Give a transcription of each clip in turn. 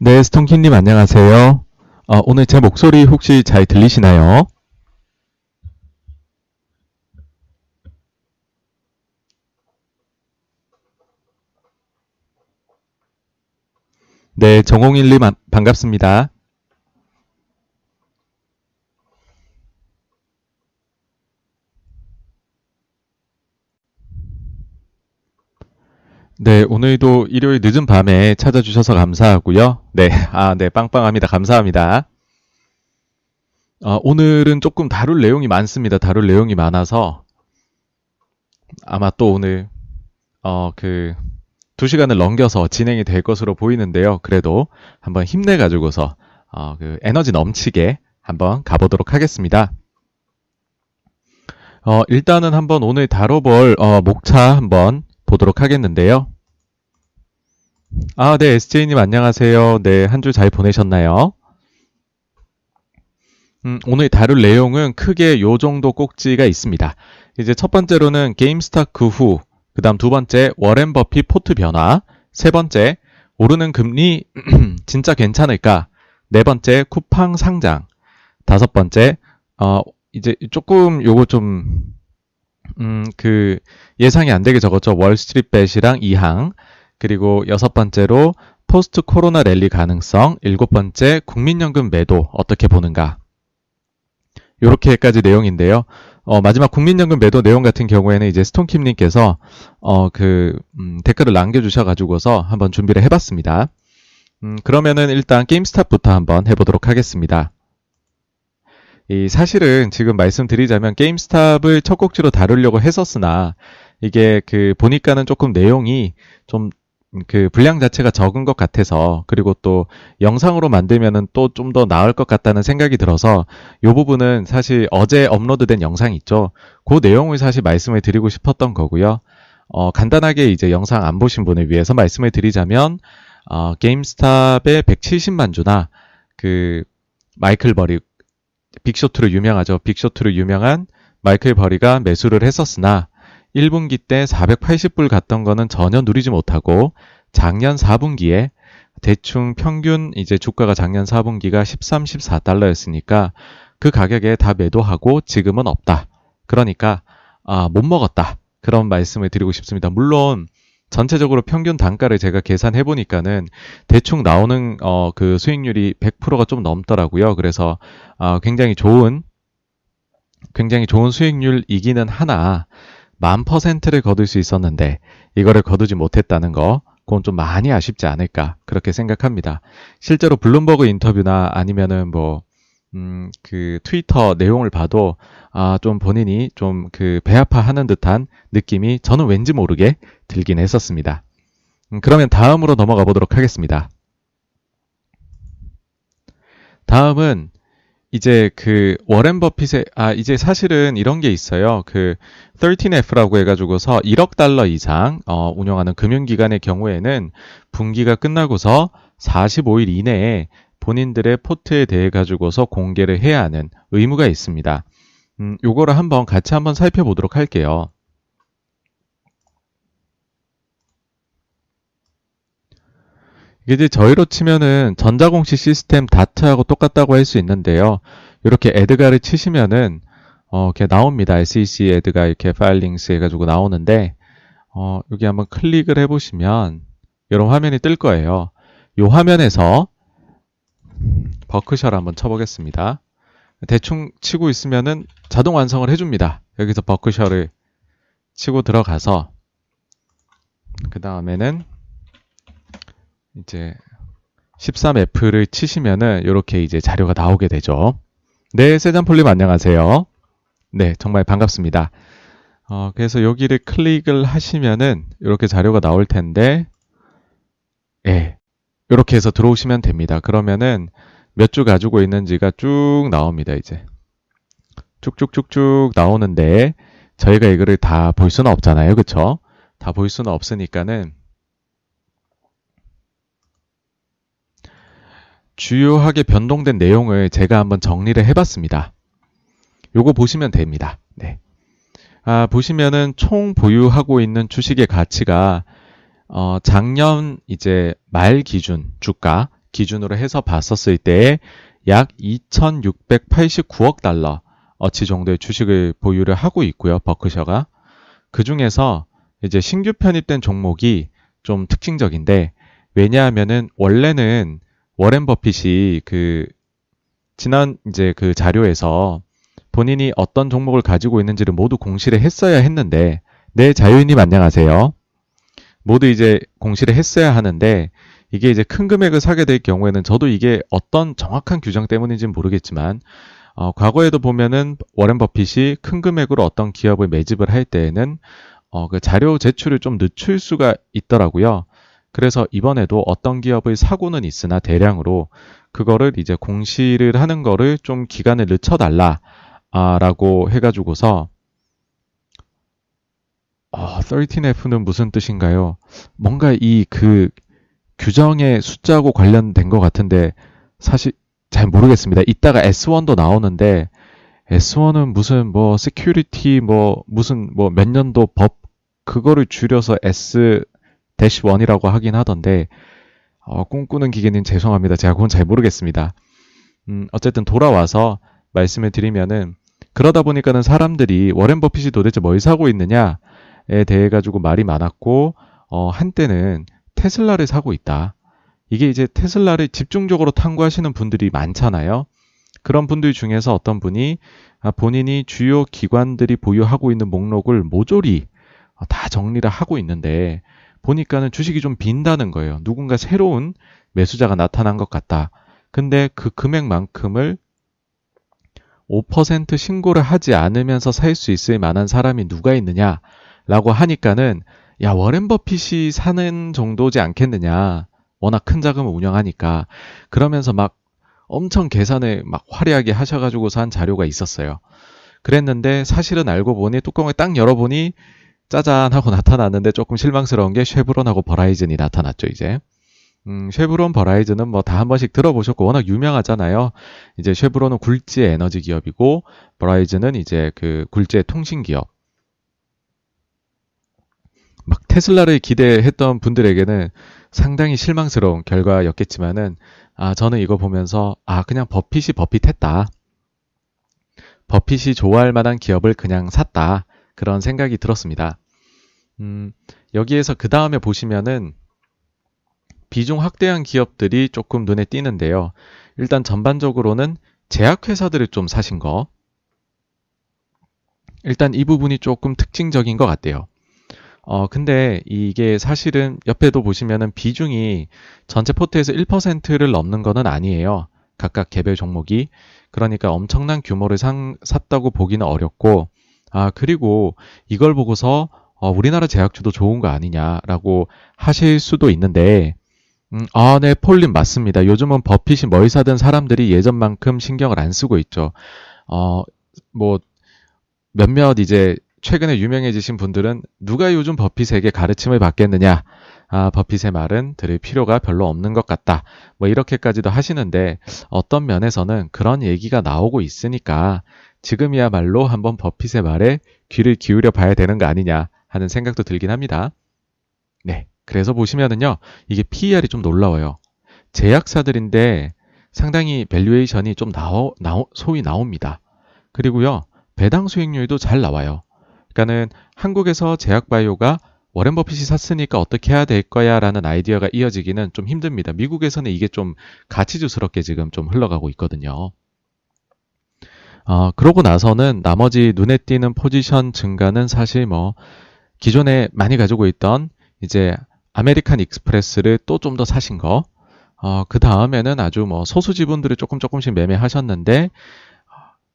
네, 스톤키님 안녕하세요. 어, 오늘 제 목소리 혹시 잘 들리시나요? 네, 정홍일님 안- 반갑습니다. 네, 오늘도 일요일 늦은 밤에 찾아주셔서 감사하고요. 네, 아, 네, 빵빵합니다. 감사합니다. 어, 오늘은 조금 다룰 내용이 많습니다. 다룰 내용이 많아서 아마 또 오늘 어, 그, 두 시간을 넘겨서 진행이 될 것으로 보이는데요. 그래도 한번 힘내 가지고서 어, 그 에너지 넘치게 한번 가보도록 하겠습니다. 어, 일단은 한번 오늘 다뤄볼 어, 목차 한번 보도록 하겠는데요. 아, 네, SJ님 안녕하세요. 네, 한 주 잘 보내셨나요? 음, 오늘 다룰 내용은 크게 요 정도 꼭지가 있습니다. 이제 첫 번째로는 게임스탁 그 후, 그 다음 두 번째 워렌 버핏 포트 변화, 세 번째 오르는 금리 진짜 괜찮을까, 네 번째 쿠팡 상장, 다섯 번째 어, 이제 조금 요거 좀 음, 그 예상이 안 되게 적었죠. Wall Street Bet이랑 이항. 그리고 여섯 번째로 포스트 코로나 랠리 가능성. 일곱 번째 국민연금 매도 어떻게 보는가. 요렇게까지 내용인데요. 어, 마지막 국민연금 매도 내용 같은 경우에는 이제 스톤킴님께서 어, 그 음, 댓글을 남겨주셔가지고서 한번 준비를 해봤습니다. 음, 그러면은 일단 게임스탑부터 한번 해보도록 하겠습니다. 이 사실은 지금 말씀드리자면 게임스탑을 첫 곡지로 다루려고 했었으나 이게 그 보니까는 조금 내용이 좀 그 분량 자체가 적은 것 같아서 그리고 또 영상으로 만들면은 또 좀 더 나을 것 같다는 생각이 들어서 이 부분은 사실 어제 업로드된 영상 있죠. 그 내용을 사실 말씀을 드리고 싶었던 거고요. 어, 간단하게 이제 영상 안 보신 분을 위해서 말씀을 드리자면 어, 게임스탑의 170만 주나 그 마이클 버리 빅쇼트로 유명하죠. 빅쇼트로 유명한 마이클 버리가 매수를 했었으나 1분기 때 480불 갔던 거는 전혀 누리지 못하고 작년 4분기에 대충 평균 이제 주가가 작년 4분기가 13, 14달러였으니까 그 가격에 다 매도하고 지금은 없다. 그러니까 아, 못 먹었다. 그런 말씀을 드리고 싶습니다. 물론 전체적으로 평균 단가를 제가 계산해 보니까는 대충 나오는 어, 그 수익률이 100%가 좀 넘더라고요. 그래서 어, 굉장히 좋은 굉장히 좋은 수익률이기는 하나 만 퍼센트를 거둘 수 있었는데 이거를 거두지 못했다는 거 그건 좀 많이 아쉽지 않을까 그렇게 생각합니다. 실제로 블룸버그 인터뷰나 아니면은 뭐 음, 그 트위터 내용을 봐도 아, 좀 본인이 좀 그 배아파하는 듯한 느낌이 저는 왠지 모르게 들긴 했었습니다. 음, 그러면 다음으로 넘어가 보도록 하겠습니다. 다음은 이제 그 워렌 버핏의 아 이제 사실은 이런 게 있어요. 그 13F라고 해가지고서 1억 달러 이상 어, 운영하는 금융기관의 경우에는 분기가 끝나고서 45일 이내에 본인들의 포트에 대해 가지고서 공개를 해야 하는 의무가 있습니다. 음, 요거를 한번 같이 한번 살펴보도록 할게요. 이게 이제 저희로 치면은 전자공시 시스템 DART하고 똑같다고 할 수 있는데요. 이렇게 EDGAR를 치시면은 어, 이렇게 나옵니다. SEC EDGAR 이렇게 filings 해가지고 나오는데 어, 여기 한번 클릭을 해보시면 이런 화면이 뜰 거예요. 이 화면에서 버크셔를 한번 쳐보겠습니다. 대충 치고 있으면은 자동 완성을 해줍니다. 여기서 버크셔를 치고 들어가서 그 다음에는 이제 13F를 치시면은 이렇게 이제 자료가 나오게 되죠. 네, 세잔폴님 안녕하세요. 네, 정말 반갑습니다. 어, 그래서 여기를 클릭을 하시면은 이렇게 자료가 나올 텐데, 예, 이렇게 해서 들어오시면 됩니다. 그러면은 몇 주 가지고 있는지가 쭉 나옵니다, 이제. 쭉쭉쭉쭉 나오는데, 저희가 이거를 다 볼 수는 없잖아요. 그쵸? 다 볼 수는 없으니까는, 주요하게 변동된 내용을 제가 한번 정리를 해봤습니다. 요거 보시면 됩니다. 네. 아, 보시면은 총 보유하고 있는 주식의 가치가 어, 작년 이제 말 기준 주가 기준으로 해서 봤었을 때약 2,689억 달러 어치 정도의 주식을 보유를 하고 있고요. 버크셔가. 그 중에서 이제 신규 편입된 종목이 좀 특징적인데 왜냐하면은 원래는 워렌 버핏이 그 지난 이제 그 자료에서 본인이 어떤 종목을 가지고 있는지를 모두 공시를 했어야 했는데 네 자유인님 안녕하세요. 모두 이제 공시를 했어야 하는데 이게 이제 큰 금액을 사게 될 경우에는 저도 이게 어떤 정확한 규정 때문인지는 모르겠지만 어, 과거에도 보면은 워렌 버핏이 큰 금액으로 어떤 기업을 매집을 할 때에는 어, 그 자료 제출을 좀 늦출 수가 있더라고요. 그래서 이번에도 어떤 기업을 사고는 있으나 대량으로 그거를 이제 공시를 하는 거를 좀 기간을 늦춰달라 아, 라고 해가지고서 어, 13F는 무슨 뜻인가요? 뭔가 이 그 규정의 숫자하고 관련된 것 같은데 사실 잘 모르겠습니다. 이따가 S1도 나오는데 S1은 무슨 뭐 security 뭐 무슨 뭐 몇 년도 법 그거를 줄여서 S-1이라고 하긴 하던데 어, 꿈꾸는 기계는 죄송합니다. 제가 그건 잘 모르겠습니다. 음, 어쨌든 돌아와서 말씀을 드리면은 그러다 보니까는 사람들이 워렌 버핏이 도대체 뭘 사고 있느냐에 대해 가지고 말이 많았고 어, 한때는 테슬라를 사고 있다. 이게 이제 테슬라를 집중적으로 탐구하시는 분들이 많잖아요. 그런 분들 중에서 어떤 분이 아, 본인이 주요 기관들이 보유하고 있는 목록을 모조리 다 정리를 하고 있는데 보니까는 주식이 좀 빈다는 거예요. 누군가 새로운 매수자가 나타난 것 같다. 근데 그 금액만큼을 5% 신고를 하지 않으면서 살 수 있을 만한 사람이 누가 있느냐라고 하니까는 야 워렌 버핏이 사는 정도지 않겠느냐. 워낙 큰 자금을 운영하니까 그러면서 막 엄청 계산을 막 화려하게 하셔가지고서 한 자료가 있었어요. 그랬는데 사실은 알고 보니 뚜껑을 딱 열어보니 짜잔 하고 나타났는데 조금 실망스러운 게 쉐브론하고 버라이즌이 나타났죠, 이제. 음, 쉐브론, 버라이즌은 뭐 다 한 번씩 들어보셨고 워낙 유명하잖아요. 이제 쉐브론은 굴지의 에너지 기업이고 버라이즌은 이제 그 굴지의 통신 기업. 막 테슬라를 기대했던 분들에게는 상당히 실망스러운 결과였겠지만은 아 저는 이거 보면서 아 그냥 버핏이 버핏했다. 버핏이 좋아할 만한 기업을 그냥 샀다. 그런 생각이 들었습니다. 음, 여기에서 그 다음에 보시면은 비중 확대한 기업들이 조금 눈에 띄는데요. 일단 전반적으로는 제약회사들을 좀 사신 거. 일단 이 부분이 조금 특징적인 것 같아요. 어, 근데 이게 사실은 옆에도 보시면은 비중이 전체 포트에서 1%를 넘는 거는 아니에요. 각각 개별 종목이. 그러니까 엄청난 규모를 상, 샀다고 보기는 어렵고, 아, 그리고 이걸 보고서 어, 우리나라 제약주도 좋은 거 아니냐라고 하실 수도 있는데, 음, 아, 네, 폴린 맞습니다. 요즘은 버핏이 뭘 사든 사람들이 예전만큼 신경을 안 쓰고 있죠. 어, 뭐, 몇몇 이제 최근에 유명해지신 분들은 누가 요즘 버핏에게 가르침을 받겠느냐? 아, 버핏의 말은 들을 필요가 별로 없는 것 같다. 뭐 이렇게까지도 하시는데 어떤 면에서는 그런 얘기가 나오고 있으니까 지금이야말로 한번 버핏의 말에 귀를 기울여 봐야 되는 거 아니냐 하는 생각도 들긴 합니다. 네. 그래서 보시면은요, 이게 PER이 좀 놀라워요. 제약사들인데 상당히 valuation이 좀 나오, 나오, 소위 나옵니다. 그리고요, 배당 수익률도 잘 나와요. 그러니까는 한국에서 제약바이오가 워렌 버핏이 샀으니까 어떻게 해야 될 거야 라는 아이디어가 이어지기는 좀 힘듭니다. 미국에서는 이게 좀 가치주스럽게 지금 좀 흘러가고 있거든요. 어, 그러고 나서는 나머지 눈에 띄는 포지션 증가는 사실 뭐 기존에 많이 가지고 있던 이제 아메리칸 익스프레스를 또 좀 더 사신 거. 어, 그 다음에는 아주 뭐 소수 지분들을 조금 조금씩 매매하셨는데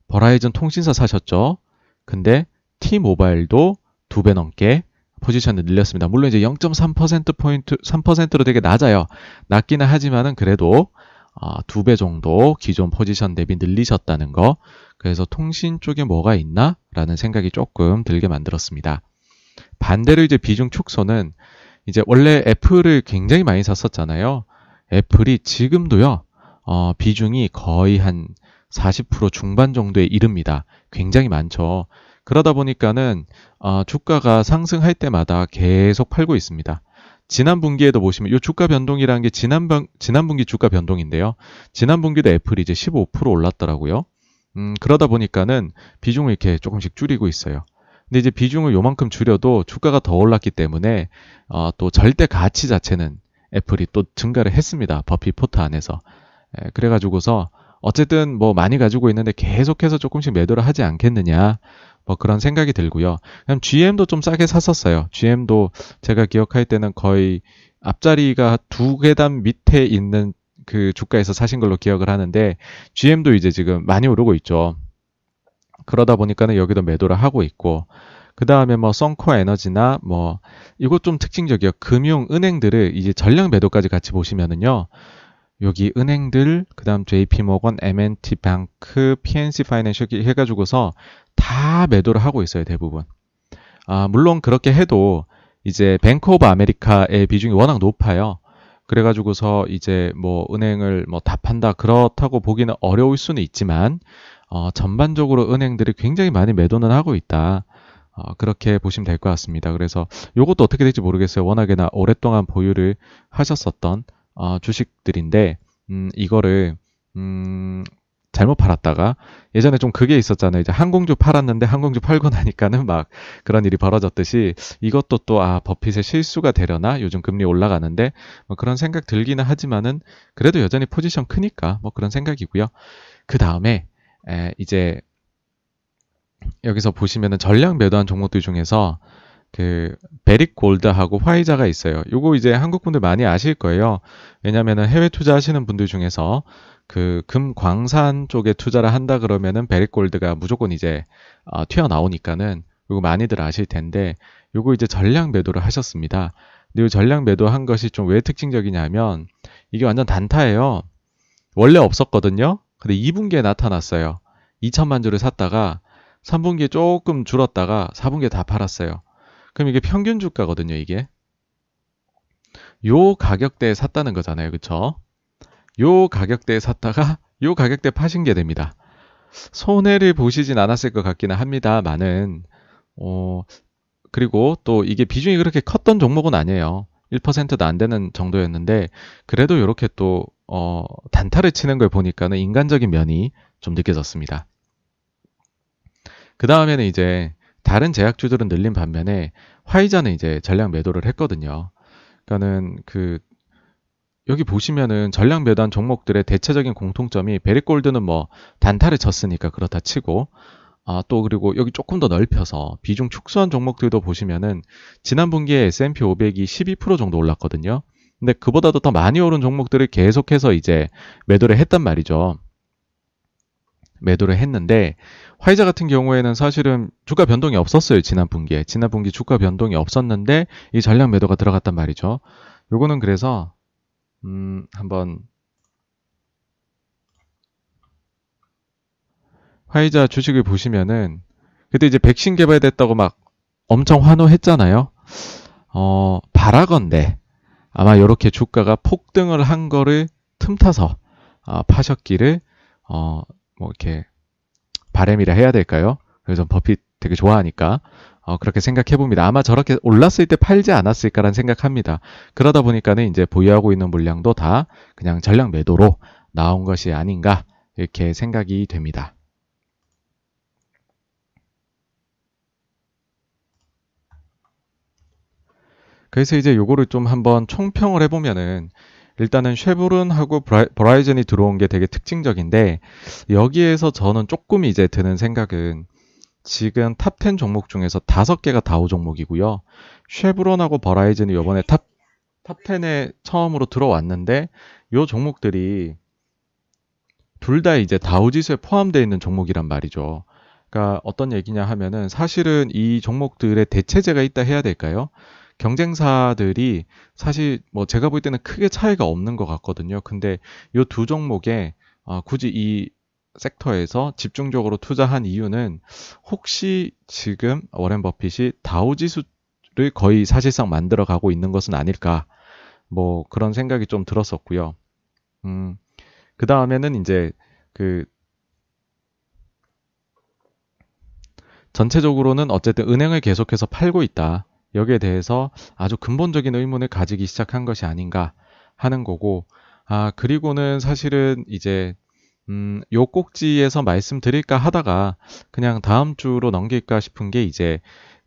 버라이즌 통신사 사셨죠. 근데 T모바일도 두 배 넘게 포지션을 늘렸습니다. 물론 이제 0.3%포인트, 3%로 되게 낮아요. 낮기는 하지만은 그래도 어, 두배 정도 기존 포지션 대비 늘리셨다는 거. 그래서 통신 쪽에 뭐가 있나? 라는 생각이 조금 들게 만들었습니다. 반대로 이제 비중 축소는 이제 원래 애플을 굉장히 많이 샀었잖아요. 애플이 지금도요, 어, 비중이 거의 한 40% 중반 정도에 이릅니다. 굉장히 많죠. 그러다 보니까는 어, 주가가 상승할 때마다 계속 팔고 있습니다. 지난 분기에도 보시면 이 주가 변동이라는 게 지난, 지난 분기 주가 변동인데요. 지난 분기도 애플이 이제 15% 올랐더라고요. 음, 그러다 보니까는 비중을 이렇게 조금씩 줄이고 있어요. 근데 이제 비중을 요만큼 줄여도 주가가 더 올랐기 때문에 어, 또 절대 가치 자체는 애플이 또 증가를 했습니다. 버피 포트 안에서. 에, 그래가지고서 어쨌든 뭐 많이 가지고 있는데 계속해서 조금씩 매도를 하지 않겠느냐. 뭐 그런 생각이 들고요. 그냥 GM도 좀 싸게 샀었어요. GM도 제가 기억할 때는 거의 앞자리가 두 계단 밑에 있는 그 주가에서 사신 걸로 기억을 하는데 GM도 이제 지금 많이 오르고 있죠. 그러다 보니까는 여기도 매도를 하고 있고 그 다음에 뭐 썬코어 에너지나 뭐 이것 좀 특징적이에요. 금융 은행들을 이제 전량 매도까지 같이 보시면은요. 여기 은행들, 그 다음 JP모건, M&T 뱅크, PNC 파이낸셜 해가지고서 다 매도를 하고 있어요, 대부분. 아, 물론 그렇게 해도 이제 뱅크 오브 아메리카의 비중이 워낙 높아요. 그래가지고서 이제 뭐 은행을 뭐 다 판다 그렇다고 보기는 어려울 수는 있지만 어, 전반적으로 은행들이 굉장히 많이 매도는 하고 있다. 어, 그렇게 보시면 될 것 같습니다. 그래서 이것도 어떻게 될지 모르겠어요. 워낙에나 오랫동안 보유를 하셨었던 어, 주식들인데 음, 이거를 음, 잘못 팔았다가 예전에 좀 그게 있었잖아요. 이제 항공주 팔았는데 항공주 팔고 나니까는 막 그런 일이 벌어졌듯이 이것도 또 아 버핏의 실수가 되려나 요즘 금리 올라가는데 뭐 그런 생각 들기는 하지만은 그래도 여전히 포지션 크니까 뭐 그런 생각이고요. 그 다음에 이제 여기서 보시면은 전량 매도한 종목들 중에서 그 베릭 골드하고 화이자가 있어요. 요거 이제 한국 분들 많이 아실 거예요. 왜냐면은 해외 투자하시는 분들 중에서 그 금 광산 쪽에 투자를 한다 그러면은 베릭 골드가 무조건 이제 어, 튀어나오니까는 요거 많이들 아실 텐데 요거 이제 전량 매도를 하셨습니다. 이 전량 매도한 것이 좀 왜 특징적이냐면 이게 완전 단타예요. 원래 없었거든요. 근데 2분기에 나타났어요. 2천만 주를 샀다가 3분기에 조금 줄었다가 4분기에 다 팔았어요. 그럼 이게 평균 주가거든요, 이게. 요 가격대에 샀다는 거잖아요. 그쵸? 요 가격대에 샀다가 요 가격대에 파신 게 됩니다. 손해를 보시진 않았을 것 같기는 합니다만은, 어, 그리고 또 이게 비중이 그렇게 컸던 종목은 아니에요. 1%도 안 되는 정도였는데, 그래도 이렇게 또, 어, 단타를 치는 걸 보니까는 인간적인 면이 좀 느껴졌습니다. 그 다음에는 이제 다른 제약주들은 늘린 반면에 화이자는 이제 전량 매도를 했거든요. 그러니까는 그 여기 보시면은 전량 매도한 종목들의 대체적인 공통점이 베리골드는 뭐 단타를 쳤으니까 그렇다 치고 아, 또 그리고 여기 조금 더 넓혀서 비중 축소한 종목들도 보시면은 지난 분기에 S&P 500이 12% 정도 올랐거든요. 근데 그보다도 더 많이 오른 종목들을 계속해서 이제 매도를 했단 말이죠. 매도를 했는데 화이자 같은 경우에는 사실은 주가 변동이 없었어요. 지난 분기에. 지난 분기 주가 변동이 없었는데 이 전량 매도가 들어갔단 말이죠. 요거는 그래서 음, 한번 화이자 주식을 보시면은 그때 이제 백신 개발됐다고 막 엄청 환호했잖아요. 어, 바라건대 아마 이렇게 주가가 폭등을 한 거를 틈타서 어, 파셨기를 어, 뭐 이렇게 바램이라 해야 될까요? 그래서 버핏 되게 좋아하니까 어, 그렇게 생각해 봅니다. 아마 저렇게 올랐을 때 팔지 않았을까라는 생각합니다. 그러다 보니까는 이제 보유하고 있는 물량도 다 그냥 전량 매도로 나온 것이 아닌가 이렇게 생각이 됩니다. 그래서 이제 요거를 좀 한번 총평을 해보면은 일단은 쉐브론하고 버라이즌이 들어온 게 되게 특징적인데 여기에서 저는 조금 이제 드는 생각은 지금 top 10 종목 중에서 다섯 개가 다우 종목이고요. 쉐브론하고 버라이즌이 이번에 top, top 10에 처음으로 들어왔는데 요 종목들이 둘 다 이제 다우 지수에 포함되어 있는 종목이란 말이죠. 그러니까 어떤 얘기냐 하면은 사실은 이 종목들의 대체제가 있다 해야 될까요? 경쟁사들이 사실 뭐 제가 볼 때는 크게 차이가 없는 것 같거든요. 근데 이 두 종목에 어, 굳이 이 섹터에서 집중적으로 투자한 이유는 혹시 지금 워렌 버핏이 다우 지수를 거의 사실상 만들어 가고 있는 것은 아닐까 뭐 그런 생각이 좀 들었었고요. 음, 그 다음에는 이제 그 전체적으로는 어쨌든 은행을 계속해서 팔고 있다. 여기에 대해서 아주 근본적인 의문을 가지기 시작한 것이 아닌가 하는 거고, 아, 그리고는 사실은 이제, 음, 요 꼭지에서 말씀드릴까 하다가 그냥 다음 주로 넘길까 싶은 게 이제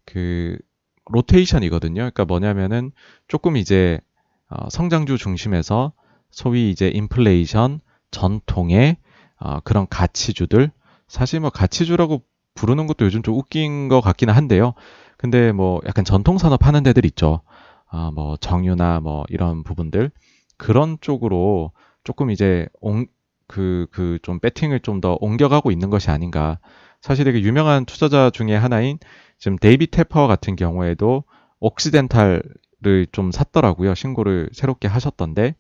그 로테이션이거든요. 그러니까 뭐냐면은 조금 이제 어, 성장주 중심에서 소위 이제 인플레이션, 전통의 어, 그런 가치주들 사실 뭐 가치주라고 부르는 것도 요즘 좀 웃긴 것 같기는 한데요. 근데 뭐 약간 전통 산업 하는 데들 있죠. 아, 뭐 정유나 뭐 이런 부분들 그런 쪽으로 조금 이제 그 그 좀 배팅을 좀 더 옮겨가고 있는 것이 아닌가. 사실 되게 유명한 투자자 중에 하나인 지금 데이비드 테퍼 같은 경우에도 옥시덴탈을 좀 샀더라고요. 신고를 새롭게 하셨던데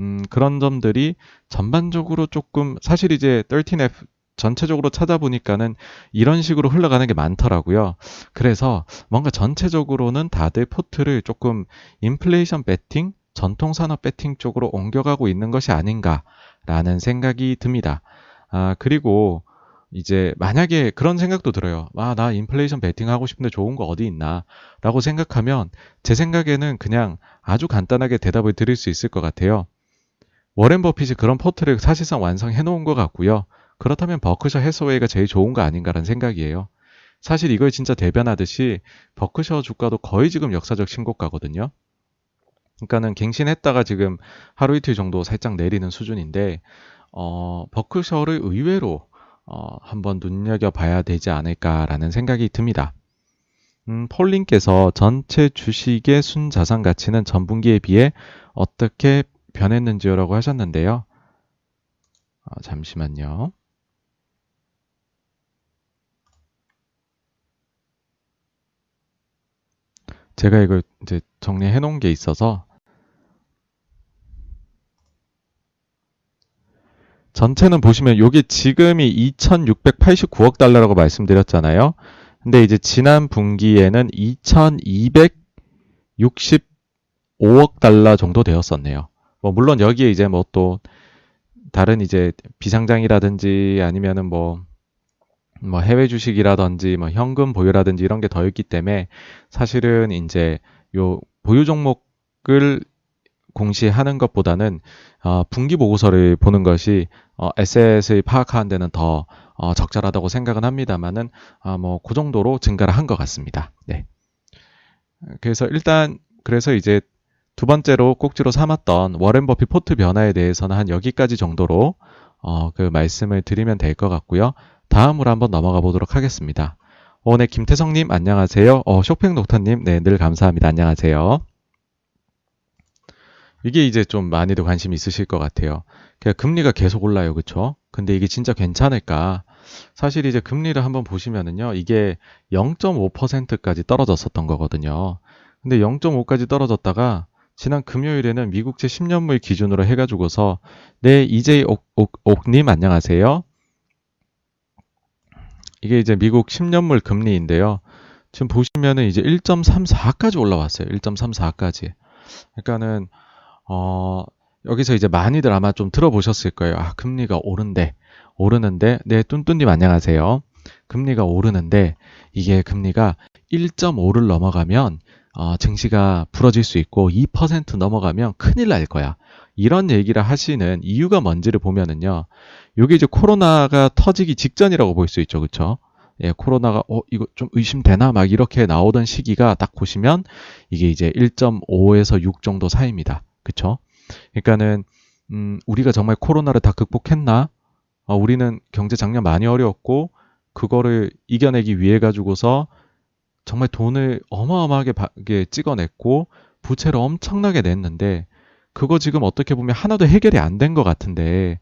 음, 그런 점들이 전반적으로 조금 사실 이제 13F 전체적으로 찾아보니까는 이런 식으로 흘러가는 게 많더라고요. 그래서 뭔가 전체적으로는 다들 포트를 조금 인플레이션 베팅, 전통 산업 베팅 쪽으로 옮겨가고 있는 것이 아닌가 라는 생각이 듭니다. 아, 그리고 이제 만약에 그런 생각도 들어요. 아, 나 인플레이션 배팅 하고 싶은데 좋은 거 어디 있나? 라고 생각하면 제 생각에는 그냥 아주 간단하게 대답을 드릴 수 있을 것 같아요. 워렌 버핏이 그런 포트를 사실상 완성해 놓은 것 같고요. 그렇다면 버크셔 해서웨이가 제일 좋은 거 아닌가라는 생각이에요. 사실 이걸 진짜 대변하듯이 버크셔 주가도 거의 지금 역사적 신고가거든요. 그러니까는 갱신했다가 지금 하루 이틀 정도 살짝 내리는 수준인데 어, 버크셔를 의외로 어, 한번 눈여겨봐야 되지 않을까라는 생각이 듭니다. 음, 폴링께서 전체 주식의 순자산 가치는 전분기에 비해 어떻게 변했는지요라고 하셨는데요. 어, 잠시만요. 제가 이걸 이제 정리해 놓은 게 있어서 전체는 보시면 요게 지금이 2689억 달러라고 말씀드렸잖아요. 근데 이제 지난 분기에는 2265억 달러 정도 되었었네요. 뭐 물론 여기에 이제 뭐 또 다른 이제 비상장이라든지 아니면은 뭐, 뭐 해외 주식이라든지 뭐 현금 보유라든지 이런 게 더 있기 때문에 사실은 이제 요 보유 종목을 공시하는 것보다는 어, 분기 보고서를 보는 것이 어, 에셋을 파악하는 데는 더 어, 적절하다고 생각은 합니다만은 어, 뭐그 정도로 증가를 한 것 같습니다. 네. 그래서 일단 그래서 이제 두 번째로 꼭지로 삼았던 워렌 버핏 포트 변화에 대해서는 한 여기까지 정도로 어, 그 말씀을 드리면 될 것 같고요. 다음으로 한번 넘어가 보도록 하겠습니다. 어, 네, 김태성님 안녕하세요. 어, 쇼핑 녹터님, 네, 늘 감사합니다. 안녕하세요. 이게 이제 좀 많이들 관심이 있으실 것 같아요. 그러니까 금리가 계속 올라요. 그쵸? 근데 이게 진짜 괜찮을까? 사실 이제 금리를 한번 보시면은요. 이게 0.5%까지 떨어졌었던 거거든요. 근데 0.5까지 떨어졌다가 지난 금요일에는 미국제 10년물 기준으로 해가지고서 네, 이제이 옥님 안녕하세요. 이게 이제 미국 10년물 금리인데요. 지금 보시면은 이제 1.34까지 올라왔어요. 1.34까지. 그러니까는 어, 여기서 이제 많이들 아마 좀 들어보셨을 거예요. 아, 금리가 오른데, 오르는데, 네, 뚠뚠님 안녕하세요. 금리가 오르는데, 이게 금리가 1.5를 넘어가면, 어, 증시가 부러질 수 있고, 2% 넘어가면 큰일 날 거야. 이런 얘기를 하시는 이유가 뭔지를 보면은요, 요게 이제 코로나가 터지기 직전이라고 볼 수 있죠. 그쵸? 예, 코로나가, 어, 이거 좀 의심되나? 막 이렇게 나오던 시기가 딱 보시면, 이게 이제 1.5에서 6 정도 사이입니다. 그쵸? 그러니까는 음, 우리가 정말 코로나를 다 극복했나? 어, 우리는 경제 작년 많이 어려웠고 그거를 이겨내기 위해 가지고서 정말 돈을 어마어마하게 게 찍어냈고 부채를 엄청나게 냈는데 그거 지금 어떻게 보면 하나도 해결이 안 된 것 같은데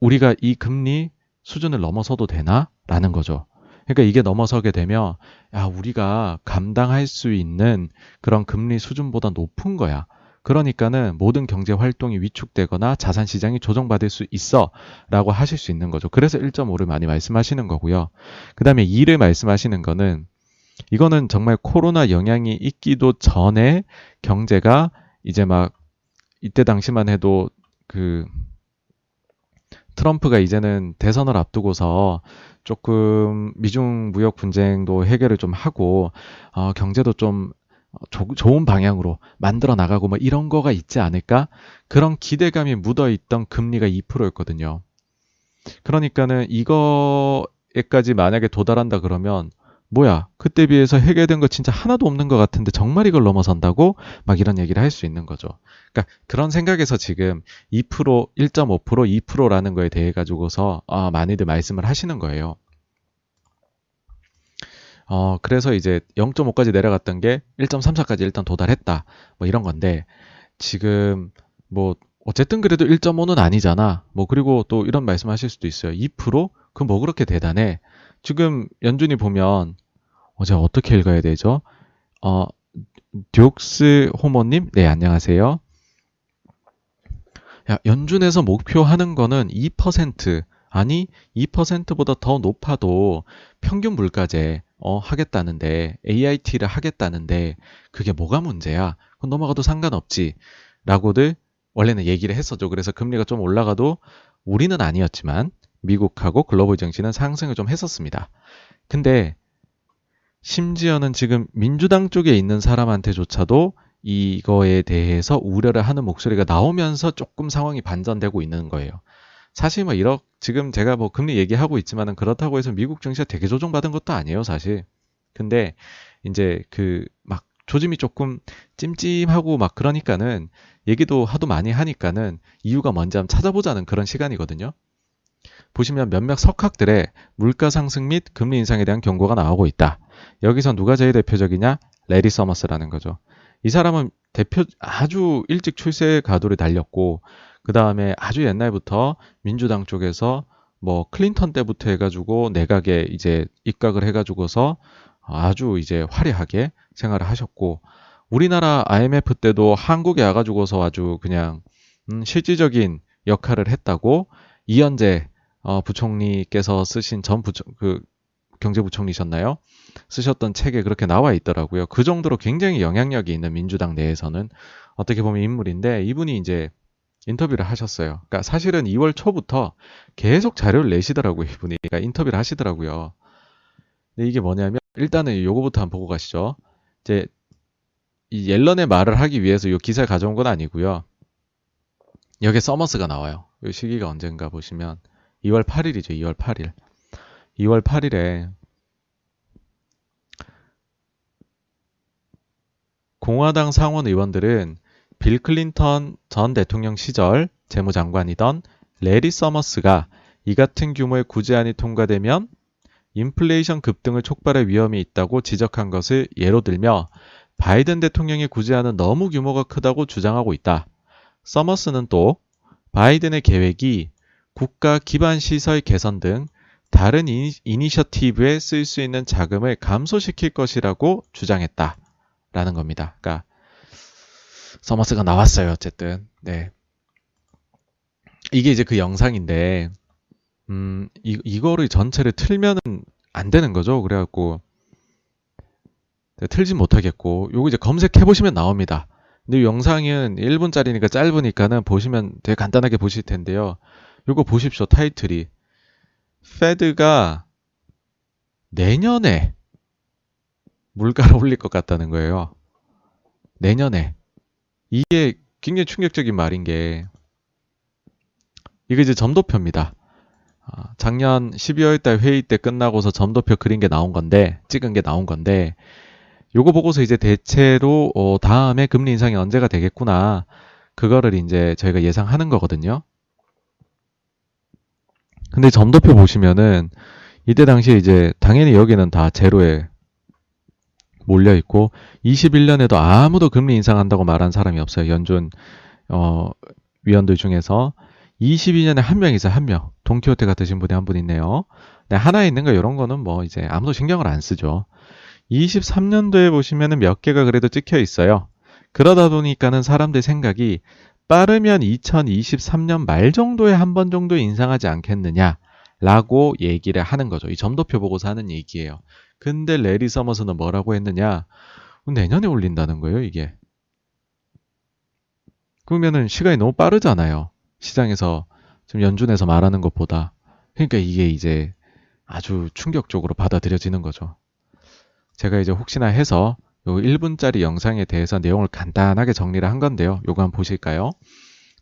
우리가 이 금리 수준을 넘어서도 되나? 라는 거죠. 그러니까 이게 넘어서게 되면 야 우리가 감당할 수 있는 그런 금리 수준보다 높은 거야. 그러니까는 모든 경제 활동이 위축되거나 자산 시장이 조정받을 수 있어 라고 하실 수 있는 거죠. 그래서 1.5를 많이 말씀하시는 거고요. 그 다음에 2를 말씀하시는 거는 이거는 정말 코로나 영향이 있기도 전에 경제가 이제 막 이때 당시만 해도 그 트럼프가 이제는 대선을 앞두고서 조금 미중 무역 분쟁도 해결을 좀 하고 어, 경제도 좀 조, 좋은 방향으로 만들어 나가고 뭐 이런 거가 있지 않을까? 그런 기대감이 묻어 있던 금리가 2%였거든요. 그러니까는 이거에까지 만약에 도달한다 그러면 뭐야 그때 비해서 해결된 거 진짜 하나도 없는 것 같은데 정말 이걸 넘어선다고 막 이런 얘기를 할 수 있는 거죠. 그러니까 그런 생각에서 지금 2% 1.5% 2%라는 거에 대해 가지고서 아, 많이들 말씀을 하시는 거예요. 어, 그래서 이제 0.5까지 내려갔던 게 1.34까지 일단 도달했다. 뭐 이런 건데, 지금 뭐, 어쨌든 그래도 1.5는 아니잖아. 뭐, 그리고 또 이런 말씀 하실 수도 있어요. 2%? 그뭐 그렇게 대단해? 지금 연준이 보면, 어제 어떻게 읽어야 되죠? 어, 듀옥스 호모님? 네, 안녕하세요. 야, 연준에서 목표하는 거는 2%, 아니, 2%보다 더 높아도 평균 물가제, 어, 하겠다는데, AIT를 하겠다는데, 그게 뭐가 문제야? 그건 넘어가도 상관없지. 라고들 원래는 얘기를 했었죠. 그래서 금리가 좀 올라가도 우리는 아니었지만, 미국하고 글로벌 정치는 상승을 좀 했었습니다. 근데, 심지어는 지금 민주당 쪽에 있는 사람한테조차도 이거에 대해서 우려를 하는 목소리가 나오면서 조금 상황이 반전되고 있는 거예요. 사실 뭐 이렇 지금 제가 뭐 금리 얘기하고 있지만은 그렇다고 해서 미국 증시가 되게 조정받은 것도 아니에요, 사실. 근데 이제 그 막 조짐이 조금 찜찜하고 막 그러니까는 얘기도 하도 많이 하니까는 이유가 뭔지 한번 찾아보자는 그런 시간이거든요. 보시면 몇몇 석학들의 물가 상승 및 금리 인상에 대한 경고가 나오고 있다. 여기서 누가 제일 대표적이냐? 레리 서머스라는 거죠. 이 사람은 대표 아주 일찍 출세 가도를 달렸고 그 다음에 아주 옛날부터 민주당 쪽에서 뭐 클린턴 때부터 해가지고 내각에 이제 입각을 해가지고서 아주 이제 화려하게 생활을 하셨고 우리나라 IMF 때도 한국에 와가지고서 아주 그냥 음, 실질적인 역할을 했다고 이현재 어, 부총리께서 쓰신 전 부총 그 경제부총리셨나요? 쓰셨던 책에 그렇게 나와 있더라고요. 그 정도로 굉장히 영향력이 있는 민주당 내에서는 어떻게 보면 인물인데 이분이 이제 인터뷰를 하셨어요. 그러니까 사실은 2월 초부터 계속 자료를 내시더라고요. 이분이 그러니까 인터뷰를 하시더라고요. 근데 이게 뭐냐면 일단은 요거부터 한번 보고 가시죠. 이제 이 옐런의 말을 하기 위해서 이 기사를 가져온 건 아니고요. 여기에 서머스가 나와요. 이 시기가 언젠가 보시면 2월 8일이죠. 2월 8일. 2월 8일에 공화당 상원 의원들은 빌 클린턴 전 대통령 시절 재무장관이던 레리 서머스가 이 같은 규모의 구제안이 통과되면 인플레이션 급등을 촉발할 위험이 있다고 지적한 것을 예로 들며 바이든 대통령의 구제안은 너무 규모가 크다고 주장하고 있다. 서머스는 또 바이든의 계획이 국가 기반 시설 개선 등 다른 initiative에 쓸 수 있는 자금을 감소시킬 것이라고 주장했다. 라는 겁니다. 그러니까 서머스가 나왔어요. 어쨌든. 네. 이게 이제 그 영상인데, 음, 이, 이거를 전체를 틀면은 안 되는 거죠. 그래갖고, 네, 틀진 못하겠고, 요거 이제 검색해 보시면 나옵니다. 근데 이 영상은 1분짜리니까 짧으니까는 보시면 되게 간단하게 보실 텐데요. 요거 보십시오. 타이틀이. 페드가 내년에 물가를 올릴 것 같다는 거예요. 내년에. 이게 굉장히 충격적인 말인 게 이게 이제 점도표입니다. 아, 작년 12월 달 회의 때 끝나고서 점도표 그린 게 나온 건데 찍은 게 나온 건데 요거 보고서 이제 대체로 어, 다음에 금리 인상이 언제가 되겠구나 그거를 이제 저희가 예상하는 거거든요. 근데 점도표 보시면은 이때 당시에 이제 당연히 여기는 다 제로에 몰려 있고 21년에도 아무도 금리 인상한다고 말한 사람이 없어요. 연준 어, 위원들 중에서 22년에 한 명 있어요. 한 명. 동키호테 같으신 분이 한 분 있네요. 네, 하나 있는 거 이런 거는 뭐 이제 아무도 신경을 안 쓰죠. 23년도에 보시면은 몇 개가 그래도 찍혀 있어요. 그러다 보니까는 사람들 생각이 빠르면 2023년 말 정도에 한 번 정도 인상하지 않겠느냐. 라고 얘기를 하는 거죠. 이 점도표 보고서 하는 얘기예요. 근데 레리 서머스는 뭐라고 했느냐? 내년에 올린다는 거예요, 이게. 그러면은 시간이 너무 빠르잖아요. 시장에서 지금 연준에서 말하는 것보다. 그러니까 이게 이제 아주 충격적으로 받아들여지는 거죠. 제가 이제 혹시나 해서 요 1분짜리 영상에 대해서 내용을 간단하게 정리를 한 건데요. 요거 한번 보실까요?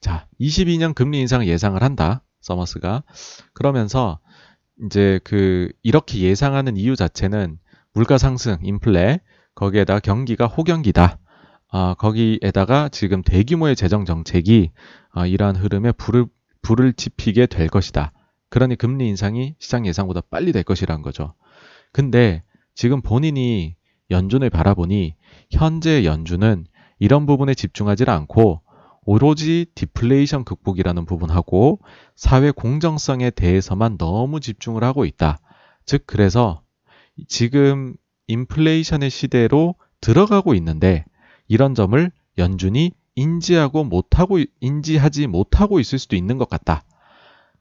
자, 22년 금리 인상을 예상을 한다. 서머스가. 그러면서 이제 그 이렇게 예상하는 이유 자체는 물가 상승, 인플레, 거기에다 경기가 호경기다. 아, 거기에다가 지금 대규모의 재정 정책이 아, 이러한 흐름에 불을 불을 지피게 될 것이다. 그러니 금리 인상이 시장 예상보다 빨리 될 것이라는 거죠. 근데 지금 본인이 연준을 바라보니 현재 연준은 이런 부분에 집중하지 않고 오로지 디플레이션 극복이라는 부분하고 사회 공정성에 대해서만 너무 집중을 하고 있다. 즉 그래서 지금 인플레이션의 시대로 들어가고 있는데 이런 점을 연준이 인지하고 못하고 인지하지 못하고 있을 수도 있는 것 같다.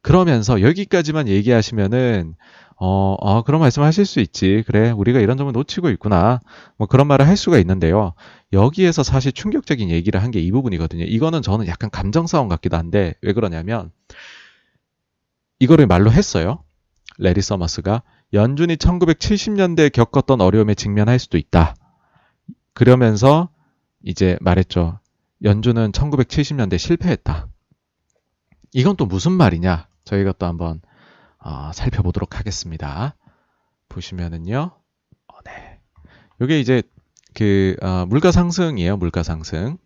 그러면서 여기까지만 얘기하시면은 어, 어, 그런 말씀 하실 수 있지. 그래, 우리가 이런 점을 놓치고 있구나. 뭐 그런 말을 할 수가 있는데요. 여기에서 사실 충격적인 얘기를 한 게 이 부분이거든요. 이거는 저는 약간 감정 싸움 같기도 한데, 왜 그러냐면, 이거를 말로 했어요. 레리 서머스가. 연준이 1970년대에 겪었던 어려움에 직면할 수도 있다. 그러면서 이제 말했죠. 연준은 1970년대 실패했다. 이건 또 무슨 말이냐? 저희가 또 한번 어, 살펴보도록 하겠습니다. 보시면은요. 어, 네. 요게 이제 그 어, 물가 상승이에요. 물가 상승.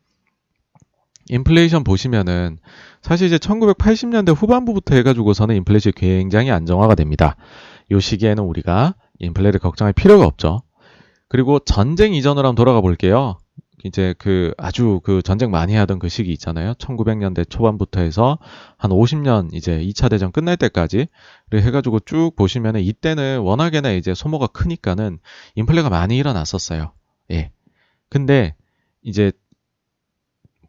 인플레이션 보시면은 사실 이제 1980년대 후반부부터 해가지고서는 인플레이션이 굉장히 안정화가 됩니다. 요 시기에는 우리가 인플레를 걱정할 필요가 없죠. 그리고 전쟁 이전으로 한번 돌아가 볼게요. 이제 그 아주 그 전쟁 많이 하던 그 시기 있잖아요. 1900년대 초반부터 해서 한 50년 이제 2차 대전 끝날 때까지 해가지고 쭉 보시면은 이때는 워낙에나 이제 소모가 크니까는 인플레가 많이 일어났었어요. 예. 근데 이제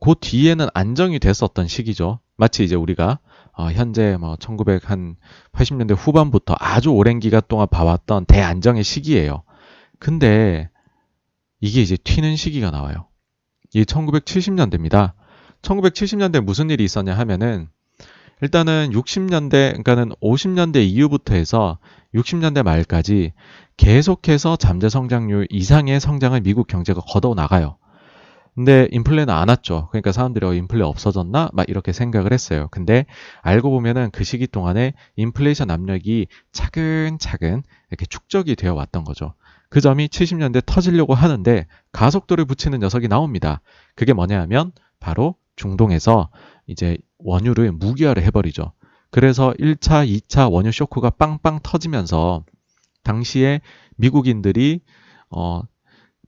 그 뒤에는 안정이 됐었던 시기죠. 마치 이제 우리가 어, 현재 뭐 1980년대 후반부터 아주 오랜 기간 동안 봐왔던 대안정의 시기예요. 근데 이게 이제 튀는 시기가 나와요. 이 1970년대입니다. 1970년대 무슨 일이 있었냐 하면은 일단은 60년대, 그러니까는 50년대 이후부터 해서 60년대 말까지 계속해서 잠재 성장률 이상의 성장을 미국 경제가 걷어 나가요. 근데 인플레는 안 왔죠. 그러니까 사람들이 어, 인플레 없어졌나? 막 이렇게 생각을 했어요. 근데 알고 보면은 그 시기 동안에 인플레이션 압력이 차근차근 이렇게 축적이 되어 왔던 거죠. 그 점이 70년대 터지려고 하는데 가속도를 붙이는 녀석이 나옵니다. 그게 뭐냐 하면 바로 중동에서 이제 원유를 무기화를 해버리죠. 그래서 1차, 2차 원유 쇼크가 빵빵 터지면서 당시에 미국인들이 어,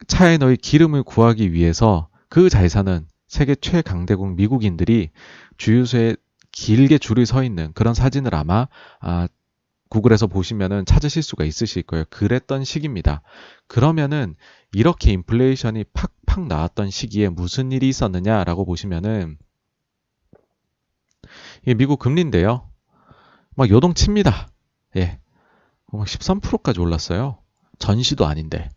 차에 넣을 기름을 구하기 위해서 그 자산은 세계 최강대국 미국인들이 주유소에 길게 줄을 서 있는 그런 사진을 아마 아, 구글에서 보시면은 찾으실 수가 있으실 거예요. 그랬던 시기입니다. 그러면은 이렇게 인플레이션이 팍팍 나왔던 시기에 무슨 일이 있었느냐라고 보시면은 이 미국 금리인데요. 막 요동칩니다. 예. 막 13%까지 올랐어요. 전시도 아닌데.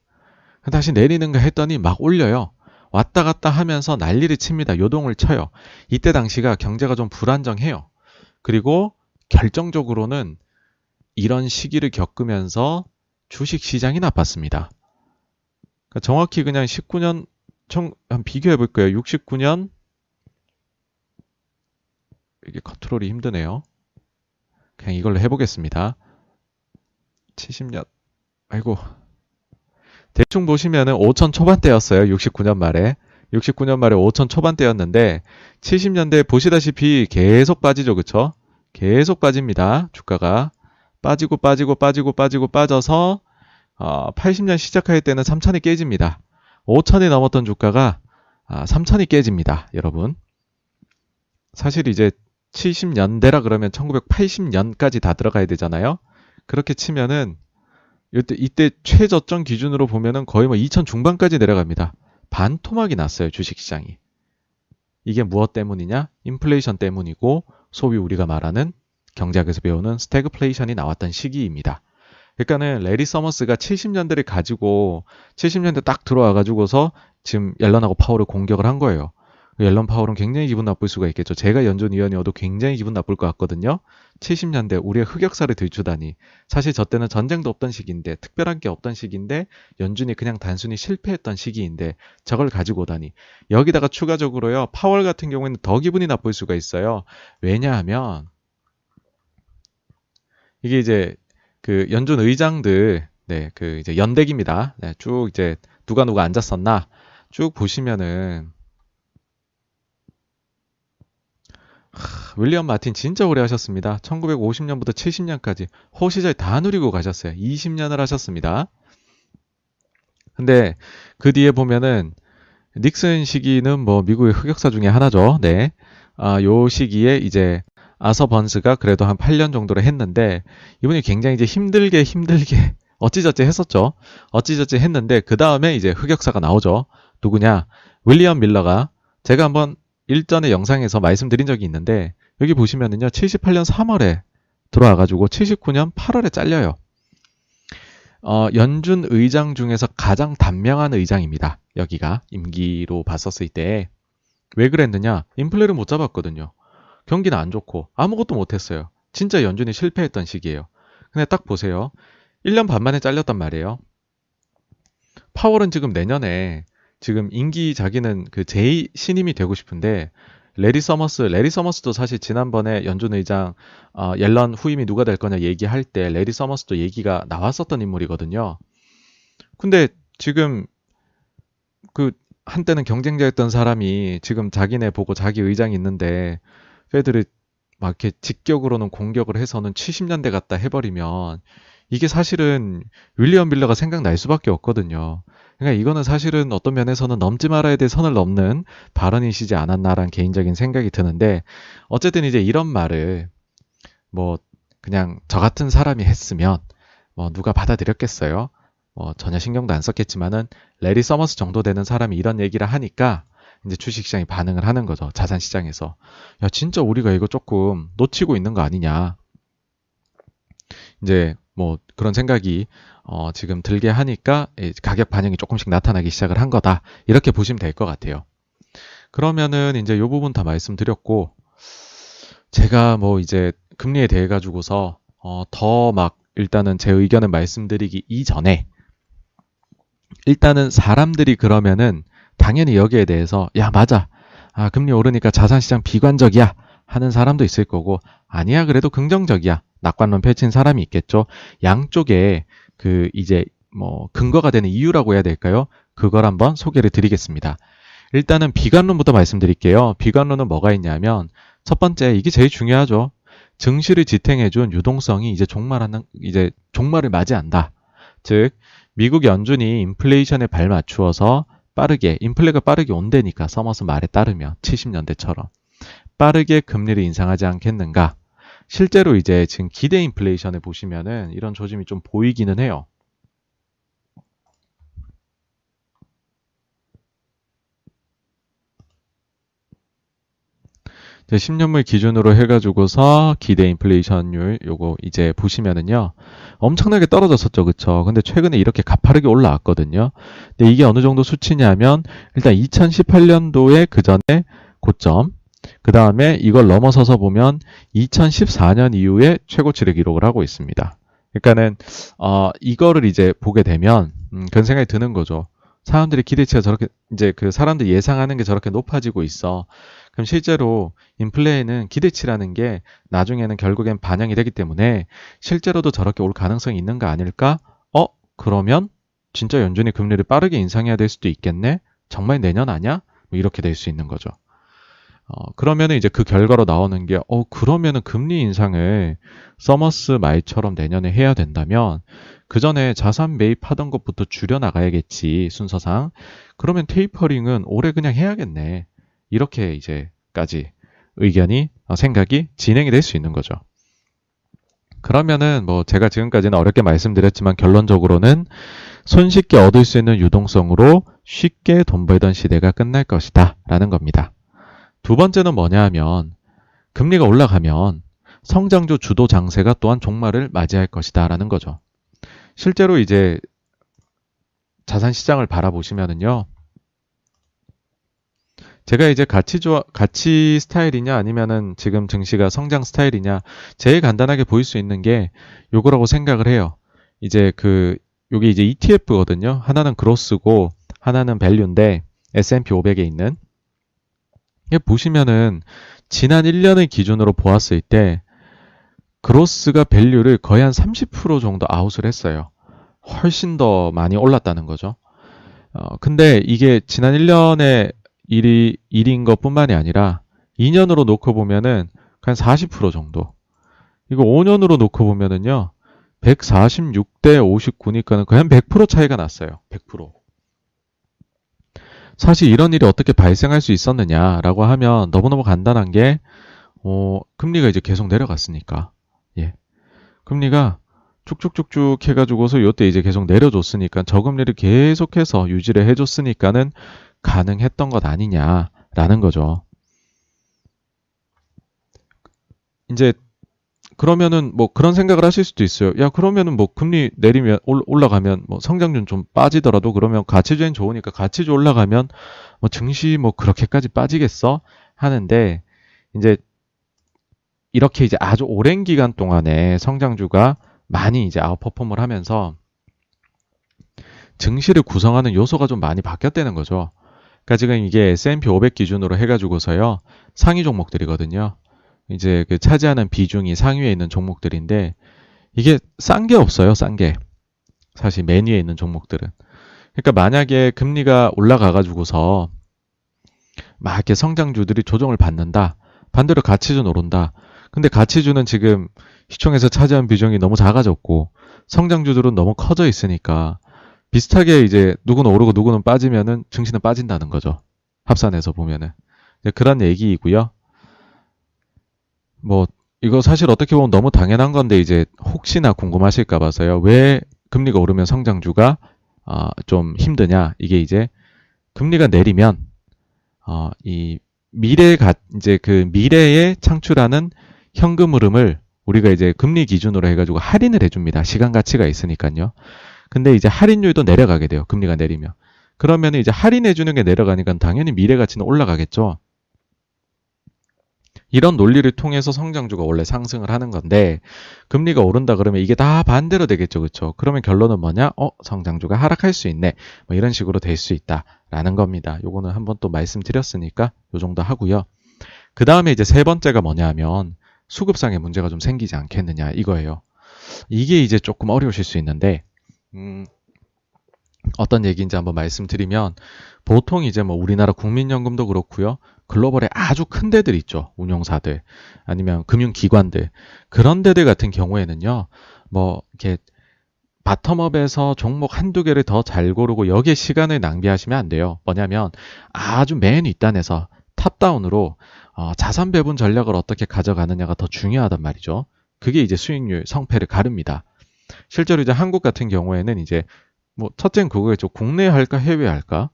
다시 내리는가 했더니 막 올려요. 왔다 갔다 하면서 난리를 칩니다. 요동을 쳐요. 이때 당시가 경제가 좀 불안정해요. 그리고 결정적으로는 이런 시기를 겪으면서 주식 시장이 나빴습니다. 그러니까 정확히 그냥 19년 청, 한 비교해 볼 거예요. 69년 이게 컨트롤이 힘드네요. 그냥 이걸로 해보겠습니다. 70년 아이고 대충 보시면은 5천 초반대였어요. 69년 말에 69년 말에 5천 초반대였는데 70년대 보시다시피 계속 빠지죠, 그쵸? 계속 빠집니다. 주가가 빠지고 빠지고 빠지고 빠지고 빠져서 어, 80년 시작할 때는 3천이 깨집니다. 5천이 넘었던 주가가 아, 3천이 깨집니다. 여러분. 사실 이제 70년대라 그러면 1980년까지 다 들어가야 되잖아요. 그렇게 치면은 이때, 이때 최저점 기준으로 보면은 거의 뭐 2000 중반까지 내려갑니다. 반토막이 났어요, 주식 시장이. 이게 무엇 때문이냐? 인플레이션 때문이고 소위 우리가 말하는 경제학에서 배우는 스태그플레이션이 나왔던 시기입니다. 그러니까는 레리 서머스가 70년대를 가지고 70년대 딱 들어와 가지고서 지금 옐런하고 파월을 공격을 한 거예요. 옐런 파월은 굉장히 기분 나쁠 수가 있겠죠. 제가 연준위원이어도 굉장히 기분 나쁠 것 같거든요. 70년대 우리의 흑역사를 들추다니. 사실 저 때는 전쟁도 없던 시기인데 특별한 게 없던 시기인데 연준이 그냥 단순히 실패했던 시기인데 저걸 가지고 오다니. 여기다가 추가적으로요. 파월 같은 경우에는 더 기분이 나쁠 수가 있어요. 왜냐하면 이게 이제 그 연준 의장들 네, 그 이제 연대기입니다. 네, 쭉 이제 누가 누가 앉았었나 쭉 보시면은 윌리엄 마틴 진짜 오래 하셨습니다. 1950년부터 70년까지 호시절 다 누리고 가셨어요. 20년을 하셨습니다. 근데 그 뒤에 보면은 닉슨 시기는 뭐 미국의 흑역사 중에 하나죠. 네. 아, 요 시기에 이제 아서 번스가 그래도 한 8년 정도를 했는데 이분이 굉장히 이제 힘들게 힘들게 어찌저찌 했었죠. 어찌저찌 했는데 그 다음에 이제 흑역사가 나오죠. 누구냐? 윌리엄 밀러가 제가 한번 일전의 영상에서 말씀드린 적이 있는데 여기 보시면은요 78년 3월에 들어와 가지고 79년 8월에 잘려요. 어, 연준 의장 중에서 가장 단명한 의장입니다. 여기가 임기로 봤었을 때 왜 그랬느냐? 인플레를 못 잡았거든요. 경기는 안 좋고 아무것도 못 했어요. 진짜 연준이 실패했던 시기예요. 근데 딱 보세요. 1년 반 만에 잘렸단 말이에요. 파월은 지금 내년에 지금 임기 자기는 그 제2 신임이 되고 싶은데 레리 서머스, 레리 서머스도 사실 지난번에 연준 의장 어, 옐런 후임이 누가 될 거냐 얘기할 때 레리 서머스도 얘기가 나왔었던 인물이거든요. 근데 지금 그 한때는 경쟁자였던 사람이 지금 자기네 보고 자기 의장이 있는데 Fed를 막 이렇게 직격으로는 공격을 해서는 70년대 같다 해버리면 이게 사실은 윌리엄 밀러가 생각날 수밖에 없거든요. 그러니까 이거는 사실은 어떤 면에서는 넘지 말아야 될 선을 넘는 발언이시지 않았나라는 개인적인 생각이 드는데 어쨌든 이제 이런 말을 뭐 그냥 저 같은 사람이 했으면 뭐 누가 받아들였겠어요. 뭐 전혀 신경도 안 썼겠지만은 레리 서머스 정도 되는 사람이 이런 얘기를 하니까 이제 주식시장이 반응을 하는 거죠. 자산시장에서. 야, 진짜 우리가 이거 조금 놓치고 있는 거 아니냐. 이제 뭐 그런 생각이 어, 지금 들게 하니까 가격 반영이 조금씩 나타나기 시작을 한 거다. 이렇게 보시면 될 것 같아요. 그러면은 이제 요 부분 다 말씀드렸고 제가 뭐 이제 금리에 대해 가지고서 어, 더 막 일단은 제 의견을 말씀드리기 이전에 일단은 사람들이 그러면은 당연히 여기에 대해서 야 맞아 아 금리 오르니까 자산시장 비관적이야 하는 사람도 있을 거고 아니야 그래도 긍정적이야 낙관론 펼친 사람이 있겠죠. 양쪽에 그 이제 뭐 근거가 되는 이유라고 해야 될까요? 그걸 한번 소개를 드리겠습니다. 일단은 비관론부터 말씀드릴게요. 비관론은 뭐가 있냐면 첫 번째 이게 제일 중요하죠. 증시를 지탱해준 유동성이 이제 종말하는 이제 종말을 맞이한다. 즉 미국 연준이 인플레이션에 발 맞추어서 빠르게 인플레가 빠르게 온다니까 서머스 말에 따르면 70년대처럼 빠르게 금리를 인상하지 않겠는가? 실제로 이제 지금 기대 인플레이션을 보시면은 이런 조짐이 좀 보이기는 해요. 10년물 기준으로 해가지고서 기대 인플레이션율 요거 이제 보시면은요 엄청나게 떨어졌었죠 그쵸 근데 최근에 이렇게 가파르게 올라왔거든요 근데 이게 어느 정도 수치냐면 일단 2018년도에 그 전에 고점 그 다음에 이걸 넘어서서 보면 2014년 이후에 최고치를 기록을 하고 있습니다. 그러니까는 어, 이거를 이제 보게 되면 음, 그런 생각이 드는 거죠. 사람들이 기대치가 저렇게 이제 그 사람들 예상하는 게 저렇게 높아지고 있어. 그럼 실제로 인플레이는 기대치라는 게 나중에는 결국엔 반영이 되기 때문에 실제로도 저렇게 올 가능성이 있는 거 아닐까? 어? 그러면 진짜 연준이 금리를 빠르게 인상해야 될 수도 있겠네? 정말 내년 아냐? 뭐 이렇게 될 수 있는 거죠. 어, 그러면은 이제 그 결과로 나오는 게, 어, 그러면은 금리 인상을 서머스 말처럼 내년에 해야 된다면, 그 전에 자산 매입하던 것부터 줄여나가야겠지, 순서상. 그러면 tapering은 올해 그냥 해야겠네. 이렇게 이제까지 의견이, 어, 생각이 진행이 될 수 있는 거죠. 그러면은 뭐 제가 지금까지는 어렵게 말씀드렸지만 결론적으로는 손쉽게 얻을 수 있는 유동성으로 쉽게 돈 벌던 시대가 끝날 것이다. 라는 겁니다. 두 번째는 뭐냐 하면 금리가 올라가면 성장주 주도 장세가 또한 종말을 맞이할 것이다 라는 거죠. 실제로 이제 자산 시장을 바라보시면은요. 제가 이제 가치 좋아, 가치 스타일이냐 아니면은 지금 증시가 성장 스타일이냐 제일 간단하게 보일 수 있는 게 요거라고 생각을 해요. 이제 그 요게 이제 ETF거든요. 하나는 growth고 하나는 value인데 S&P 500에 있는 보시면은 지난 1년을 기준으로 보았을 때 growth가 value를 거의 한 30% 정도 아웃을 했어요. 훨씬 더 많이 올랐다는 거죠. 어, 근데 이게 지난 1년의 일이, 일인 것 뿐만이 아니라 2년으로 놓고 보면은 한 40% 정도. 이거 5년으로 놓고 보면은요, 146대 59니까는 거의 한 100% 차이가 났어요. 100%. 사실 이런 일이 어떻게 발생할 수 있었느냐라고 하면 너무너무 간단한 게, 어, 금리가 이제 계속 내려갔으니까. 예. 금리가 쭉쭉쭉쭉 해가지고서 요때 이제 계속 내려줬으니까 저금리를 계속해서 유지를 해줬으니까는 가능했던 것 아니냐라는 거죠. 이제 그러면은 뭐 그런 생각을 하실 수도 있어요. 야 그러면은 뭐 금리 내리면 올라가면 뭐 성장률 좀 빠지더라도 그러면 가치주엔 좋으니까 가치주 올라가면 뭐 증시 뭐 그렇게까지 빠지겠어 하는데 이제 이렇게 이제 아주 오랜 기간 동안에 성장주가 많이 이제 아웃퍼폼을 하면서 증시를 구성하는 요소가 좀 많이 바뀌었다는 거죠. 그러니까 지금 이게 S&P 500 기준으로 해가지고서요 상위 종목들이거든요. 이제 그 차지하는 비중이 상위에 있는 종목들인데 이게 싼 게 없어요, 싼 게. 사실 맨 위에 있는 종목들은. 그러니까 만약에 금리가 올라가 가지고서 막 이렇게 성장주들이 조정을 받는다. 반대로 가치주 오른다. 근데 가치주는 지금 시총에서 차지한 비중이 너무 작아졌고 성장주들은 너무 커져 있으니까 비슷하게 이제 누구는 오르고 누구는 빠지면은 증시는 빠진다는 거죠. 합산해서 보면은. 그런 얘기이고요. 뭐 이거 사실 어떻게 보면 너무 당연한 건데 이제 혹시나 궁금하실까 봐서요. 왜 금리가 오르면 성장주가 어, 좀 힘드냐? 이게 이제 금리가 내리면 어, 이 미래가 이제 그 미래에 창출하는 현금 흐름을 우리가 이제 금리 기준으로 해가지고 할인을 해줍니다. 시간 가치가 있으니까요. 근데 이제 할인율도 내려가게 돼요. 금리가 내리면. 그러면 이제 할인해주는 게 내려가니까 당연히 미래 가치는 올라가겠죠. 이런 논리를 통해서 성장주가 원래 상승을 하는 건데 금리가 오른다 그러면 이게 다 반대로 되겠죠. 그렇죠? 그러면 결론은 뭐냐? 어, 성장주가 하락할 수 있네. 뭐 이런 식으로 될 수 있다라는 겁니다. 요거는 한번 또 말씀드렸으니까 요 정도 하고요. 그 다음에 이제 세 번째가 뭐냐면 수급상의 문제가 좀 생기지 않겠느냐 이거예요. 이게 이제 조금 어려우실 수 있는데 음, 어떤 얘기인지 한번 말씀드리면 보통 이제 뭐 우리나라 국민연금도 그렇고요. 글로벌에 아주 큰 데들 있죠. 운영사들 아니면 금융기관들 그런 데들 같은 경우에는요. 뭐 이렇게 바텀업에서 종목 한두 개를 더 잘 고르고 여기에 시간을 낭비하시면 안 돼요. 뭐냐면 아주 맨 윗단에서 탑다운으로 어, 자산 배분 전략을 어떻게 가져가느냐가 더 중요하단 말이죠. 그게 이제 수익률 성패를 가릅니다. 실제로 이제 한국 같은 경우에는 이제 뭐 첫째는 그거겠죠. 국내에 할까 해외에 할까?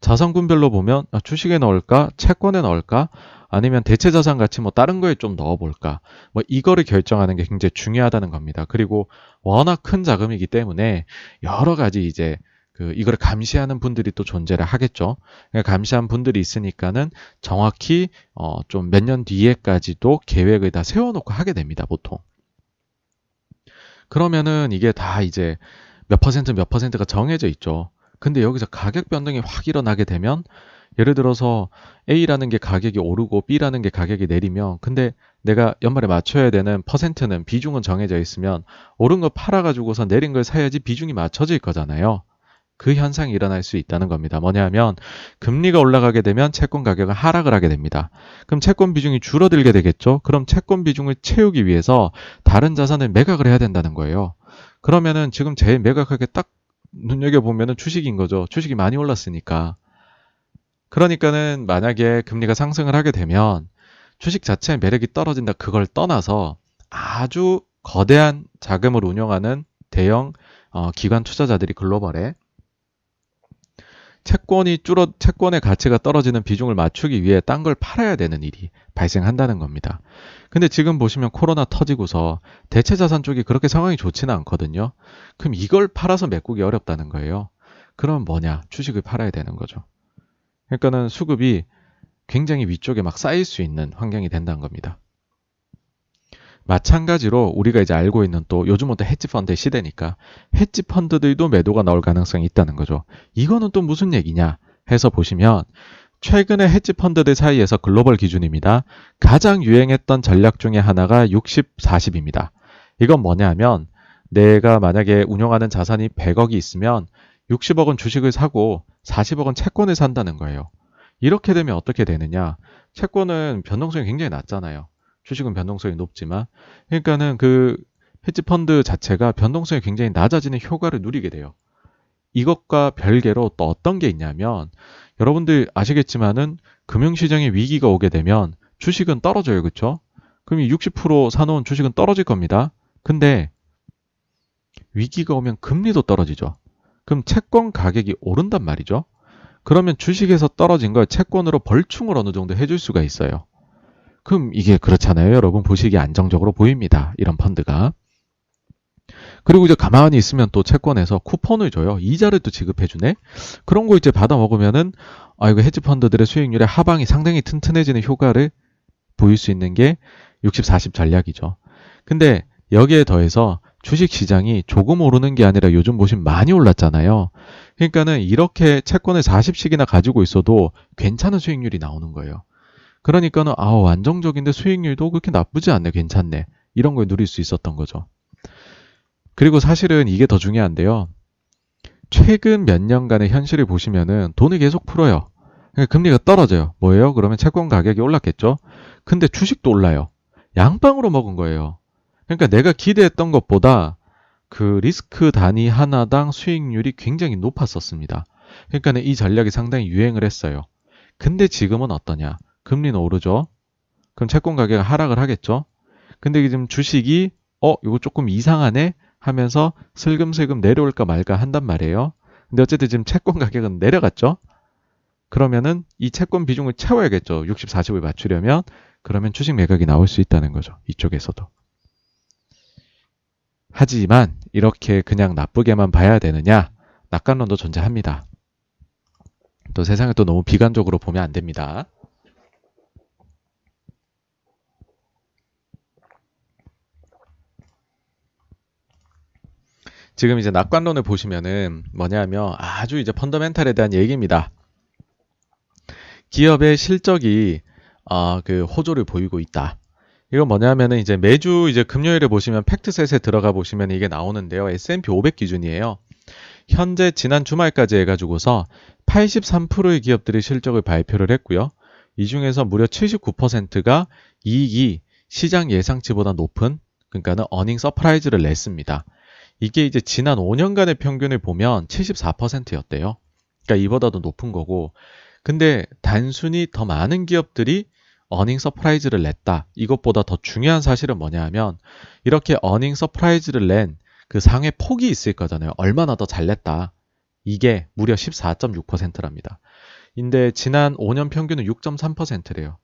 자산군별로 보면 아, 주식에 넣을까, 채권에 넣을까, 아니면 대체 자산 같이 뭐 다른 거에 좀 넣어볼까, 뭐 이거를 결정하는 게 굉장히 중요하다는 겁니다. 그리고 워낙 큰 자금이기 때문에 여러 가지 이제 그 이거를 감시하는 분들이 또 존재를 하겠죠. 그러니까 감시한 분들이 있으니까는 정확히 어 좀 몇 년 뒤에까지도 계획을 다 세워놓고 하게 됩니다. 보통. 그러면은 이게 다 이제 몇 퍼센트 몇 퍼센트가 정해져 있죠. 근데 여기서 가격 변동이 확 일어나게 되면 예를 들어서 A라는 게 가격이 오르고 B라는 게 가격이 내리면 근데 내가 연말에 맞춰야 되는 퍼센트는 비중은 정해져 있으면 오른 거 팔아가지고서 내린 걸 사야지 비중이 맞춰질 거잖아요. 그 현상이 일어날 수 있다는 겁니다. 뭐냐면 금리가 올라가게 되면 채권 가격은 하락을 하게 됩니다. 그럼 채권 비중이 줄어들게 되겠죠. 그럼 채권 비중을 채우기 위해서 다른 자산을 매각을 해야 된다는 거예요. 그러면은 지금 제일 매각하게 딱 눈여겨보면은 주식인 거죠. 주식이 많이 올랐으니까. 그러니까는 만약에 금리가 상승을 하게 되면 주식 자체의 매력이 떨어진다. 그걸 떠나서 아주 거대한 자금을 운영하는 대형 어, 기관 투자자들이 글로벌에 채권이 줄어 채권의 가치가 떨어지는 비중을 맞추기 위해 딴 걸 팔아야 되는 일이 발생한다는 겁니다. 근데 지금 보시면 코로나 터지고서 대체 자산 쪽이 그렇게 상황이 좋지는 않거든요. 그럼 이걸 팔아서 메꾸기 어렵다는 거예요. 그럼 뭐냐? 주식을 팔아야 되는 거죠. 그러니까는 수급이 굉장히 위쪽에 막 쌓일 수 있는 환경이 된다는 겁니다. 마찬가지로 우리가 이제 알고 있는 또 요즘은 또 헤지 펀드의 시대니까 헤지 펀드들도 매도가 나올 가능성이 있다는 거죠. 이거는 또 무슨 얘기냐 해서 보시면 최근에 헤지 펀드들 사이에서 글로벌 기준입니다. 가장 유행했던 전략 중에 하나가 60, 40입니다. 이건 뭐냐면 내가 만약에 운영하는 자산이 100억이 있으면 60억은 주식을 사고 40억은 채권을 산다는 거예요. 이렇게 되면 어떻게 되느냐? 채권은 변동성이 굉장히 낮잖아요. 주식은 변동성이 높지만 그러니까는 그 헤지 펀드 자체가 변동성이 굉장히 낮아지는 효과를 누리게 돼요. 이것과 별개로 또 어떤 게 있냐면 여러분들 아시겠지만은 금융시장에 위기가 오게 되면 주식은 떨어져요. 그쵸? 그럼 60% 사놓은 주식은 떨어질 겁니다. 근데 위기가 오면 금리도 떨어지죠. 그럼 채권 가격이 오른단 말이죠. 그러면 주식에서 떨어진 걸 채권으로 벌충을 어느 정도 해줄 수가 있어요. 그럼 이게 그렇잖아요. 여러분 보시기에 안정적으로 보입니다. 이런 펀드가. 그리고 이제 가만히 있으면 또 채권에서 쿠폰을 줘요. 이자를 또 지급해 주네. 그런 거 이제 받아 먹으면은 아 이거 헤지 펀드들의 수익률의 하방이 상당히 튼튼해지는 효과를 보일 수 있는 게 60, 40 전략이죠. 근데 여기에 더해서 주식 시장이 조금 오르는 게 아니라 요즘 보시면 많이 올랐잖아요. 그러니까는 이렇게 채권을 40씩이나 가지고 있어도 괜찮은 수익률이 나오는 거예요. 그러니까는 아우 안정적인데 수익률도 그렇게 나쁘지 않네 괜찮네 이런 걸 누릴 수 있었던 거죠. 그리고 사실은 이게 더 중요한데요. 최근 몇 년간의 현실을 보시면은 돈을 계속 풀어요. 그러니까 금리가 떨어져요. 뭐예요? 그러면 채권 가격이 올랐겠죠? 근데 주식도 올라요. 양방으로 먹은 거예요. 그러니까 내가 기대했던 것보다 그 리스크 단위 하나당 수익률이 굉장히 높았었습니다. 그러니까 이 전략이 상당히 유행을 했어요. 근데 지금은 어떠냐? 금리는 오르죠. 그럼 채권 가격이 하락을 하겠죠. 근데 지금 주식이 어 이거 조금 이상하네 하면서 슬금슬금 내려올까 말까 한단 말이에요. 근데 어쨌든 지금 채권 가격은 내려갔죠. 그러면은 이 채권 비중을 채워야겠죠. 60, 40을 맞추려면 그러면 주식 매각이 나올 수 있다는 거죠. 이쪽에서도. 하지만 이렇게 그냥 나쁘게만 봐야 되느냐? 낙관론도 존재합니다. 또 세상을 또 너무 비관적으로 보면 안 됩니다. 지금 이제 낙관론을 보시면은 뭐냐면 아주 이제 펀더멘탈에 대한 얘기입니다. 기업의 실적이 어, 그 호조를 보이고 있다. 이건 뭐냐면은 이제 매주 이제 금요일에 보시면 팩트셋에 들어가 보시면 이게 나오는데요. S&P 500 기준이에요. 현재 지난 주말까지 해가지고서 83%의 기업들이 실적을 발표를 했고요. 이 중에서 무려 79%가 이익이 시장 예상치보다 높은 그러니까는 earning surprise를 냈습니다. 이게 이제 지난 5년간의 평균을 보면 74%였대요. 그러니까 이보다도 높은 거고. 근데 단순히 더 많은 기업들이 earning surprise를 냈다. 이것보다 더 중요한 사실은 뭐냐 하면 이렇게 earning surprise를 낸 그 상회 폭이 있을 거잖아요. 얼마나 더 잘 냈다. 이게 무려 14.6%랍니다. 근데 지난 5년 평균은 6.3%래요.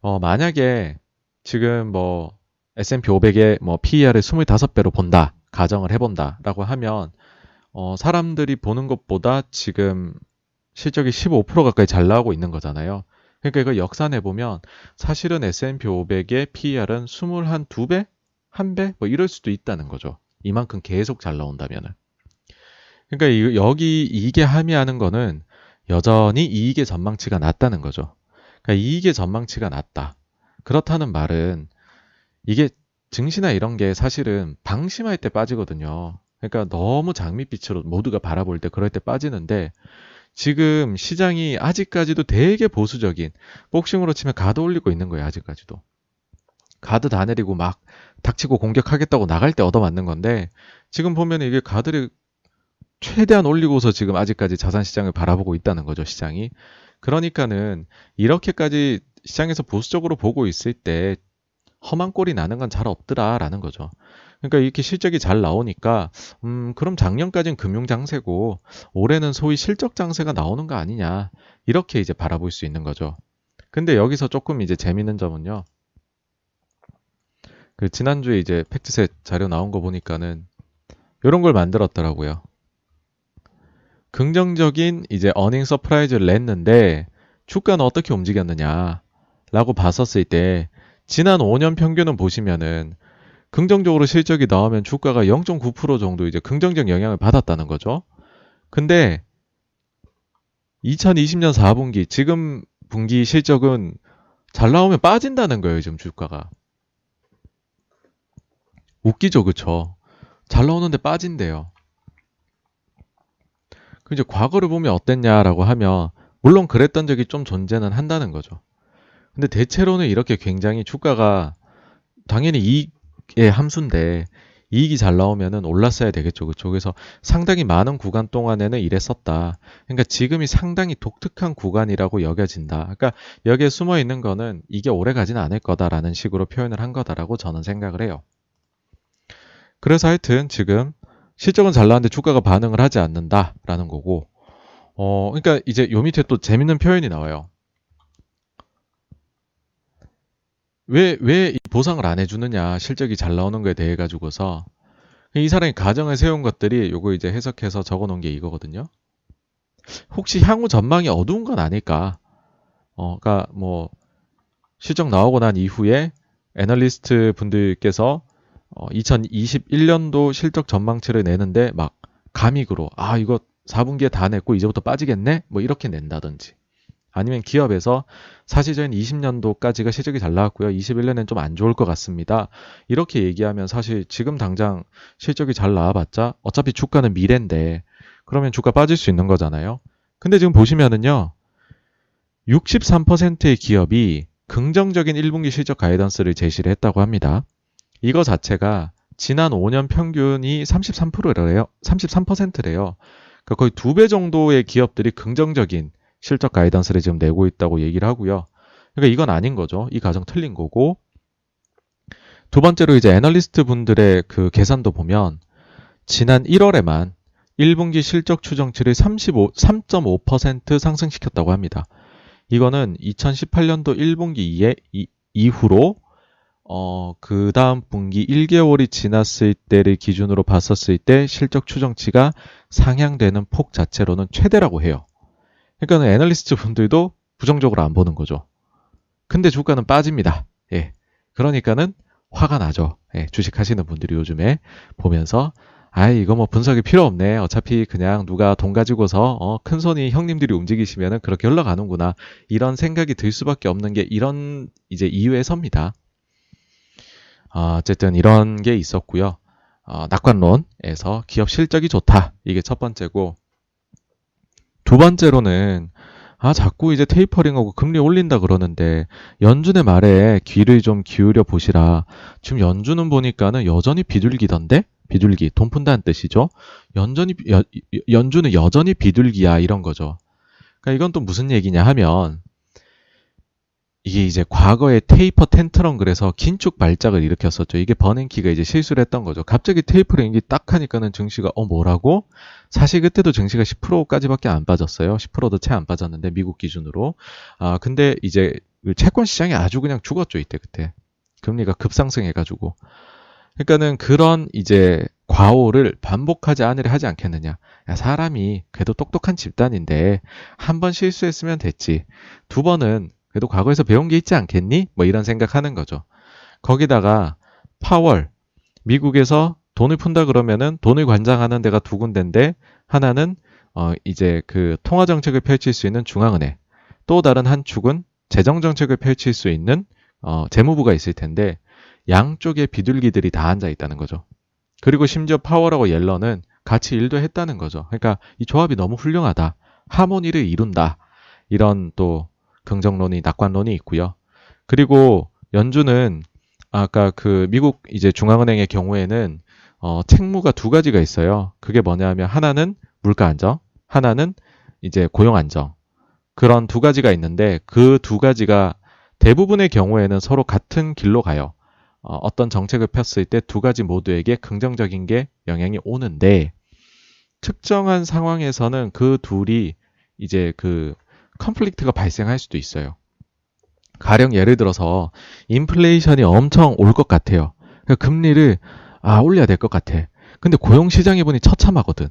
어, 만약에 지금 뭐 S&P 500의 뭐 PER을 25배로 본다. 가정을 해본다라고 하면 어, 사람들이 보는 것보다 지금 실적이 15% 가까이 잘 나오고 있는 거잖아요. 그러니까 이거 역산해 보면 사실은 S&P 500의 PER은 22배, 1배 뭐 이럴 수도 있다는 거죠. 이만큼 계속 잘 나온다면은. 그러니까 여기 이게 함의하는 거는 여전히 이익의 전망치가 낮다는 거죠. 그러니까 이익의 전망치가 낮다. 그렇다는 말은 이게 증시나 이런 게 사실은 방심할 때 빠지거든요. 그러니까 너무 장밋빛으로 모두가 바라볼 때 그럴 때 빠지는데 지금 시장이 아직까지도 되게 보수적인 복싱으로 치면 가드 올리고 있는 거예요. 아직까지도. 가드 다 내리고 막 닥치고 공격하겠다고 나갈 때 얻어맞는 건데 지금 보면 이게 가드를 최대한 올리고서 지금 아직까지 자산 시장을 바라보고 있다는 거죠. 시장이. 그러니까는 이렇게까지 시장에서 보수적으로 보고 있을 때 험한 꼴이 나는 건 잘 없더라라는 거죠. 그러니까 이렇게 실적이 잘 나오니까 음 그럼 작년까지는 금융 장세고 올해는 소위 실적 장세가 나오는 거 아니냐 이렇게 이제 바라볼 수 있는 거죠. 근데 여기서 조금 이제 재밌는 점은요. 그 지난주에 이제 FactSet 자료 나온 거 보니까는 이런 걸 만들었더라고요. 긍정적인 이제 earning surprise를 냈는데 주가는 어떻게 움직였느냐라고 봤었을 때 지난 5년 평균은 보시면은 긍정적으로 실적이 나오면 주가가 0.9% 정도 이제 긍정적 영향을 받았다는 거죠. 근데 2020년 4분기 지금 분기 실적은 잘 나오면 빠진다는 거예요, 지금 주가가. 웃기죠, 그쵸? 잘 나오는데 빠진대요. 그 이제 과거를 보면 어땠냐라고 하면 물론 그랬던 적이 좀 존재는 한다는 거죠. 근데 대체로는 이렇게 굉장히 주가가 당연히 이익의 함수인데 이익이 잘 나오면은 올랐어야 되겠죠. 그쵸? 그래서 상당히 많은 구간 동안에는 이랬었다. 그러니까 지금이 상당히 독특한 구간이라고 여겨진다. 그러니까 여기에 숨어 있는 거는 이게 오래 가지는 않을 거다라는 식으로 표현을 한 거다라고 저는 생각을 해요. 그래서 하여튼 지금 실적은 잘 나왔는데 주가가 반응을 하지 않는다라는 거고, 어, 그러니까 이제 요 밑에 또 재밌는 표현이 나와요. 왜, 왜 보상을 안 해주느냐, 실적이 잘 나오는 거에 대해 가지고서, 이 사람이 가정을 세운 것들이 요거 이제 해석해서 적어 놓은 게 이거거든요. 혹시 향후 전망이 어두운 건 아닐까? 어, 그니까 뭐, 실적 나오고 난 이후에 애널리스트 분들께서 어, 2021년도 실적 전망치를 내는데 막 감익으로 아 이거 4분기에 다 냈고 이제부터 빠지겠네 뭐 이렇게 낸다든지 아니면 기업에서 사실적인 20년도까지가 실적이 잘 나왔고요. 21년엔 좀 안 좋을 것 같습니다. 이렇게 얘기하면 사실 지금 당장 실적이 잘 나와봤자 어차피 주가는 미래인데 그러면 주가 빠질 수 있는 거잖아요. 근데 지금 보시면은요. 63%의 기업이 긍정적인 1분기 실적 가이던스를 제시를 했다고 합니다. 이거 자체가 지난 5년 평균이 33%래요. 33%래요. 그러니까 거의 두 배 정도의 기업들이 긍정적인 실적 가이던스를 지금 내고 있다고 얘기를 하고요. 그러니까 이건 아닌 거죠. 이 가정 틀린 거고. 두 번째로 이제 애널리스트 분들의 그 계산도 보면 지난 1월에만 1분기 실적 추정치를 35, 3.5% 상승시켰다고 합니다. 이거는 2018년도 1분기 이에, 이, 이후로 어, 그 다음 분기 1개월이 지났을 때를 기준으로 봤었을 때 실적 추정치가 상향되는 폭 자체로는 최대라고 해요. 그러니까 애널리스트 분들도 부정적으로 안 보는 거죠. 근데 주가는 빠집니다. 예. 그러니까는 화가 나죠. 예. 주식 하시는 분들이 요즘에 보면서 아 이거 뭐 분석이 필요 없네. 어차피 그냥 누가 돈 가지고서 어, 큰 손이 형님들이 움직이시면은 그렇게 흘러가는구나. 이런 생각이 들 수밖에 없는 게 이런 이제 이유에서입니다. 어, 어쨌든 이런 게 있었고요. 어, 낙관론에서 기업 실적이 좋다. 이게 첫 번째고 두 번째로는 아 자꾸 이제 테이퍼링하고 금리 올린다 그러는데 연준의 말에 귀를 좀 기울여 보시라. 지금 연준은 보니까는 여전히 비둘기던데 비둘기 돈 푼다는 뜻이죠. 연전이 여, 연준은 여전히 비둘기야 이런 거죠. 그러니까 이건 또 무슨 얘기냐 하면 이게 이제 과거에 테이퍼 텐트럼 그래서 긴축 발작을 일으켰었죠. 이게 버냉키가 이제 실수를 했던 거죠. 갑자기 테이퍼링이 딱 하니까는 증시가 어 뭐라고? 사실 그때도 증시가 10%까지밖에 안 빠졌어요. 10%도 채 안 빠졌는데 미국 기준으로. 아 근데 이제 그 채권 시장이 아주 그냥 죽었죠 이때 그때. 금리가 급상승해가지고. 그러니까는 그런 이제 과오를 반복하지 않으려 하지 않겠느냐. 야, 사람이 그래도 똑똑한 집단인데 한 번 실수했으면 됐지. 두 번은 그래도 과거에서 배운 게 있지 않겠니? 뭐 이런 생각하는 거죠. 거기다가 파월 미국에서 돈을 푼다 그러면은 돈을 관장하는 데가 두 군데인데 하나는 어 이제 그 통화 정책을 펼칠 수 있는 중앙은행 또 다른 한 축은 재정 정책을 펼칠 수 있는 어 재무부가 있을 텐데 양쪽에 비둘기들이 다 앉아 있다는 거죠. 그리고 심지어 파월하고 옐런은 같이 일도 했다는 거죠. 그러니까 이 조합이 너무 훌륭하다. 하모니를 이룬다. 이런 또 긍정론이 낙관론이 있고요. 그리고 연준은 아까 그 미국 이제 중앙은행의 경우에는 어, 책무가 두 가지가 있어요. 그게 뭐냐면 하나는 물가 안정, 하나는 이제 고용 안정. 그런 두 가지가 있는데 그 두 가지가 대부분의 경우에는 서로 같은 길로 가요. 어, 어떤 정책을 폈을 때 두 가지 모두에게 긍정적인 게 영향이 오는데 특정한 상황에서는 그 둘이 이제 그 컨플릭트가 발생할 수도 있어요. 가령 예를 들어서 인플레이션이 엄청 올 것 같아요. 그러니까 금리를 아 올려야 될 것 같아. 근데 고용 시장에 보니 처참하거든.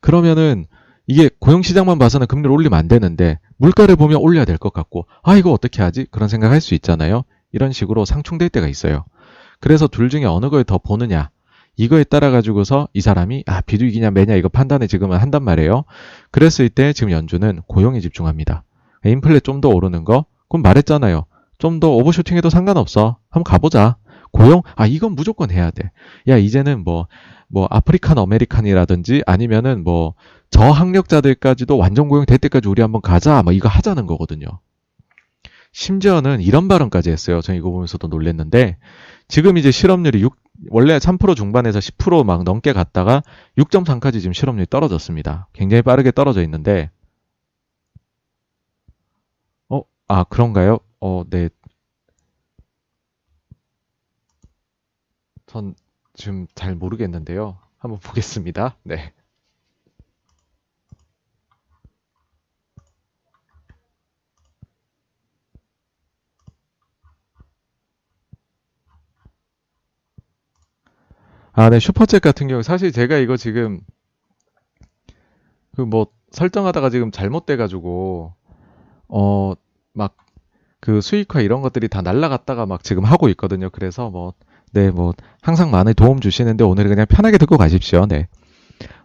그러면은 이게 고용시장만 봐서는 금리를 올리면 안 되는데 물가를 보면 올려야 될 것 같고 아 이거 어떻게 하지? 그런 생각할 수 있잖아요. 이런 식으로 상충될 때가 있어요. 그래서 둘 중에 어느 걸 더 보느냐 이거에 따라 가지고서 이 사람이 아 비둘기냐 매냐 이거 판단을 지금은 한단 말이에요. 그랬을 때 지금 연준은 고용에 집중합니다. 인플레 좀 더 오르는 거 그럼 말했잖아요. 좀 더 overshooting해도 상관없어. 한번 가보자. 고용 아 이건 무조건 해야 돼. 야 이제는 뭐뭐 뭐 African American이라든지 아니면은 뭐 저학력자들까지도 완전 고용 될 때까지 우리 한번 가자. 뭐 이거 하자는 거거든요. 심지어는 이런 발언까지 했어요. 저 이거 보면서도 놀랬는데 지금 이제 실업률이 6, 원래 3% 중반에서 10%막 넘게 갔다가 6.3까지 지금 실업률이 떨어졌습니다. 굉장히 빠르게 떨어져 있는데 어, 아, 그런가요? 어, 네. 전 지금 잘 모르겠는데요. 한번 보겠습니다. 네. 아, 네, 슈퍼챗 같은 경우 사실 제가 이거 지금 그 뭐 설정하다가 지금 잘못돼 가지고 어 막 그 수익화 이런 것들이 다 날라갔다가 막 지금 하고 있거든요. 그래서 뭐 네, 뭐 항상 많은 도움 주시는데 오늘은 그냥 편하게 듣고 가십시오. 네.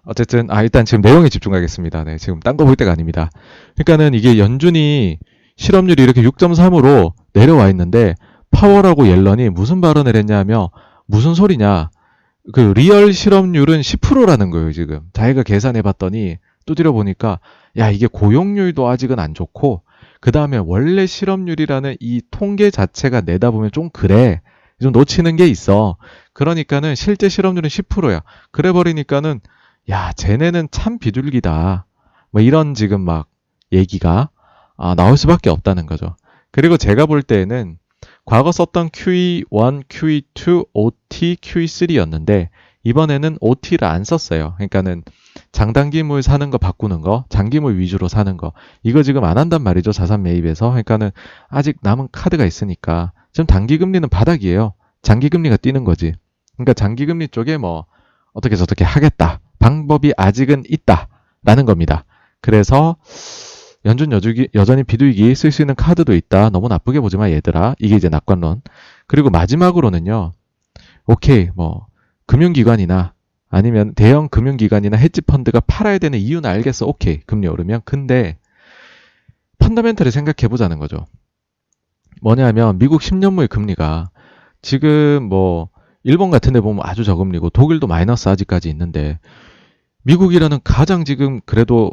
어쨌든 아 일단 지금 내용에 집중하겠습니다. 네, 지금 딴 거 볼 때가 아닙니다. 그러니까는 이게 연준이 실업률이 이렇게 6.3으로 내려와 있는데 파월하고 옐런이 무슨 발언을 했냐며 무슨 소리냐? 그 real 실업률은 10%라는 거예요, 지금. 자기가 계산해 봤더니 두드려 보니까 야, 이게 고용률도 아직은 안 좋고 그다음에 원래 실업률이라는 이 통계 자체가 내다보면 좀 그래. 좀 놓치는 게 있어. 그러니까는 실제 실업률은 10%야. 그래 버리니까는 야, 쟤네는 참 비둘기다. 뭐 이런 지금 막 얘기가 아, 나올 수밖에 없다는 거죠. 그리고 제가 볼 때에는 과거 썼던 QE1, QE2, OT, QE3였는데 이번에는 OT를 안 썼어요. 그러니까는 장단기물 사는 거 바꾸는 거, 장기물 위주로 사는 거. 이거 지금 안 한단 말이죠. 자산 매입에서. 그러니까는 아직 남은 카드가 있으니까 지금 단기 금리는 바닥이에요. 장기 금리가 뛰는 거지. 그러니까 장기 금리 쪽에 뭐 어떻게 저렇게 하겠다. 방법이 아직은 있다라는 겁니다. 그래서 연준 여주기, 여전히 비둘기 쓸수 있는 카드도 있다. 너무 나쁘게 보지 마, 얘들아. 이게 이제 낙관론. 그리고 마지막으로는요. 오케이, 뭐, 금융기관이나 아니면 대형 금융기관이나 헤지펀드가 팔아야 되는 이유는 알겠어. 오케이. 금리 오르면. 근데, 펀더멘털을 생각해 보자는 거죠. 뭐냐면, 미국 10년물 금리가 지금 뭐, 일본 같은 데 보면 아주 저금리고, 독일도 마이너스 아직까지 있는데, 미국이라는 가장 지금 그래도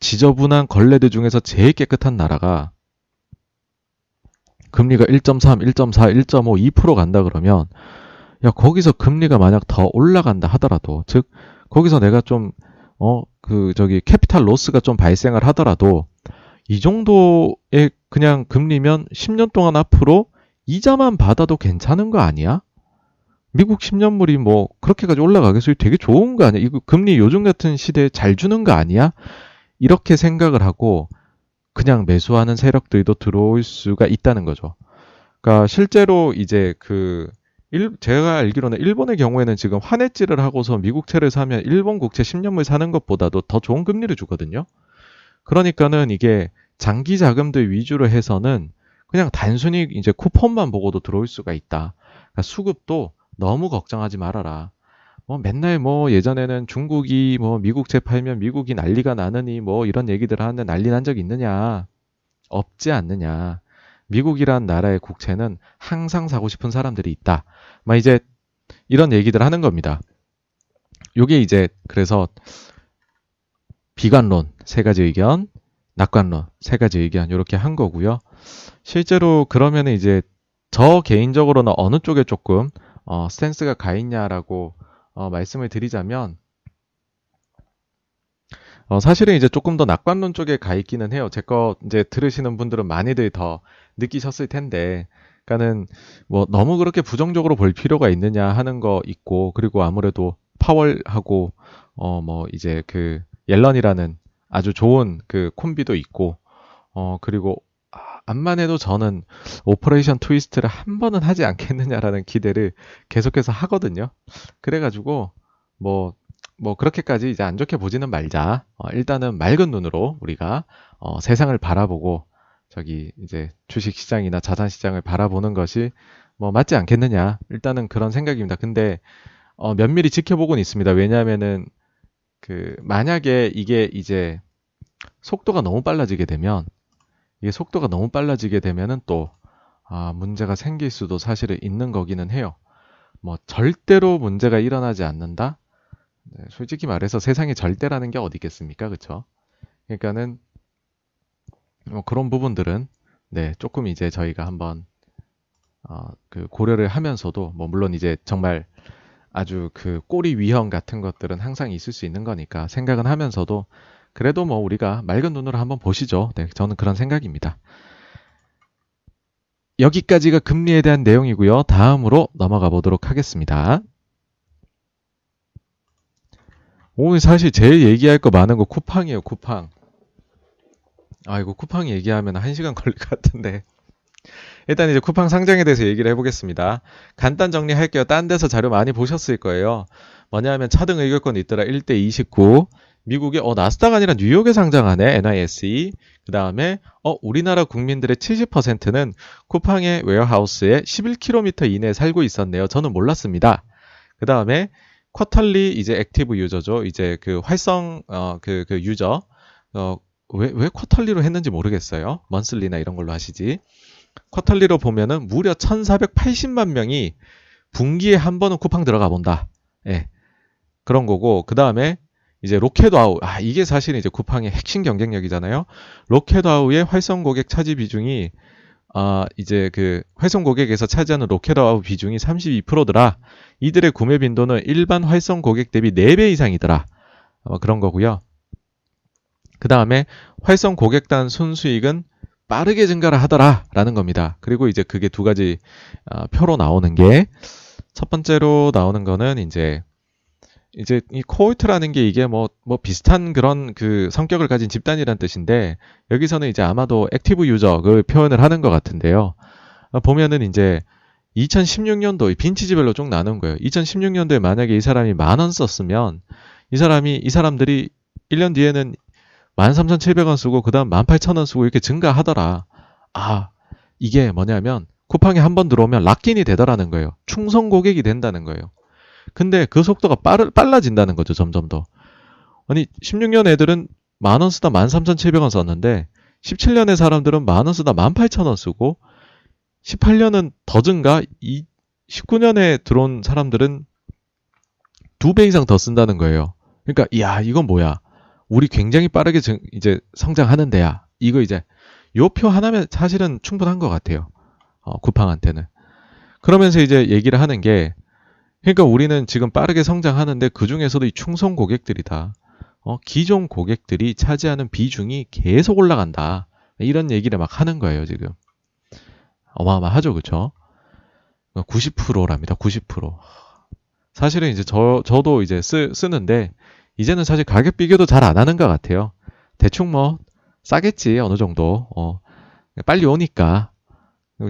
지저분한 걸레들 중에서 제일 깨끗한 나라가 금리가 1.3, 1.4, 1.5, 2% 간다 그러면 야 거기서 금리가 만약 더 올라간다 하더라도 즉 거기서 내가 좀 어 그 저기 캐피탈 로스가 좀 발생을 하더라도 이 정도의 그냥 금리면 10년 동안 앞으로 이자만 받아도 괜찮은 거 아니야? 미국 10년물이 뭐 그렇게까지 올라가겠어요? 되게 좋은 거 아니야? 이거 금리 요즘 같은 시대에 잘 주는 거 아니야? 이렇게 생각을 하고 그냥 매수하는 세력들도 들어올 수가 있다는 거죠. 그러니까 실제로 이제 그 일, 제가 알기로는 일본의 경우에는 지금 환해지를 하고서 미국채를 사면 일본 국채 10년물 사는 것보다도 더 좋은 금리를 주거든요. 그러니까는 이게 장기 자금들 위주로 해서는 그냥 단순히 이제 쿠폰만 보고도 들어올 수가 있다. 그러니까 수급도 너무 걱정하지 말아라. 뭐 맨날 뭐 예전에는 중국이 뭐 미국채 팔면 미국이 난리가 나느니 뭐 이런 얘기들 하는데 난리 난 적 있느냐? 없지 않느냐. 미국이란 나라의 국채는 항상 사고 싶은 사람들이 있다. 막 이제 이런 얘기들 하는 겁니다. 요게 이제 그래서 비관론 세 가지 의견, 낙관론 세 가지 의견 이렇게 한 거고요. 실제로 그러면 이제 저 개인적으로는 어느 쪽에 조금 어, 스탠스가 가 있냐라고 어, 말씀을 드리자면 어, 사실은 이제 조금 더 낙관론 쪽에 가 있기는 해요. 제 거 이제 들으시는 분들은 많이들 더 느끼셨을 텐데, 그러니까는 뭐 너무 그렇게 부정적으로 볼 필요가 있느냐 하는 거 있고, 그리고 아무래도 파월하고 어 뭐 이제 그 옐런이라는 아주 좋은 그 콤비도 있고, 어 그리고 암만 해도 저는 Operation Twist를 한 번은 하지 않겠느냐라는 기대를 계속해서 하거든요. 그래가지고 뭐뭐 그렇게까지 이제 안 좋게 보지는 말자. 어, 일단은 맑은 눈으로 우리가 어, 세상을 바라보고 저기 이제 주식 시장이나 자산 시장을 바라보는 것이 뭐 맞지 않겠느냐. 일단은 그런 생각입니다. 근데 어, 면밀히 지켜보고는 있습니다. 왜냐하면은 그 만약에 이게 이제 속도가 너무 빨라지게 되면 이게 속도가 너무 빨라지게 되면은 또 아, 문제가 생길 수도 사실은 있는 거기는 해요. 뭐 절대로 문제가 일어나지 않는다. 네, 솔직히 말해서 세상에 절대라는 게 어디 있겠습니까, 그렇죠? 그러니까는 뭐 그런 부분들은 네 조금 이제 저희가 한번 어, 그 고려를 하면서도 뭐 물론 이제 정말 아주 그 꼬리 위험 같은 것들은 항상 있을 수 있는 거니까 생각은 하면서도 그래도 뭐 우리가 맑은 눈으로 한번 보시죠. 네, 저는 그런 생각입니다. 여기까지가 금리에 대한 내용이고요. 다음으로 넘어가 보도록 하겠습니다. 오늘 사실 제일 얘기할 거 많은 거 쿠팡이에요, 쿠팡. 아, 이거 쿠팡 얘기하면 1시간 걸릴 것 같은데. 일단 이제 쿠팡 상장에 대해서 얘기를 해보겠습니다. 간단 정리할게요. 딴 데서 자료 많이 보셨을 거예요. 뭐냐 하면 차등 의결권이 있더라. 1대 29. 미국의 어 나스닥 아니라 뉴욕에 상장하네 NYSE 그 다음에 어 우리나라 국민들의 70%는 쿠팡의 웨어하우스에 11km 이내에 살고 있었네요. 저는 몰랐습니다. 그 다음에 quarterly 이제 active user죠. 이제 그 활성 어그그 그 user 어 왜 왜 quarterly로 했는지 모르겠어요. monthly나 이런 걸로 하시지. quarterly로 보면은 무려 1,480만 명이 분기에 한 번은 쿠팡 들어가 본다. 예. 그런 거고 그 다음에 이제 로켓와우 아 이게 사실 이제 쿠팡의 핵심 경쟁력이잖아요. 로켓와우의 활성 고객 차지 비중이 아 이제 그 활성 고객에서 차지하는 로켓와우 비중이 32%더라. 이들의 구매 빈도는 일반 활성 고객 대비 4배 이상이더라. 어, 그런 거고요. 그 다음에 활성 고객당 순수익은 빠르게 증가를 하더라라는 겁니다. 그리고 이제 그게 두 가지 어, 표로 나오는 게 첫 번째로 나오는 거는 이제 이제 이 cohort라는 게 이게 뭐, 뭐 비슷한 그런 그 성격을 가진 집단이란 뜻인데 여기서는 이제 아마도 active user를 표현을 하는 것 같은데요. 어, 보면은 이제 2016년도 vintage별로 쭉 나눈 거예요. 2016년도에 만약에 이 사람이 만 원 썼으면 이 사람이 이 사람들이 1년 뒤에는 13,700원 쓰고 그 다음 18,000원 쓰고 이렇게 증가하더라. 아, 이게 뭐냐면 쿠팡에 한 번 들어오면 락인이 되더라는 거예요. 충성 고객이 된다는 거예요. 근데 그 속도가 빠르, 빨라진다는 거죠, 점점 더. 아니, 16년 애들은 만 원 쓰다 13,700원 썼는데, 17년의 사람들은 만 원 쓰다 18,000원 쓰고, 18년은 더 증가, 이 19년에 들어온 사람들은 두 배 이상 더 쓴다는 거예요. 그러니까, 이야, 이건 뭐야. 우리 굉장히 빠르게 증, 이제 성장하는 데야. 이거 이제, 요 표 하나면 사실은 충분한 것 같아요. 어, 쿠팡한테는. 그러면서 이제 얘기를 하는 게, 그러니까 우리는 지금 빠르게 성장하는데 그 중에서도 이 충성 고객들이다. 어, 기존 고객들이 차지하는 비중이 계속 올라간다. 이런 얘기를 막 하는 거예요, 지금. 어마어마하죠, 그쵸? 90%랍니다, 90%. 사실은 이제 저, 저도 이제 쓰, 쓰는데, 이제는 사실 가격 비교도 잘 안 하는 것 같아요. 대충 뭐, 싸겠지, 어느 정도. 어, 빨리 오니까.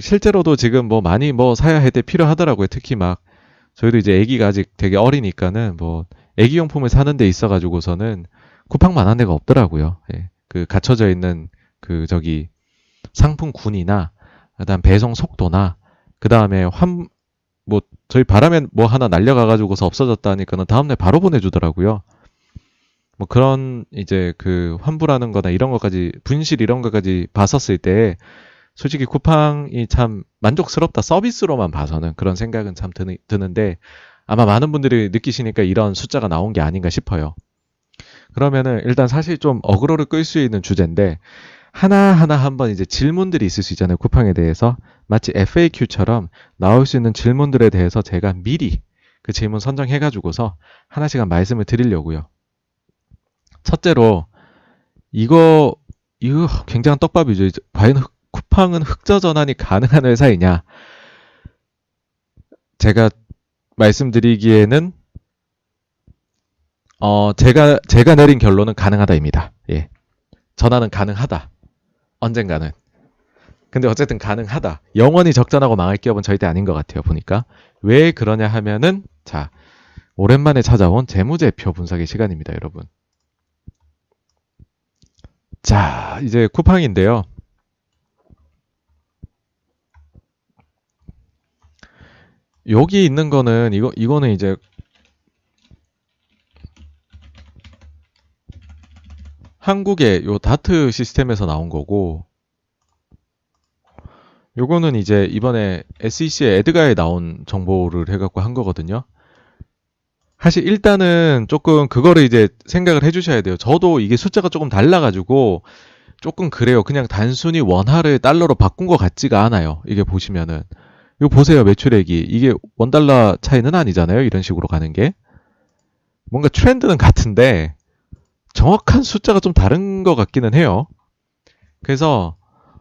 실제로도 지금 뭐 많이 뭐 사야 할 때 필요하더라고요. 특히 막 저희도 이제 아기가 아직 되게 어리니까는 뭐 아기 용품을 사는 데 있어 가지고서는 쿠팡만한 데가 없더라고요. 예. 그 갇혀져 있는 그 저기 상품군이나 그다음 배송 속도나 그다음에 환 뭐 저희 바람에 뭐 하나 날려가 가지고서 없어졌다니까는 다음 날 바로 보내 주더라고요. 뭐 그런 이제 그 환불하는 거나 이런 것까지 분실 이런 것까지 봤었을 때 솔직히 쿠팡이 참 만족스럽다 서비스로만 봐서는 그런 생각은 참 드는, 드는데 아마 많은 분들이 느끼시니까 이런 숫자가 나온 게 아닌가 싶어요. 그러면은 일단 사실 좀 어그로를 끌 수 있는 주제인데 하나하나 한번 이제 질문들이 있을 수 있잖아요. 쿠팡에 대해서. 마치 FAQ처럼 나올 수 있는 질문들에 대해서 제가 미리 그 질문 선정해가지고서 하나씩 말씀을 드리려고요. 첫째로, 이거, 이거 굉장한 떡밥이죠. 과연 쿠팡은 흑자 전환이 가능한 회사이냐? 제가 말씀드리기에는 어 제가 제가 내린 결론은 가능하다입니다. 예. 전환은 가능하다. 언젠가는. 근데 어쨌든 가능하다. 영원히 적전하고 망할 기업은 절대 아닌 것 같아요. 보니까 왜 그러냐 하면은 자 오랜만에 찾아온 재무제표 분석의 시간입니다, 여러분. 자, 이제 쿠팡인데요. 여기 있는 거는 이거 이거는 이제 한국의 요 다트 시스템에서 나온 거고 요거는 이제 이번에 SEC의 에드가에 나온 정보를 해갖고 한 거거든요. 사실 일단은 조금 그거를 이제 생각을 해주셔야 돼요. 저도 이게 숫자가 조금 달라가지고 조금 그래요. 그냥 단순히 원화를 달러로 바꾼 것 같지가 않아요. 이게 보시면은. 이거 보세요. 매출액이. 이게 원달러 차이는 아니잖아요. 이런 식으로 가는 게. 뭔가 트렌드는 같은데 정확한 숫자가 좀 다른 것 같기는 해요. 그래서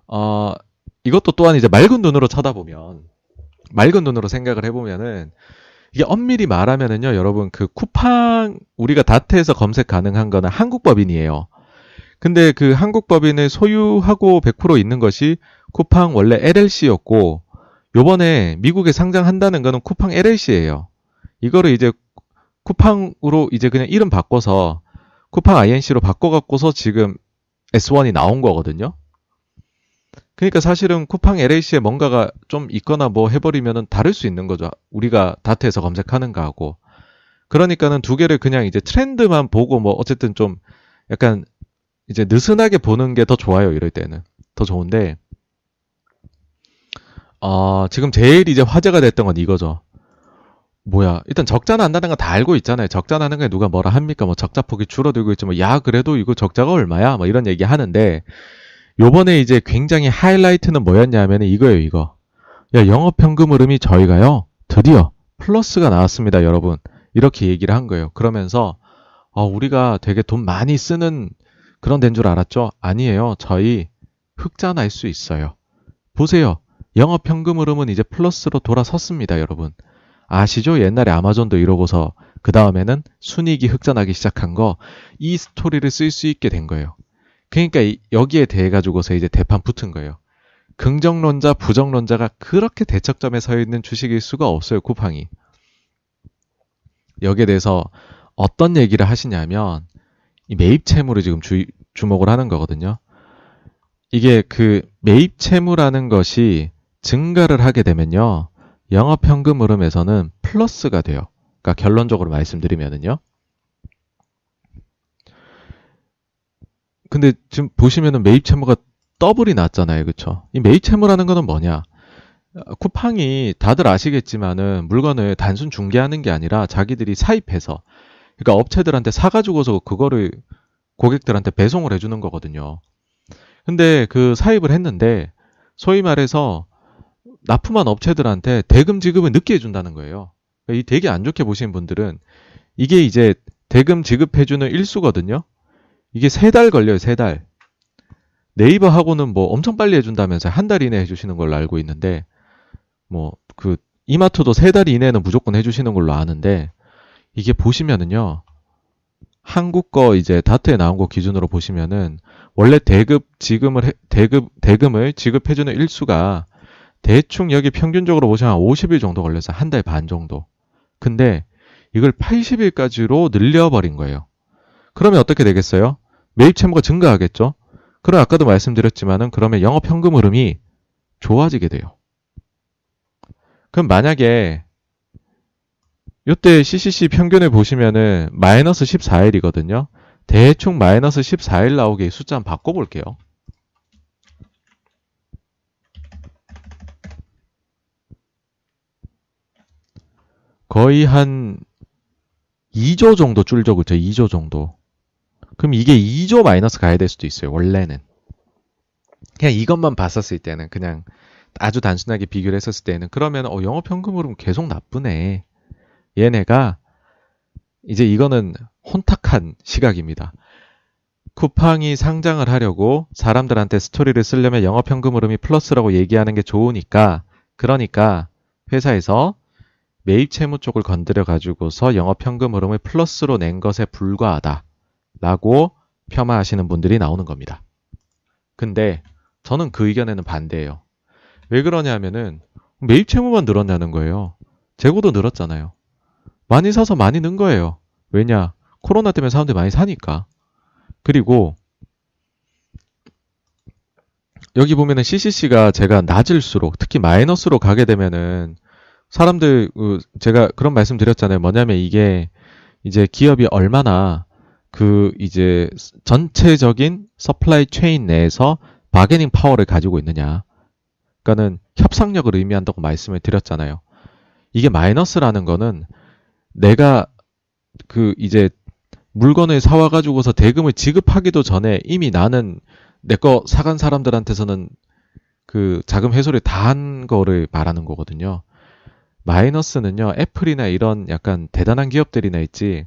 어 이것도 또한 이제 맑은 눈으로 쳐다보면 맑은 눈으로 생각을 해보면은 이게 엄밀히 말하면은요, 여러분 그 쿠팡 우리가 다트에서 검색 가능한 거는 한국 법인이에요. 근데 그 한국 법인을 소유하고 100% 있는 것이 쿠팡 원래 LLC였고 요번에 미국에 상장한다는 거는 쿠팡 LLC예요. 이거를 이제 쿠팡으로 이제 그냥 이름 바꿔서 쿠팡 INC로 바꿔갖고서 지금 S1이 나온 거거든요. 그러니까 사실은 쿠팡 LAC에 뭔가가 좀 있거나 뭐 해버리면은 다를 수 있는 거죠. 우리가 다트에서 검색하는가 하고. 그러니까는 두 개를 그냥 이제 트렌드만 보고 뭐 어쨌든 좀 약간 이제 느슨하게 보는 게 더 좋아요. 이럴 때는. 더 좋은데, 어, 지금 제일 이제 화제가 됐던 건 이거죠. 뭐야. 일단 적자 난다는 건다 알고 있잖아요. 적자 나는 게 누가 뭐라 합니까? 뭐 적자 폭이 줄어들고 있지만, 뭐 야, 그래도 이거 적자가 얼마야? 뭐 이런 얘기 하는데, 요번에 이제 굉장히 하이라이트는 뭐였냐면 이거예요, 이거. 야, 영업현금 흐름이 저희가요, 드디어 플러스가 나왔습니다, 여러분. 이렇게 얘기를 한 거예요. 그러면서, 어, 우리가 되게 돈 많이 쓰는 그런 데인 줄 알았죠? 아니에요. 저희 흑자 날 수 있어요. 보세요. 영업현금 흐름은 이제 플러스로 돌아섰습니다, 여러분. 아시죠? 옛날에 아마존도 이러고서 그 다음에는 순이익이 흑자나기 시작한 거, 이 스토리를 쓸 수 있게 된 거예요. 그러니까 여기에 대해 가지고서 이제 대판 붙은 거예요. 긍정론자, 부정론자가 그렇게 대척점에 서 있는 주식일 수가 없어요, 쿠팡이. 여기에 대해서 어떤 얘기를 하시냐면, 이 매입 채무를 지금 주, 주목을 하는 거거든요. 이게 그 매입 채무라는 것이 증가를 하게 되면요. 영업현금 흐름에서는 플러스가 돼요. 그러니까 결론적으로 말씀드리면은요. 근데 지금 보시면은 매입 채무가 더블이 났잖아요. 그쵸? 이 매입 채무라는 거는 뭐냐? 쿠팡이 다들 아시겠지만은 물건을 단순 중개하는 게 아니라 자기들이 사입해서 그러니까 업체들한테 사가지고서 그거를 고객들한테 배송을 해주는 거거든요. 근데 그 사입을 했는데 소위 말해서 납품한 업체들한테 대금 지급을 늦게 해준다는 거예요. 이 되게 안 좋게 보시는 분들은 이게 이제 대금 지급해주는 일수거든요. 이게 세 달 걸려요, 세 달. 네이버하고는 뭐 엄청 빨리 해준다면서 한 달 이내 해주시는 걸로 알고 있는데, 뭐, 그, 이마트도 세 달 이내는 무조건 해주시는 걸로 아는데, 이게 보시면은요, 한국 거 이제 다트에 나온 거 기준으로 보시면은, 원래 대급 지금을, 해, 대급, 대금을 지급해주는 일수가 대충 여기 평균적으로 보시면 50일 정도 걸려서 한 달 반 정도. 근데 이걸 80일까지로 늘려버린 거예요. 그러면 어떻게 되겠어요? 매입 채무가 증가하겠죠? 그럼 아까도 말씀드렸지만은 그러면 영업 현금 흐름이 좋아지게 돼요. 그럼 만약에 이때 CCC 평균을 보시면은 마이너스 14일이거든요. 대충 마이너스 14일 나오게 숫자 한번 바꿔볼게요. 거의 한 2조 정도 줄죠, 그죠? 2조 정도. 그럼 이게 2조 마이너스 가야 될 수도 있어요. 원래는. 그냥 이것만 봤었을 때는 그냥 아주 단순하게 비교를 했었을 때는 그러면 어, 영업 현금흐름 계속 나쁘네. 얘네가 이제 이거는 혼탁한 시각입니다. 쿠팡이 상장을 하려고 사람들한테 스토리를 쓰려면 영업 현금 흐름이 플러스라고 얘기하는 게 좋으니까 그러니까 회사에서 매입 채무 쪽을 건드려 가지고서 영업 현금 흐름을 플러스로 낸 것에 불과하다. 라고 폄하하시는 분들이 나오는 겁니다. 근데 저는 그 의견에는 반대예요. 왜 그러냐면은 매입 채무만 늘었냐는 거예요. 재고도 늘었잖아요. 많이 사서 많이 는 거예요. 왜냐? 코로나 때문에 사람들이 많이 사니까. 그리고 여기 보면은 CCC가 제가 낮을수록 특히 마이너스로 가게 되면은 사람들 그 제가 그런 말씀 드렸잖아요. 뭐냐면 이게 이제 기업이 얼마나 그 이제 전체적인 supply chain 내에서 bargaining power를 가지고 있느냐. 그러니까는 협상력을 의미한다고 말씀을 드렸잖아요. 이게 마이너스라는 거는 내가 그 이제 물건을 사와 가지고서 대금을 지급하기도 전에 이미 나는 내 거 사간 사람들한테서는 그 자금 회수를 다 한 거를 말하는 거거든요. 마이너스는요, 애플이나 이런 약간 대단한 기업들이나 있지,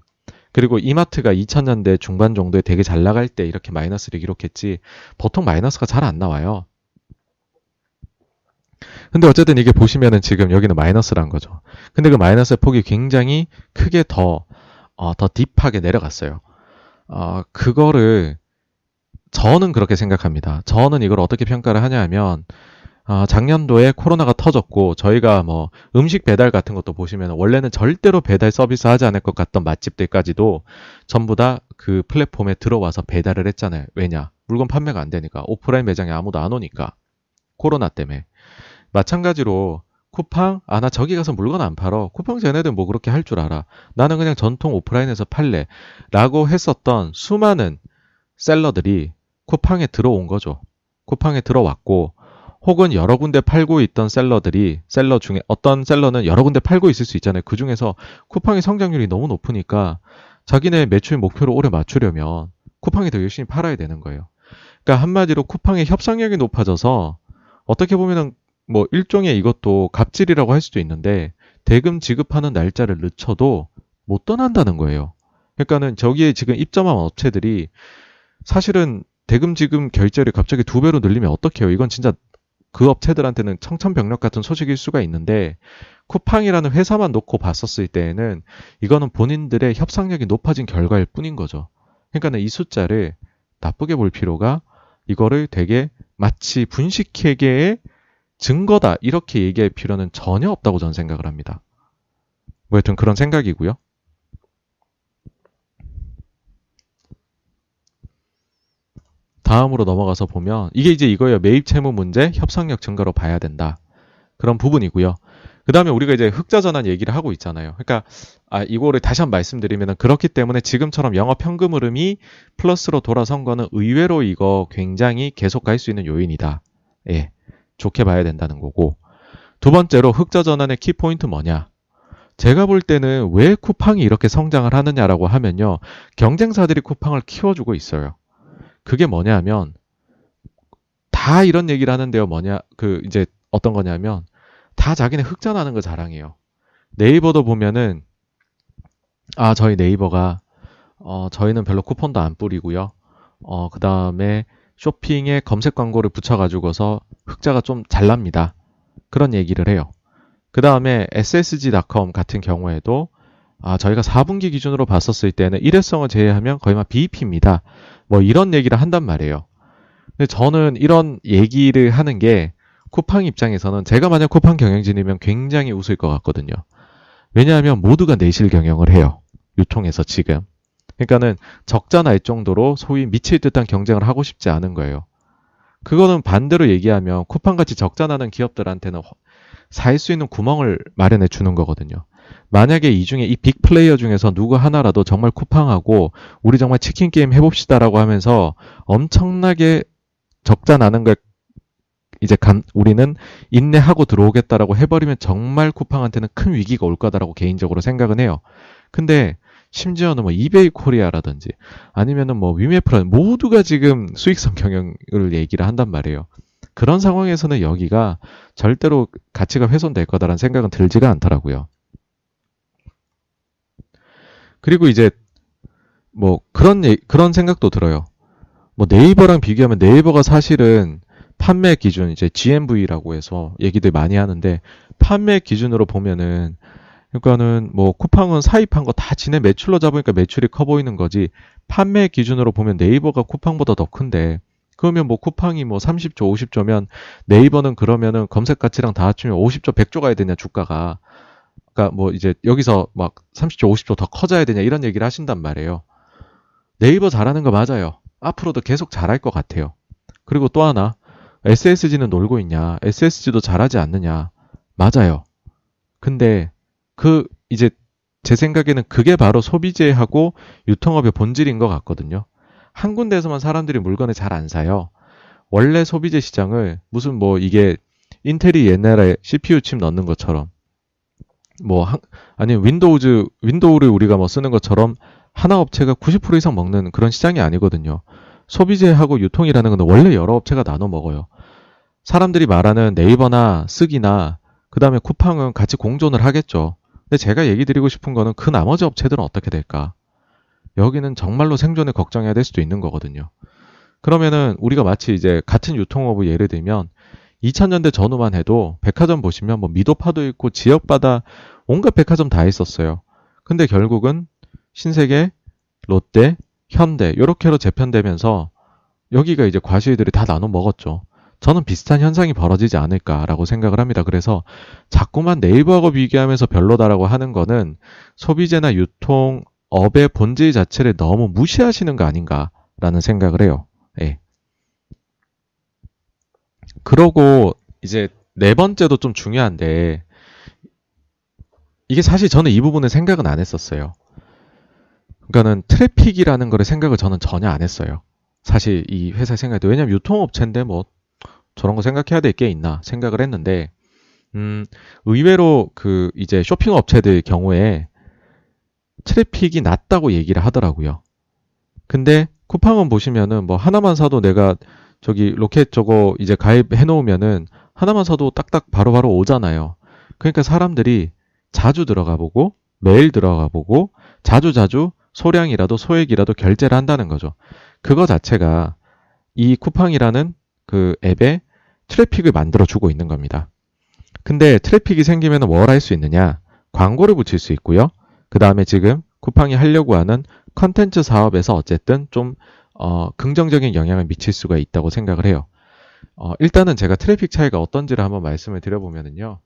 그리고 이마트가 2000년대 중반 정도에 되게 잘 나갈 때 이렇게 마이너스를 기록했지, 보통 마이너스가 잘 안 나와요. 근데 어쨌든 이게 보시면은 지금 여기는 마이너스란 거죠. 근데 그 마이너스의 폭이 굉장히 크게 더, 어, 더 딥하게 내려갔어요. 어, 그거를 저는 그렇게 생각합니다. 저는 이걸 어떻게 평가를 하냐 하면, 어, 작년도에 코로나가 터졌고, 저희가 뭐 음식 배달 같은 것도 보시면 원래는 절대로 배달 서비스 하지 않을 것 같던 맛집들까지도 전부 다 그 플랫폼에 들어와서 배달을 했잖아요. 왜냐? 물건 판매가 안 되니까. 오프라인 매장에 아무도 안 오니까. 코로나 때문에. 마찬가지로 쿠팡, 아, 나 저기 가서 물건 안 팔어. 쿠팡 쟤네들 뭐 그렇게 할 줄 알아. 나는 그냥 전통 오프라인에서 팔래. 라고 했었던 수많은 셀러들이 쿠팡에 들어온 거죠. 쿠팡에 들어왔고, 혹은 여러 군데 팔고 있던 셀러들이, 셀러 중에, 어떤 셀러는 여러 군데 팔고 있을 수 있잖아요. 그 중에서 쿠팡의 성장률이 너무 높으니까 자기네 매출 목표를 오래 맞추려면 쿠팡이 더 열심히 팔아야 되는 거예요. 그러니까 한마디로 쿠팡의 협상력이 높아져서 어떻게 보면은 뭐 일종의 이것도 갑질이라고 할 수도 있는데 대금 지급하는 날짜를 늦춰도 못 떠난다는 거예요. 그러니까는 저기에 지금 입점한 업체들이 사실은 대금 지급 결제를 갑자기 두 배로 늘리면 어떡해요? 이건 진짜 그 업체들한테는 청천벽력 같은 소식일 수가 있는데 쿠팡이라는 회사만 놓고 봤었을 때에는 이거는 본인들의 협상력이 높아진 결과일 뿐인 거죠. 그러니까는 이 숫자를 나쁘게 볼 필요가 이거를 되게 마치 분식회계의 증거다 이렇게 얘기할 필요는 전혀 없다고 저는 생각을 합니다. 뭐 여튼 그런 생각이고요. 다음으로 넘어가서 보면 이게 이제 이거예요. 매입 채무 문제 협상력 증가로 봐야 된다. 그런 부분이고요. 그 다음에 우리가 이제 흑자 전환 얘기를 하고 있잖아요. 그러니까 아 이거를 다시 한 번 말씀드리면 그렇기 때문에 지금처럼 영업 현금 흐름이 플러스로 돌아선 거는 의외로 이거 굉장히 계속 갈 수 있는 요인이다. 예. 좋게 봐야 된다는 거고 두 번째로 흑자 전환의 키 포인트 뭐냐? 제가 볼 때는 왜 쿠팡이 이렇게 성장을 하느냐라고 하면요. 경쟁사들이 쿠팡을 키워주고 있어요. 그게 뭐냐 하면 다 이런 얘기를 하는데요. 뭐냐? 그 이제 어떤 거냐면 다 자기네 흑자 나는 거 자랑해요. 네이버도 보면은 아, 저희 네이버가 어, 저희는 별로 쿠폰도 안 뿌리고요. 어, 그다음에 쇼핑에 검색 광고를 붙여 가지고서 흑자가 좀 잘 납니다. 그런 얘기를 해요. 그 다음에 ssg.com 같은 경우에도 아, 저희가 4분기 기준으로 봤었을 때는 일회성을 제외하면 거의 막 BEP입니다. 뭐 이런 얘기를 한단 말이에요. 근데 저는 이런 얘기를 하는 게 쿠팡 입장에서는 제가 만약 쿠팡 경영진이면 굉장히 웃을 것 같거든요. 왜냐하면 모두가 내실 경영을 해요. 유통에서 지금. 그러니까는 적자 날 정도로 소위 미칠 듯한 경쟁을 하고 싶지 않은 거예요. 그거는 반대로 얘기하면 쿠팡같이 적자 나는 기업들한테는 살 수 있는 구멍을 마련해 주는 거거든요. 만약에 이 중에 이 빅 플레이어 중에서 누구 하나라도 정말 쿠팡하고 우리 정말 치킨 게임 해봅시다라고 하면서 엄청나게 적자 나는 걸 이제 감, 우리는 인내하고 들어오겠다라고 해버리면 정말 쿠팡한테는 큰 위기가 올 거다라고 개인적으로 생각은 해요. 근데 심지어는 뭐 이베이 코리아라든지 아니면은 뭐 위메프라 모두가 지금 수익성 경영을 얘기를 한단 말이에요. 그런 상황에서는 여기가 절대로 가치가 훼손될 거다라는 생각은 들지가 않더라고요. 그리고 이제 뭐 그런 그런 생각도 들어요. 뭐 네이버랑 비교하면 네이버가 사실은 판매 기준 이제 GMV라고 해서 얘기들 많이 하는데 판매 기준으로 보면은 그러니까는 뭐 쿠팡은 사입한 거 다 지네 매출로 잡으니까 매출이 커 보이는 거지 판매 기준으로 보면 네이버가 쿠팡보다 더 큰데 그러면 뭐 쿠팡이 뭐 30조, 50조면 네이버는 그러면은 검색 가치랑 다 합치면 50조, 100조 가야 되냐 주가가 그러니까 뭐 이제 여기서 막 30조, 50조 더 커져야 되냐 이런 얘기를 하신단 말이에요. 네이버 잘하는 거 맞아요. 앞으로도 계속 잘할 것 같아요. 그리고 또 하나, SSG는 놀고 있냐? SSG도 잘하지 않느냐? 맞아요. 근데 그 이제 제 생각에는 그게 바로 소비재하고 유통업의 본질인 것 같거든요. 한 군데에서만 사람들이 물건을 잘 안 사요. 원래 소비재 시장을 무슨 뭐 이게 인텔이 옛날에 CPU 칩 넣는 것처럼 뭐 한, 아니 윈도우즈 윈도우를 우리가 뭐 쓰는 것처럼 하나 업체가 90% 이상 먹는 그런 시장이 아니거든요. 소비재하고 유통이라는 건 원래 여러 업체가 나눠 먹어요. 사람들이 말하는 네이버나 쓰기나 그 다음에 쿠팡은 같이 공존을 하겠죠. 근데 제가 얘기 드리고 싶은 거는 그 나머지 업체들은 어떻게 될까? 여기는 정말로 생존을 걱정해야 될 수도 있는 거거든요. 그러면은 우리가 마치 이제 같은 유통업을 예를 들면 2000년대 전후만 해도 백화점 보시면 뭐 미도파도 있고 지역마다 온갖 백화점 다 있었어요. 근데 결국은 신세계, 롯데, 현대 이렇게로 재편되면서 여기가 이제 과실들이 다 나눠 먹었죠. 저는 비슷한 현상이 벌어지지 않을까라고 생각을 합니다. 그래서 자꾸만 네이버하고 비교하면서 별로다라고 하는 거는 소비재나 유통 업의 본질 자체를 너무 무시하시는 거 아닌가라는 생각을 해요. 예. 그러고 이제 네 번째도 좀 중요한데 이게 사실 저는 이 부분은 생각은 안 했었어요. 그러니까는 traffic이라는 거를 생각을 저는 전혀 안 했어요. 사실 이 회사 생각도 왜냐면 유통업체인데 뭐 저런 거 생각해야 될 게 있나 생각을 했는데 음 의외로 그 이제 쇼핑 업체들 경우에 traffic이 낮다고 얘기를 하더라고요. 근데 쿠팡은 보시면은 뭐 하나만 사도 내가 저기 로켓 저거 이제 가입해 놓으면은 하나만 사도 딱딱 바로바로 바로 오잖아요. 그러니까 사람들이 자주 들어가 보고 매일 들어가 보고 자주 자주 소량이라도 소액이라도 결제를 한다는 거죠. 그거 자체가 이 쿠팡이라는 그 앱에 트래픽을 만들어 주고 있는 겁니다. 근데 트래픽이 생기면 뭘 할 수 있느냐? 광고를 붙일 수 있고요. 그 다음에 지금 쿠팡이 하려고 하는 컨텐츠 사업에서 어쨌든 좀 어, 긍정적인 영향을 미칠 수가 있다고 생각을 해요. 어, 일단은 제가 트래픽 차이가 어떤지를 한번 말씀을 드려보면은요.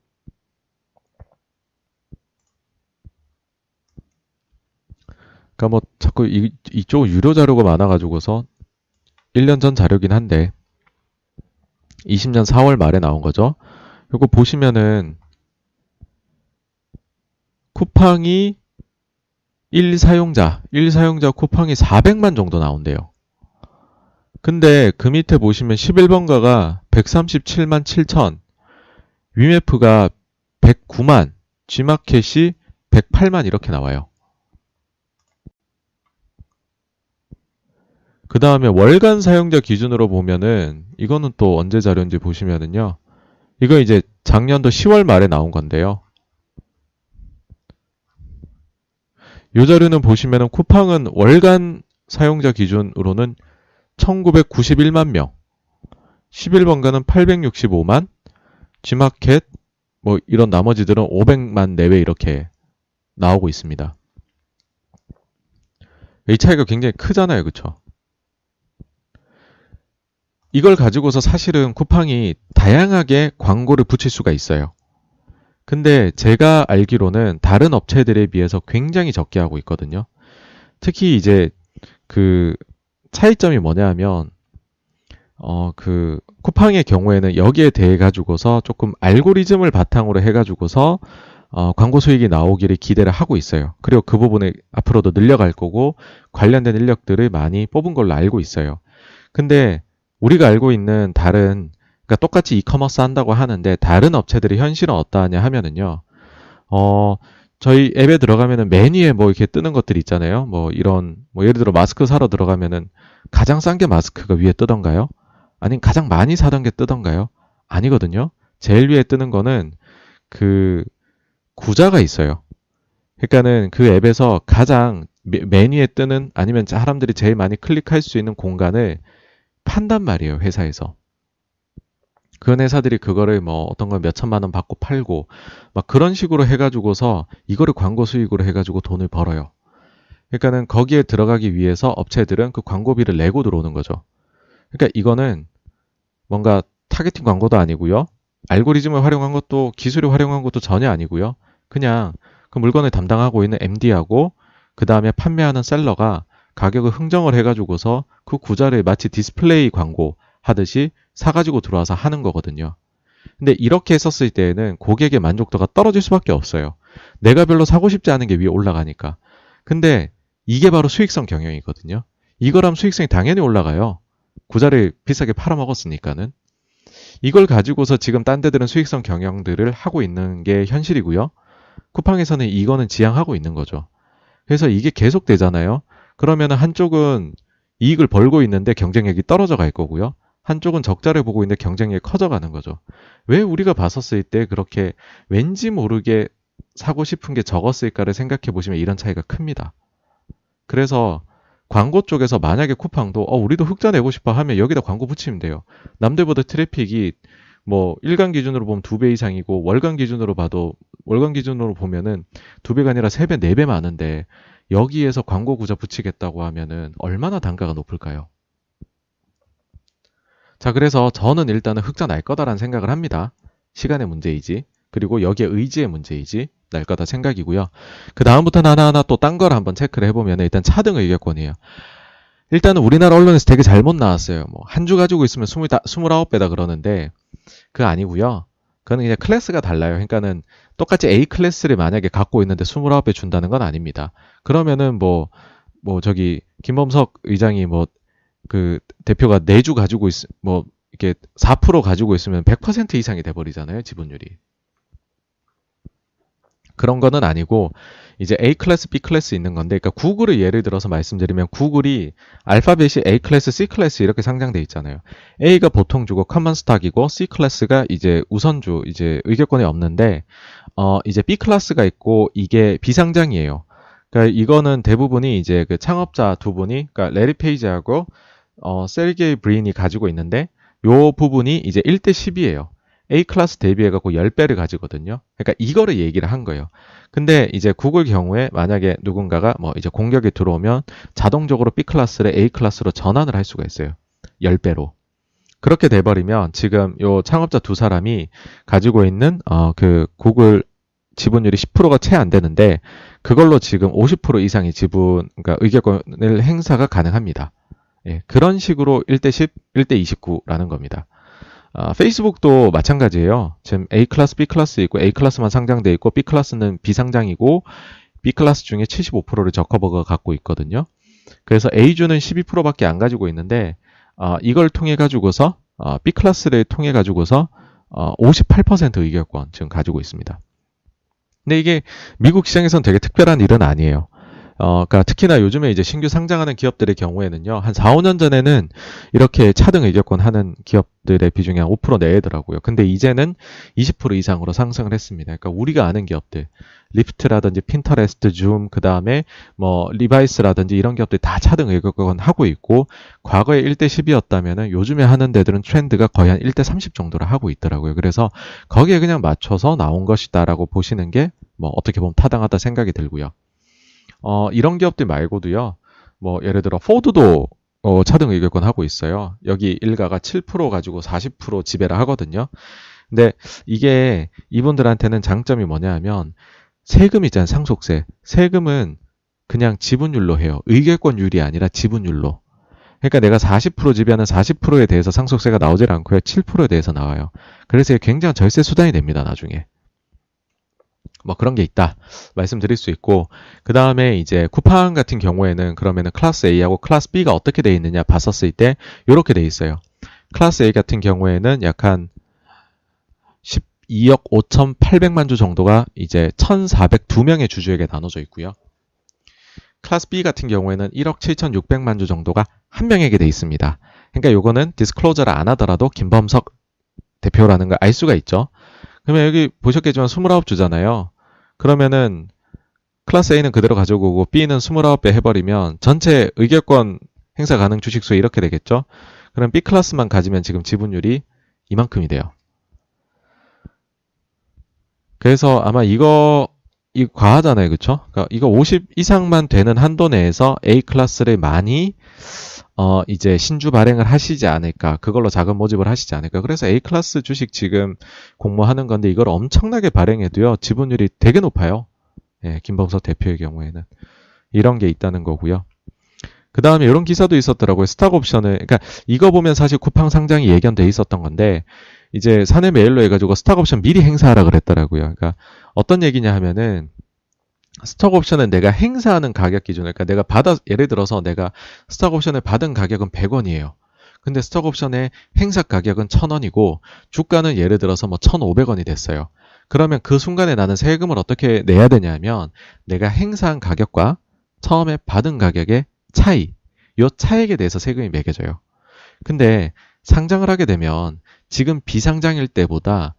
그러니까 뭐 자꾸 이, 이쪽 유료 자료가 많아가지고서 1년 전 자료긴 한데 20년 4월 말에 나온 거죠. 이거 보시면은 쿠팡이 1 사용자, 1 사용자 쿠팡이 400만 정도 나온대요. 근데 그 밑에 보시면 11번가가 137만 7천, 위메프가 109만, G마켓이 108만 이렇게 나와요. 그 다음에 월간 사용자 기준으로 보면은 이거는 또 언제 자료인지 보시면은요. 이거 이제 작년도 10월 말에 나온 건데요. 이 자료는 보시면은 쿠팡은 월간 사용자 기준으로는 1991만 명, 11번가는 865만, G마켓, 뭐 이런 나머지들은 500만 내외 이렇게 나오고 있습니다. 이 차이가 굉장히 크잖아요. 그쵸? 이걸 가지고서 사실은 쿠팡이 다양하게 광고를 붙일 수가 있어요. 근데 제가 알기로는 다른 업체들에 비해서 굉장히 적게 하고 있거든요. 특히 이제 그 차이점이 뭐냐 하면 어 그 쿠팡의 경우에는 여기에 대해 가지고서 조금 알고리즘을 바탕으로 해 가지고서 어, 광고 수익이 나오기를 기대를 하고 있어요. 그리고 그 부분을 앞으로도 늘려갈 거고 관련된 인력들을 많이 뽑은 걸로 알고 있어요. 근데 우리가 알고 있는 다른 그러니까 똑같이 이커머스 한다고 하는데 다른 업체들이 현실은 어떠하냐 하면은요. 어 저희 앱에 들어가면은 메뉴에 뭐 이렇게 뜨는 것들 있잖아요. 뭐 이런 뭐 예를 들어 마스크 사러 들어가면은 가장 싼 게 마스크가 위에 뜨던가요? 아니면 가장 많이 사던 게 뜨던가요? 아니거든요. 제일 위에 뜨는 거는 그 구자가 있어요. 그러니까는 그 앱에서 가장 메뉴에 뜨는 아니면 사람들이 제일 많이 클릭할 수 있는 공간을 판단 말이에요, 회사에서. 그런 회사들이 그거를 뭐 어떤 걸 몇 천만 원 받고 팔고 막 그런 식으로 해가지고서 이거를 광고 수익으로 해가지고 돈을 벌어요. 그러니까는 거기에 들어가기 위해서 업체들은 그 광고비를 내고 들어오는 거죠. 그러니까 이거는 뭔가 targeting 광고도 아니고요. 알고리즘을 활용한 것도 기술을 활용한 것도 전혀 아니고요. 그냥 그 물건을 담당하고 있는 MD하고 그 다음에 판매하는 seller가 가격을 흥정을 해가지고서 그 구좌를 마치 디스플레이 광고 하듯이 사가지고 들어와서 하는 거거든요. 근데 이렇게 했었을 때에는 고객의 만족도가 떨어질 수밖에 없어요. 내가 별로 사고 싶지 않은 게 위에 올라가니까. 근데 이게 바로 수익성 경영이거든요. 이거라면 수익성이 당연히 올라가요. 구자를 비싸게 팔아먹었으니까는. 이걸 가지고서 지금 딴 데들은 수익성 경영들을 하고 있는 게 현실이고요. 쿠팡에서는 이거는 지향하고 있는 거죠. 그래서 이게 계속 되잖아요. 그러면 한쪽은 이익을 벌고 있는데 경쟁력이 떨어져 갈 거고요. 한쪽은 적자를 보고 있는데 경쟁력이 커져가는 거죠. 왜 우리가 봤었을 때 그렇게 왠지 모르게 사고 싶은 게 적었을까를 생각해 보시면 이런 차이가 큽니다. 그래서 광고 쪽에서 만약에 쿠팡도 어 우리도 흑자 내고 싶어 하면 여기다 광고 붙이면 돼요. 남들보다 트래픽이 뭐 일간 기준으로 보면 두 배 이상이고 월간 기준으로 봐도 월간 기준으로 보면은 두 배가 아니라 세 배, 네 배 많은데 여기에서 광고 구자 붙이겠다고 하면은 얼마나 단가가 높을까요? 자, 그래서 저는 일단은 흑자 날 거다라는 생각을 합니다. 시간의 문제이지. 그리고 여기에 의지의 문제이지. 날 거다 생각이고요. 그 다음부터는 하나하나 또 딴 걸 한번 체크를 해보면 일단 차등 의결권이에요. 일단은 우리나라 언론에서 되게 잘못 나왔어요. 뭐, 한 주 가지고 있으면 20, 29배다 그러는데, 그거 아니고요. 그거는 그냥 클래스가 달라요. 그러니까는 똑같이 A 클래스를 만약에 갖고 있는데 29배 준다는 건 아닙니다. 그러면은 뭐, 뭐 저기, 김범석 의장이 뭐, 그 대표가 4주 가지고 있, 뭐, 이렇게 4% 가지고 있으면 100% 이상이 돼버리잖아요. 지분율이. 그런 거는 아니고 이제 A 클래스, B 클래스 있는 건데, 그러니까 구글을 예를 들어서 말씀드리면 구글이 알파벳이 A 클래스, C 클래스 이렇게 상장돼 있잖아요. A가 보통주고 common stock이고 C 클래스가 이제 우선주, 이제 의결권이 없는데, 어 이제 B 클래스가 있고 이게 비상장이에요. 그러니까 이거는 대부분이 이제 그 창업자 두 분이, 그러니까 래리 페이지하고 어 세르게이 브린이 가지고 있는데, 요 부분이 이제 1대 10이에요. A 클래스 대비해 갖고 10배를 가지거든요. 그러니까 이거를 얘기를 한 거예요. 근데 이제 구글 경우에 만약에 누군가가 뭐 이제 공격이 들어오면 자동적으로 B 클래스를 A 클래스로 전환을 할 수가 있어요. 10배로. 그렇게 돼버리면 지금 요 창업자 두 사람이 가지고 있는 어 그 구글 지분율이 10%가 채 안 되는데 그걸로 지금 50% 이상의 지분 그러니까 의결권을 행사가 가능합니다. 예, 그런 식으로 1대 10, 1대 29라는 겁니다. 아, 페이스북도 마찬가지예요. 지금 A 클래스, B 클래스 있고 A 클래스만 상장돼 있고 B 클래스는 비상장이고 B 클래스 중에 75%를 저커버그가 갖고 있거든요. 그래서 A주는 12%밖에 안 가지고 있는데 어, 이걸 통해 가지고서 어, B 클래스를 통해 가지고서 어, 58% 의결권 지금 가지고 있습니다. 근데 이게 미국 시장에선 되게 특별한 일은 아니에요. 어, 그러니까 특히나 요즘에 이제 신규 상장하는 기업들의 경우에는요, 한 4, 5년 전에는 이렇게 차등 의결권 하는 기업들의 비중이 한 5% 대더라고요. 근데 이제는 20% 이상으로 상승을 했습니다. 그러니까 우리가 아는 기업들, 리프트라든지 핀터레스트, 줌, 그 다음에 뭐 리바이스라든지 이런 기업들이 다 차등 의결권 하고 있고, 과거에 1대 10이었다면은 요즘에 하는 데들은 트렌드가 거의 한 1대 30 정도를 하고 있더라고요. 그래서 거기에 그냥 맞춰서 나온 것이다라고 보시는 게 뭐 어떻게 보면 타당하다 생각이 들고요. 어, 이런 기업들 말고도요. 뭐 예를 들어 포드도 어, 차등 의결권 하고 있어요. 여기 일가가 7% 가지고 40% 지배를 하거든요. 근데 이게 이분들한테는 장점이 뭐냐 하면 세금 있잖아요. 상속세. 세금은 그냥 지분율로 해요. 의결권율이 아니라 지분율로. 그러니까 내가 40% 지배하는 40%에 대해서 상속세가 나오질 않고요. 7%에 대해서 나와요. 그래서 굉장한 절세 수단이 됩니다. 나중에. 뭐 그런 게 있다 말씀드릴 수 있고 그 다음에 이제 쿠팡 같은 경우에는 그러면은 클래스 A하고 클래스 B가 어떻게 돼 있느냐 봤었을 때 이렇게 돼 있어요. 클래스 A 같은 경우에는 약 한 12억 5,800만 주 정도가 이제 1,402명의 주주에게 나눠져 있고요. 클래스 B 같은 경우에는 1억 7,600만 주 정도가 한 명에게 돼 있습니다. 그러니까 요거는 disclosure를 안 하더라도 김범석 대표라는 걸 알 수가 있죠. 그러면 여기 보셨겠지만 29주잖아요. 그러면은 클래스 A는 그대로 가져오고 B는 29배 해버리면 전체 의결권 행사 가능 주식 수 이렇게 되겠죠. 그럼 B 클래스만 가지면 지금 지분율이 이만큼이 돼요. 그래서 아마 이거 이 과하잖아요, 그렇죠? 그러니까 이거 50 이상만 되는 한도 내에서 A 클래스를 많이 어, 이제 신주 발행을 하시지 않을까. 그걸로 자금 모집을 하시지 않을까. 그래서 A클래스 주식 지금 공모하는 건데 이걸 엄청나게 발행해도요. 지분율이 되게 높아요. 예, 김범석 대표의 경우에는. 이런 게 있다는 거고요. 그 다음에 이런 기사도 있었더라고요. 스탁 옵션을. 그러니까 이거 보면 사실 쿠팡 상장이 예견돼 있었던 건데 이제 사내 메일로 해가지고 스탁 옵션 미리 행사하라 그랬더라고요. 그러니까 어떤 얘기냐 하면은 스톡 옵션은 내가 행사하는 가격 기준, 그러니까 내가 받아, 예를 들어서 내가 스톡 옵션을 받은 가격은 100원이에요. 근데 스톡 옵션의 행사 가격은 1000원이고, 주가는 예를 들어서 뭐 1500원이 됐어요. 그러면 그 순간에 나는 세금을 어떻게 내야 되냐면, 내가 행사한 가격과 처음에 받은 가격의 차이, 요 차액에 대해서 세금이 매겨져요. 근데 상장을 하게 되면 지금 비상장일 때보다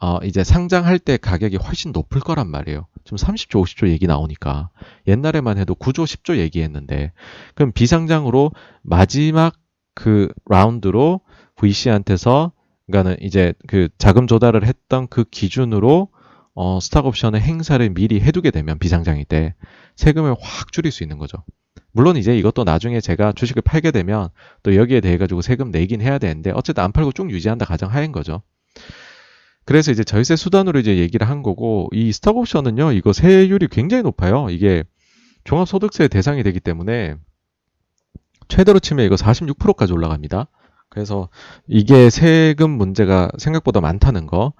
어, 이제 상장할 때 가격이 훨씬 높을 거란 말이에요. 지금 30조, 50조 얘기 나오니까. 옛날에만 해도 9조, 10조 얘기했는데. 그럼 비상장으로 마지막 그 라운드로 VC한테서, 그러니까는 이제 그 자금 조달을 했던 그 기준으로 어, 스탁 옵션의 행사를 미리 해두게 되면 비상장일 때 세금을 확 줄일 수 있는 거죠. 물론 이제 이것도 나중에 제가 주식을 팔게 되면 또 여기에 대해 가지고 세금 내긴 해야 되는데 어쨌든 안 팔고 쭉 유지한다 가정 하인 거죠. 그래서 이제 절세 수단으로 이제 얘기를 한 거고 이 스탁 옵션은요 이거 세율이 굉장히 높아요. 이게 종합소득세 대상이 되기 때문에 최대로 치면 이거 46%까지 올라갑니다. 그래서 이게 세금 문제가 생각보다 많다는 거.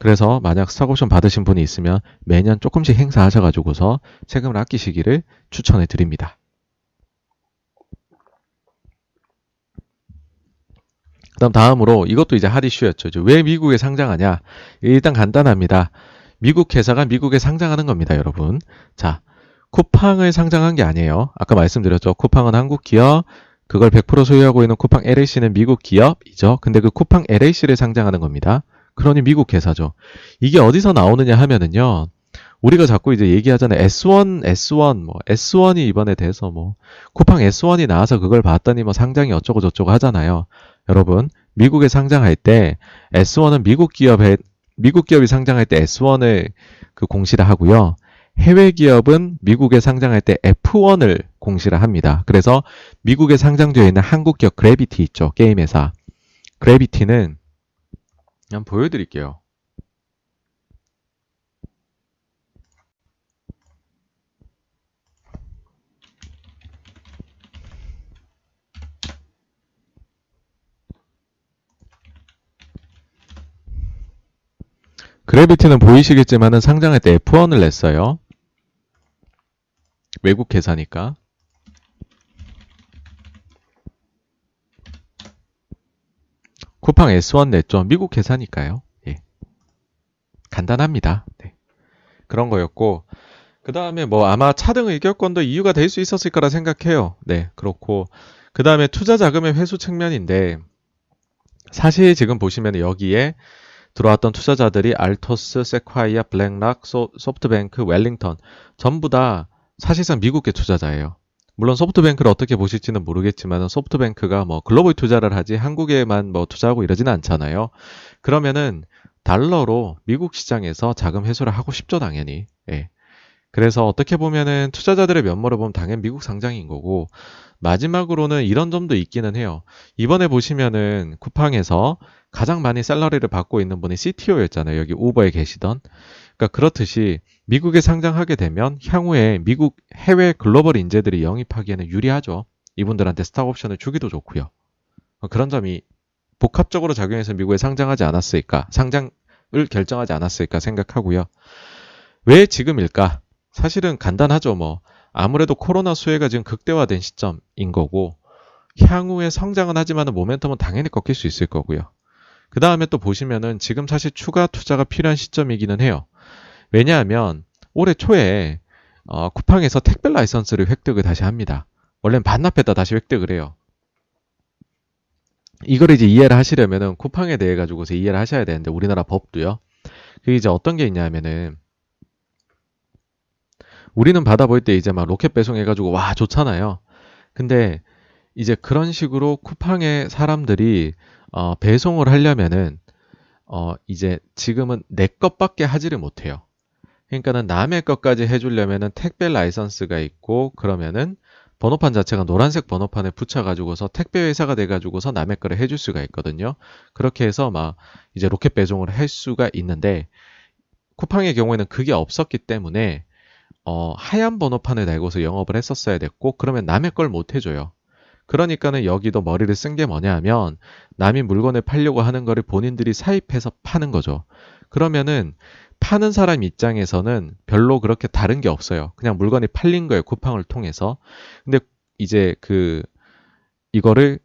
그래서 만약 스탁옵션 받으신 분이 있으면 매년 조금씩 행사하셔가지고서 세금을 아끼시기를 추천해 드립니다. 그다음 다음으로 이것도 이제 핫 이슈였죠. 왜 미국에 상장하냐? 일단 간단합니다. 미국 회사가 미국에 상장하는 겁니다, 여러분. 자, 쿠팡을 상장한 게 아니에요. 아까 말씀드렸죠. 쿠팡은 한국 기업, 그걸 100% 소유하고 있는 쿠팡 LAC는 미국 기업이죠. 근데 그 쿠팡 LAC를 상장하는 겁니다. 그러니 미국 회사죠. 이게 어디서 나오느냐 하면은요. 우리가 자꾸 이제 얘기하잖아요. S1, S1, 뭐, S1이 이번에 돼서 뭐, 쿠팡 S1이 나와서 그걸 봤더니 뭐 상장이 어쩌고 저쩌고 하잖아요. 여러분, 미국에 상장할 때 S1은 미국 기업에 미국 기업이 상장할 때 S1을 그 공시를 하고요. 해외 기업은 미국에 상장할 때 F1을 공시를 합니다. 그래서 미국에 상장되어 있는 한국 기업 그래비티 있죠. 게임 회사. 그래비티는 한번 보여드릴게요. 그래비티는 보이시겠지만은 상장할 때 F1을 냈어요. 외국 회사니까. 쿠팡 S1 냈죠. 미국 회사니까요. 예. 간단합니다. 네. 그런 거였고, 그 다음에 뭐 아마 차등 의결권도 이유가 될 수 있었을 거라 생각해요. 네, 그렇고, 그 다음에 투자 자금의 회수 측면인데, 사실 지금 보시면 여기에 들어왔던 투자자들이 알토스, 세콰이아, 블랙락, 소프트뱅크 웰링턴 전부 다 사실상 미국계 투자자예요. 물론 소프트뱅크를 어떻게 보실지는 모르겠지만 소프트뱅크가 뭐 글로벌 투자를 하지 한국에만 뭐 투자하고 이러지는 않잖아요. 그러면은 달러로 미국 시장에서 자금 회수를 하고 싶죠, 당연히. 예. 그래서 어떻게 보면은 투자자들의 면모를 보면 당연히 미국 상장인 거고 마지막으로는 이런 점도 있기는 해요. 이번에 보시면은 쿠팡에서 가장 많이 셀러리를 받고 있는 분이 CTO였잖아요. 여기 우버에 계시던. 그러니까 그렇듯이 미국에 상장하게 되면 향후에 미국 해외 글로벌 인재들이 영입하기에는 유리하죠. 이분들한테 스탁 옵션을 주기도 좋고요. 그런 점이 복합적으로 작용해서 미국에 상장하지 않았을까, 상장을 결정하지 않았을까 생각하고요. 왜 지금일까? 사실은 간단하죠. 뭐 아무래도 코로나 수혜가 지금 극대화된 시점인 거고 향후에 성장은 하지만 모멘텀은 당연히 꺾일 수 있을 거고요. 그 다음에 또 보시면은 지금 사실 추가 투자가 필요한 시점이기는 해요. 왜냐하면 올해 초에 어, 쿠팡에서 택배 라이선스를 획득을 다시 합니다. 원래는 반납했다 다시 획득을 해요. 이걸 이제 이해를 하시려면은 쿠팡에 대해 가지고서 이해를 하셔야 되는데 우리나라 법도요. 그게 이제 어떤 게 있냐면은 우리는 받아볼 때 이제 막 로켓 배송해가지고 와 좋잖아요. 근데 이제 그런 식으로 쿠팡의 사람들이 어, 배송을 하려면은 어, 이제 지금은 내 것밖에 하지를 못해요. 그러니까는 남의 것까지 해주려면은 택배 라이선스가 있고 그러면은 번호판 자체가 노란색 번호판에 붙여가지고서 택배 회사가 돼가지고서 남의 거를 해줄 수가 있거든요. 그렇게 해서 막 이제 로켓 배송을 할 수가 있는데 쿠팡의 경우에는 그게 없었기 때문에 어, 하얀 번호판을 달고서 영업을 했었어야 됐고 그러면 남의 걸 못 해줘요. 그러니까는 여기도 머리를 쓴 게 뭐냐 하면 남이 물건을 팔려고 하는 거를 본인들이 사입해서 파는 거죠. 그러면은 파는 사람 입장에서는 별로 그렇게 다른 게 없어요. 그냥 물건이 팔린 거예요. 쿠팡을 통해서. 근데 이제 그 이거를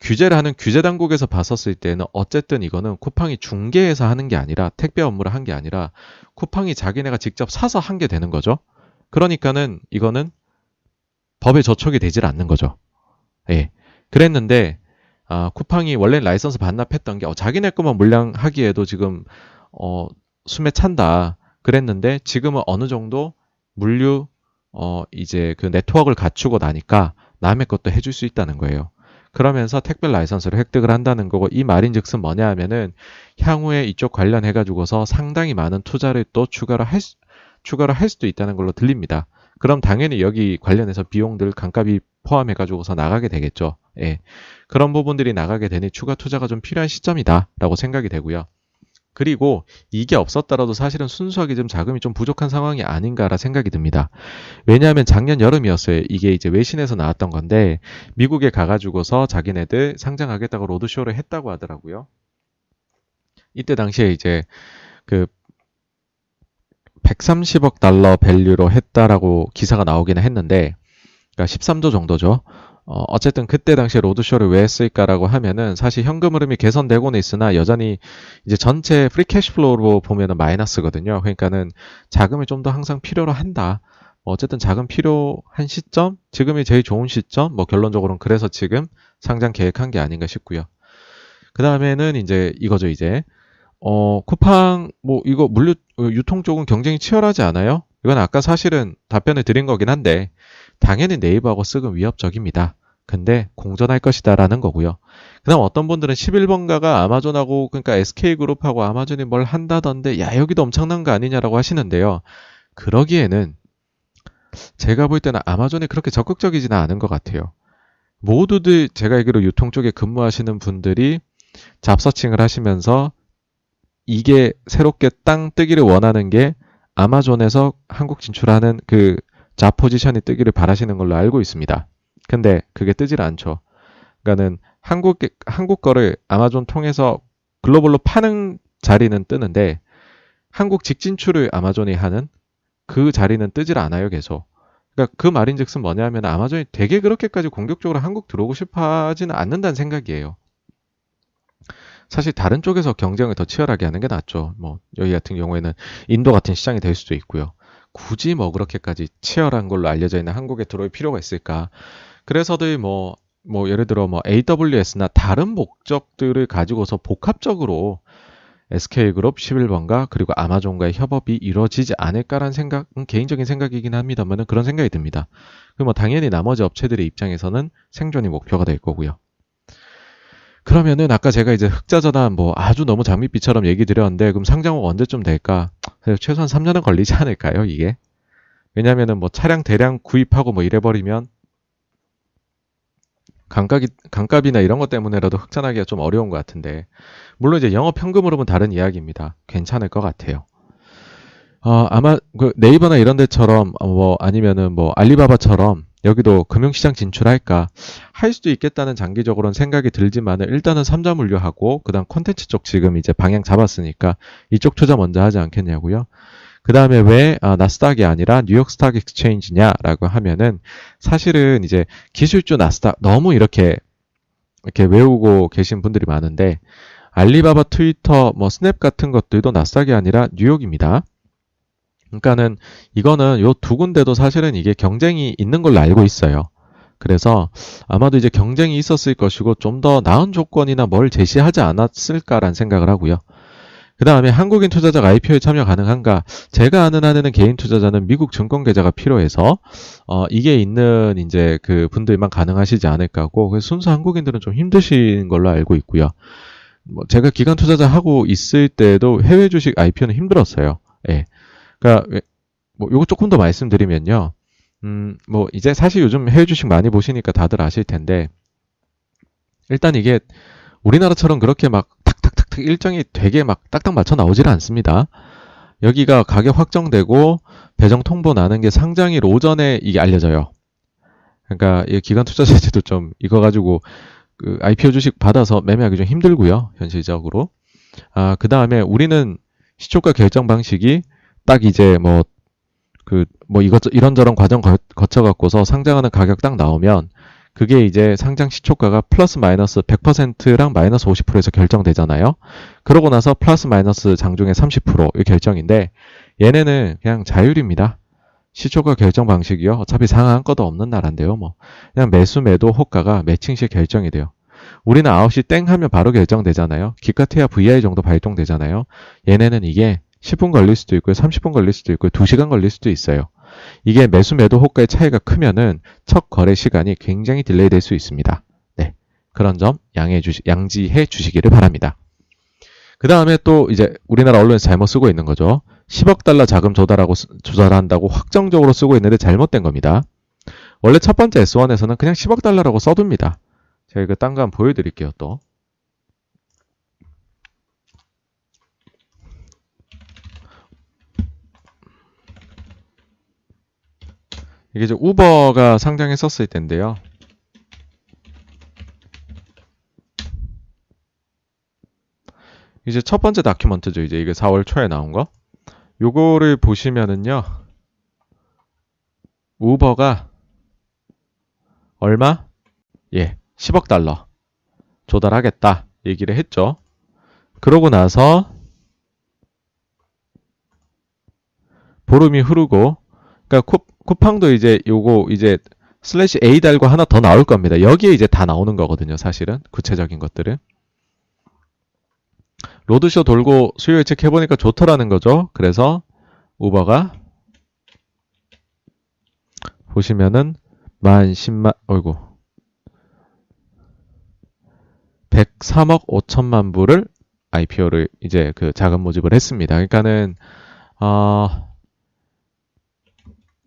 규제를 하는 규제 당국에서 봤었을 때는 어쨌든 이거는 쿠팡이 중개해서 하는 게 아니라 택배 업무를 한 게 아니라 쿠팡이 자기네가 직접 사서 한 게 되는 거죠. 그러니까는 이거는 법에 저촉이 되질 않는 거죠. 예. 그랬는데 아, 쿠팡이 원래 라이선스 반납했던 게 어, 자기네 것만 물량하기에도 지금 어, 숨에 찬다. 그랬는데 지금은 어느 정도 물류 어 이제 그 네트워크를 갖추고 나니까 남의 것도 해줄 수 있다는 거예요. 그러면서 택배 라이선스를 획득을 한다는 거고 이 말인즉슨 뭐냐 하면은 향후에 이쪽 관련해 가지고서 상당히 많은 투자를 또 추가로 할 수, 추가로 할 수도 있다는 걸로 들립니다. 그럼 당연히 여기 관련해서 비용들 감값이 포함해 가지고서 나가게 되겠죠. 예. 그런 부분들이 나가게 되니 추가 투자가 좀 필요한 시점이다라고 생각이 되고요. 그리고 이게 없었더라도 사실은 순수하게 좀 자금이 좀 부족한 상황이 아닌가라 생각이 듭니다. 왜냐하면 작년 여름이었어요. 이게 이제 외신에서 나왔던 건데 미국에 가가지고서 자기네들 상장하겠다고 로드쇼를 했다고 하더라고요. 이때 당시에 이제 그 130억 달러 value로 했다라고 기사가 나오기는 했는데 그러니까 13조 정도죠. 어, 어쨌든 그때 당시에 로드쇼를 왜 했을까라고 하면은 사실 현금 흐름이 개선되고는 있으나 여전히 이제 전체 free cash flow로 보면은 마이너스거든요. 그러니까는 자금을 좀더 항상 필요로 한다. 뭐 어쨌든 자금 필요한 시점, 지금이 제일 좋은 시점, 뭐 결론적으로는 그래서 지금 상장 계획한 게 아닌가 싶고요. 그 다음에는 이제 이거죠, 이제. 어, 쿠팡, 뭐, 이거 물류, 유통 쪽은 경쟁이 치열하지 않아요? 이건 아까 사실은 답변을 드린 거긴 한데, 당연히 네이버하고 쓱은 위협적입니다. 근데 공존할 것이다라는 거고요. 그다음 어떤 분들은 11번가가 아마존하고 그러니까 SK그룹하고 아마존이 뭘 한다던데 야 여기도 엄청난 거 아니냐라고 하시는데요. 그러기에는 제가 볼 때는 아마존이 그렇게 적극적이지는 않은 것 같아요. 모두들 제가 알기로 유통 쪽에 근무하시는 분들이 잡서칭을 하시면서 이게 새롭게 땅 뜨기를 원하는 게 아마존에서 한국 진출하는 그좌 포지션이 뜨기를 바라시는 걸로 알고 있습니다. 근데 그게 뜨질 않죠. 그러니까는 한국 한국 거를 아마존 통해서 글로벌로 파는 자리는 뜨는데 한국 직진출을 아마존이 하는 그 자리는 뜨질 않아요, 계속. 그러니까 그 말인즉슨 뭐냐면 아마존이 되게 그렇게까지 공격적으로 한국 들어오고 싶어 하지는 않는다는 생각이에요. 사실 다른 쪽에서 경쟁을 더 치열하게 하는 게 낫죠. 뭐 여기 같은 경우에는 인도 같은 시장이 될 수도 있고요. 굳이 뭐 그렇게까지 치열한 걸로 알려져 있는 한국에 들어올 필요가 있을까? 그래서들 뭐, 뭐 예를 들어 뭐 AWS나 다른 목적들을 가지고서 복합적으로 SK그룹 11번가 그리고 아마존과의 협업이 이루어지지 않을까라는 생각은 개인적인 생각이긴 합니다만 그런 생각이 듭니다. 그뭐 당연히 나머지 업체들의 입장에서는 생존이 목표가 될 거고요. 그러면은 아까 제가 이제 흑자전환 뭐 아주 너무 장밋빛처럼 얘기 드렸는데 그럼 상장은 언제쯤 될까? 최소한 3년은 걸리지 않을까요, 이게? 왜냐면은 뭐 차량 대량 구입하고 뭐 이래버리면 감값이, 감값이나 이런 것 때문에라도 흑자나기가 좀 어려운 것 같은데 물론 이제 영업 현금으로는 다른 이야기입니다. 괜찮을 것 같아요. 어, 아마 그 네이버나 이런 데처럼 뭐 아니면은 뭐 알리바바처럼 여기도 금융시장 진출할까 할 수도 있겠다는 장기적으로는 생각이 들지만은 일단은 삼자 물류하고 그 다음 콘텐츠 쪽 지금 이제 방향 잡았으니까 이쪽 투자 먼저 하지 않겠냐고요. 그 다음에 왜 아, 나스닥이 아니라 New York Stock Exchange냐라고 하면은 사실은 이제 기술주 나스닥 너무 이렇게 이렇게 외우고 계신 분들이 많은데 알리바바, 트위터, 뭐 스냅 같은 것들도 나스닥이 아니라 뉴욕입니다. 그러니까는 이거는 요 두 군데도 사실은 이게 경쟁이 있는 걸로 알고 있어요. 그래서 아마도 이제 경쟁이 있었을 것이고 좀 더 나은 조건이나 뭘 제시하지 않았을까라는 생각을 하고요. 그 다음에 한국인 투자자가 IPO에 참여 가능한가? 제가 아는 한에는 개인 투자자는 미국 증권 계좌가 필요해서 어, 이게 있는 이제 그 분들만 가능하시지 않을까 하고 그래서 순수 한국인들은 좀 힘드신 걸로 알고 있고요. 뭐 제가 기관 투자자 하고 있을 때도 해외 주식 IPO는 힘들었어요. 예. 그러니까 뭐 요거 조금 더 말씀드리면요. 음, 뭐 이제 사실 요즘 해외 주식 많이 보시니까 다들 아실 텐데 일단 이게 우리나라처럼 그렇게 막 탁탁탁탁 일정이 되게 막 딱딱 맞춰 나오질 않습니다. 여기가 가격 확정되고 배정 통보 나는 게 상장일 오전에 이게 알려져요. 그러니까 이 기관 투자자들도 좀 이거 가지고 그 IPO 주식 받아서 매매하기 좀 힘들고요. 현실적으로. 아, 그다음에 우리는 시초가 결정 방식이 딱 이제 뭐 그뭐 이것 이런저런 과정 거, 거쳐 갖고서 상장하는 가격 딱 나오면 그게 이제 상장 시초가가 플러스 마이너스 100%랑 마이너스 50%에서 결정되잖아요. 그러고 나서 플러스 마이너스 장중에 30%이 결정인데 얘네는 그냥 자율입니다. 시초가 결정 방식이요. 어차피 상한 것도 없는 나라인데요. 뭐 그냥 매수 매도 호가가 매칭시 결정이 돼요. 우리는 9시 땡 하면 바로 결정되잖아요. 기가태야 VI 정도 발동되잖아요. 얘네는 이게 10분 걸릴 수도 있고요. 30분 걸릴 수도 있고요. 2시간 걸릴 수도 있어요. 이게 매수 매도 호가의 차이가 크면은 첫 거래 시간이 굉장히 딜레이 될 수 있습니다. 네. 그런 점 양해 주시, 양지해 주시기를 바랍니다. 그 다음에 또 이제 우리나라 언론에서 잘못 쓰고 있는 거죠. 10억 달러 자금 조달하고 조달한다고 확정적으로 쓰고 있는데 잘못된 겁니다. 원래 첫 번째 S1에서는 그냥 10억 달러라고 써둡니다. 제가 이거 딴거 한번 보여드릴게요 또. 이게 이제 우버가 상장했었을 텐데요. 이제 첫 번째 다큐먼트죠. 이제 이게 4월 초에 나온 거. 요거를 보시면은요. 우버가 얼마? 예, 10억 달러 조달하겠다 얘기를 했죠. 그러고 나서 보름이 흐르고 그러니까 쿠, 쿠팡도 이제 요거 이제 슬래시 A 달고 하나 더 나올 겁니다. 여기에 이제 다 나오는 거거든요. 사실은 구체적인 것들은 로드쇼 돌고 수요 예측 해보니까 좋더라는 거죠. 그래서 우버가 보시면은 만 10만 어이구 103억 5천만 불을 IPO를 이제 그 자금 모집을 했습니다. 그러니까는 어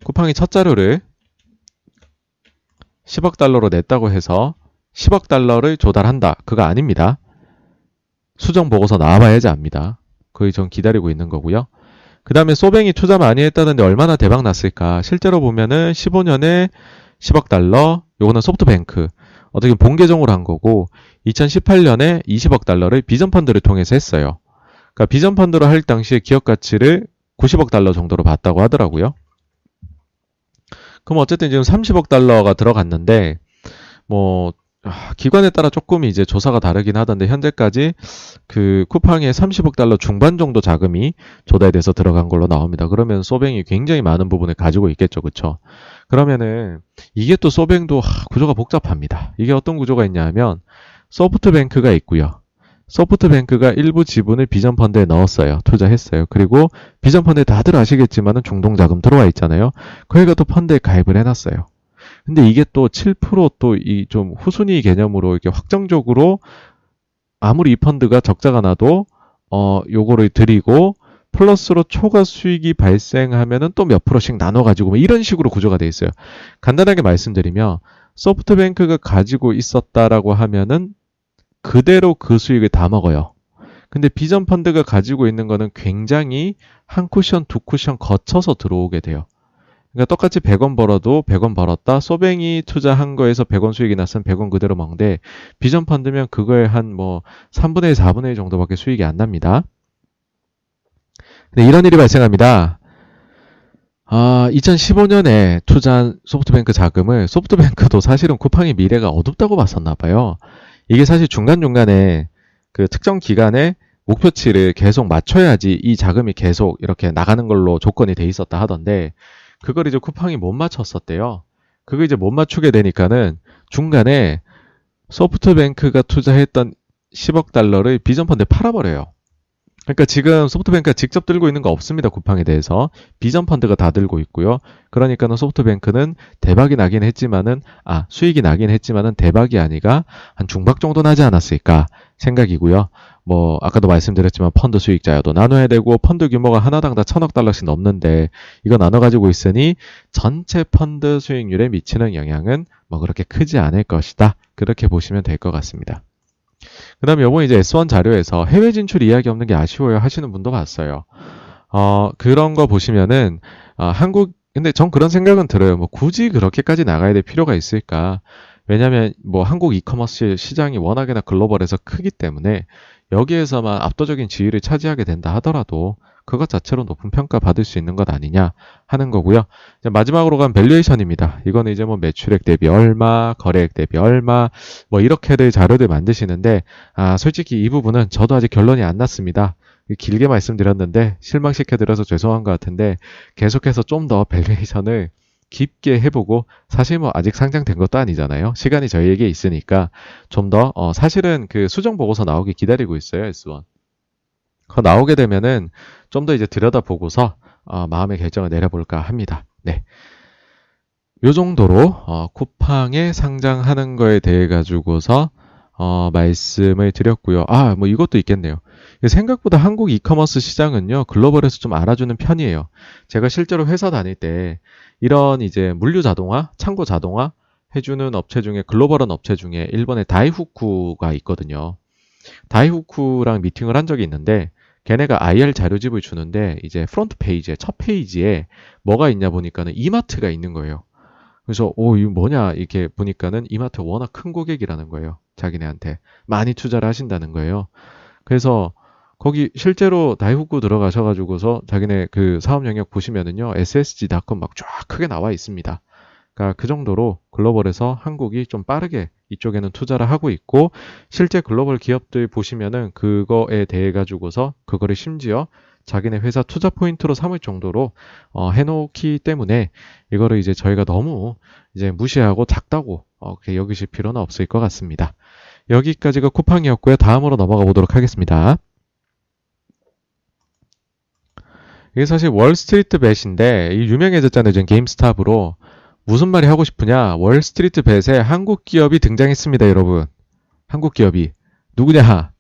쿠팡이 첫 자료를 10억 달러로 냈다고 해서 10억 달러를 조달한다. 그거 아닙니다. 수정 보고서 나와봐야지 압니다. 거의 전 기다리고 있는 거고요. 그 다음에 소뱅이 투자 많이 했다는데 얼마나 대박 났을까? 실제로 보면은 15년에 10억 달러, 요거는 소프트뱅크. 어떻게 본 계정으로 한 거고, 2018년에 20억 달러를 비전 펀드를 통해서 했어요. 그러니까 비전 펀드로 할 당시에 기업 가치를 90억 달러 정도로 봤다고 하더라고요. 그럼 어쨌든 지금 30억 달러가 들어갔는데 뭐 아, 기관에 따라 조금 이제 조사가 다르긴 하던데 현재까지 그 쿠팡에 30억 달러 중반 정도 자금이 조달돼서 들어간 걸로 나옵니다. 그러면 소뱅이 굉장히 많은 부분을 가지고 있겠죠, 그렇죠? 그러면은 이게 또 소뱅도 하, 구조가 복잡합니다. 이게 어떤 구조가 있냐면 소프트뱅크가 있고요. 소프트뱅크가 일부 지분을 비전 펀드에 넣었어요. 투자했어요. 그리고 비전 펀드에 다들 아시겠지만 은 중동 자금 들어와 있잖아요. 거기가 또 펀드에 가입을 해놨어요. 근데 이게 또 7%또 이 좀 후순위 개념으로 이렇게 확정적으로 아무리 이 펀드가 적자가 나도 어 요거를 드리고 플러스로 초과 수익이 발생하면은 또 몇 프로씩 나눠 가지고 뭐 이런 식으로 구조가 돼 있어요. 간단하게 말씀드리면 소프트뱅크가 가지고 있었다라고 하면은 그대로 그 수익을 다 먹어요. 근데 비전 펀드가 가지고 있는 거는 굉장히 한 쿠션, 두 쿠션 거쳐서 들어오게 돼요. 그러니까 똑같이 100원 벌어도 100원 벌었다. 소뱅이 투자한 거에서 100원 수익이 났으면 100원 그대로 먹는데 비전 펀드면 그거에 한 뭐 3분의 1, 4분의 1 정도밖에 수익이 안 납니다. 근데 이런 일이 발생합니다. 아, 2015년에 투자한 소프트뱅크 자금을 소프트뱅크도 사실은 쿠팡의 미래가 어둡다고 봤었나 봐요. 이게 사실 중간중간에 그 특정 기간에 목표치를 계속 맞춰야지 이 자금이 계속 이렇게 나가는 걸로 조건이 돼 있었다 하던데 그걸 이제 쿠팡이 못 맞췄었대요. 그거 이제 못 맞추게 되니까는 중간에 소프트뱅크가 투자했던 10억 달러를 비전 펀드에 팔아버려요. 그러니까 지금 소프트뱅크가 직접 들고 있는 거 없습니다. 쿠팡에 대해서. 비전 펀드가 다 들고 있고요. 그러니까는 소프트뱅크는 대박이 나긴 했지만은, 아, 수익이 나긴 했지만은 대박이 아니가 한 중박 정도 나지 않았을까 생각이고요. 뭐 아까도 말씀드렸지만 펀드 수익자여도 나눠야 되고 펀드 규모가 하나당 다 천억 달러씩 넘는데 이거 나눠 가지고 있으니 전체 펀드 수익률에 미치는 영향은 뭐 그렇게 크지 않을 것이다. 그렇게 보시면 될 것 같습니다. 그 다음에 요번 이제 S1 자료에서 해외 진출 이야기 없는 게 아쉬워요 하시는 분도 봤어요. 어, 그런 거 보시면은, 어, 한국, 근데 전 그런 생각은 들어요. 뭐 굳이 그렇게까지 나가야 될 필요가 있을까? 왜냐면 뭐 한국 이커머스 시장이 워낙에나 글로벌해서 크기 때문에 여기에서만 압도적인 지위를 차지하게 된다 하더라도 그것 자체로 높은 평가 받을 수 있는 것 아니냐 하는 거고요. 마지막으로 간 valuation입니다. 이거는 이제 뭐 매출액 대비 얼마, 거래액 대비 얼마, 뭐 이렇게들 자료들 만드시는데 아 솔직히 이 부분은 저도 아직 결론이 안 났습니다. 길게 말씀드렸는데 실망시켜드려서 죄송한 것 같은데 계속해서 좀 더 valuation을 깊게 해보고 사실 뭐 아직 상장된 것도 아니잖아요. 시간이 저희에게 있으니까 좀더 어, 사실은 그 수정 보고서 나오기 기다리고 있어요. S1. 그 나오게 되면은 좀 더 이제 들여다보고서 어, 마음의 결정을 내려볼까 합니다. 네. 요 정도로 어, 쿠팡에 상장하는 거에 대해 가지고서 어, 말씀을 드렸고요. 아, 뭐 이것도 있겠네요. 생각보다 한국 이커머스 시장은요, 글로벌에서 좀 알아주는 편이에요. 제가 실제로 회사 다닐 때 이런 이제 물류 자동화, 창고 자동화 해주는 업체 중에 글로벌한 업체 중에 일본의 다이후쿠가 있거든요. 다이후쿠랑 미팅을 한 적이 있는데 걔네가 IR 자료집을 주는데 이제 front page에 첫 페이지에 뭐가 있냐 보니까는 이마트가 있는 거예요. 그래서 오 이거 뭐냐 이렇게 보니까는 이마트 워낙 큰 고객이라는 거예요. 자기네한테 많이 투자를 하신다는 거예요. 그래서 거기 실제로 다이후쿠 들어가셔가지고서 자기네 그 사업 영역 보시면은요 ssg.com 막 쫙 크게 나와 있습니다. 그러니까 그 정도로 글로벌에서 한국이 좀 빠르게 이쪽에는 투자를 하고 있고 실제 글로벌 기업들 보시면은 그거에 대해 가지고서 그거를 심지어 자기네 회사 투자 포인트로 삼을 정도로 어, 해놓기 때문에 이거를 이제 저희가 너무 이제 무시하고 작다고 어, 여기실 필요는 없을 것 같습니다. 여기까지가 쿠팡이었고요. 다음으로 넘어가 보도록 하겠습니다. 이게 사실 월스트리트 벳인데 유명해졌잖아요. 지금 게임스탑으로 무슨 말이 하고 싶으냐? 월스트리트 벳에 한국 기업이 등장했습니다, 여러분. 한국 기업이 누구냐?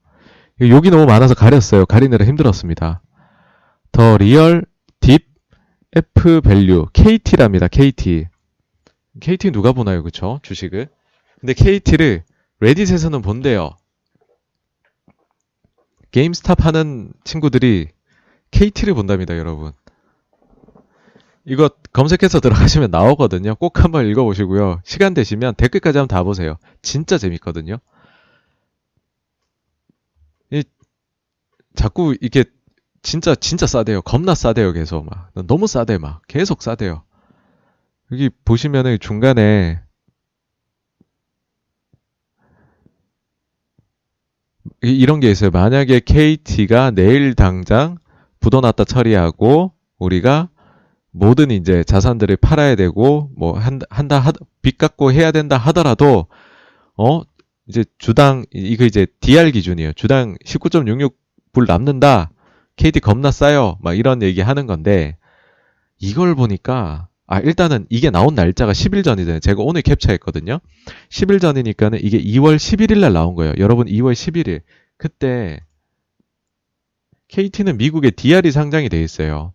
욕이 너무 많아서 가렸어요. 가리느라 힘들었습니다. The Real Deep F Value KT랍니다. KT. KT 누가 보나요, 그쵸? 주식을. 근데 KT를 레딧에서는 본대요. 게임스탑 하는 친구들이 KT를 본답니다, 여러분. 이거 검색해서 들어가시면 나오거든요. 꼭 한번 읽어보시고요. 시간 되시면 댓글까지 한번 다 보세요. 진짜 재밌거든요. 이, 자꾸 이게 진짜 진짜 싸대요. 겁나 싸대요. 계속 막 너무 싸대 막 계속 싸대요. 여기 보시면은 중간에 이런 게 있어요. 만약에 KT가 내일 당장 부도났다 처리하고 우리가 모든 이제 자산들을 팔아야 되고 뭐 한다 빚 갚고 해야 된다 하더라도 어 이제 주당 이거 이제 DR 기준이에요. 주당 19.66불 남는다. KT 겁나 싸요. 막 이런 얘기 하는 건데 이걸 보니까 아 일단은 이게 나온 날짜가 10일 전이잖아요. 제가 오늘 캡처했거든요. 10일 전이니까는 이게 2월 11일 날 나온 거예요. 여러분 2월 11일 그때 KT는 미국에 DR이 상장이 돼 있어요.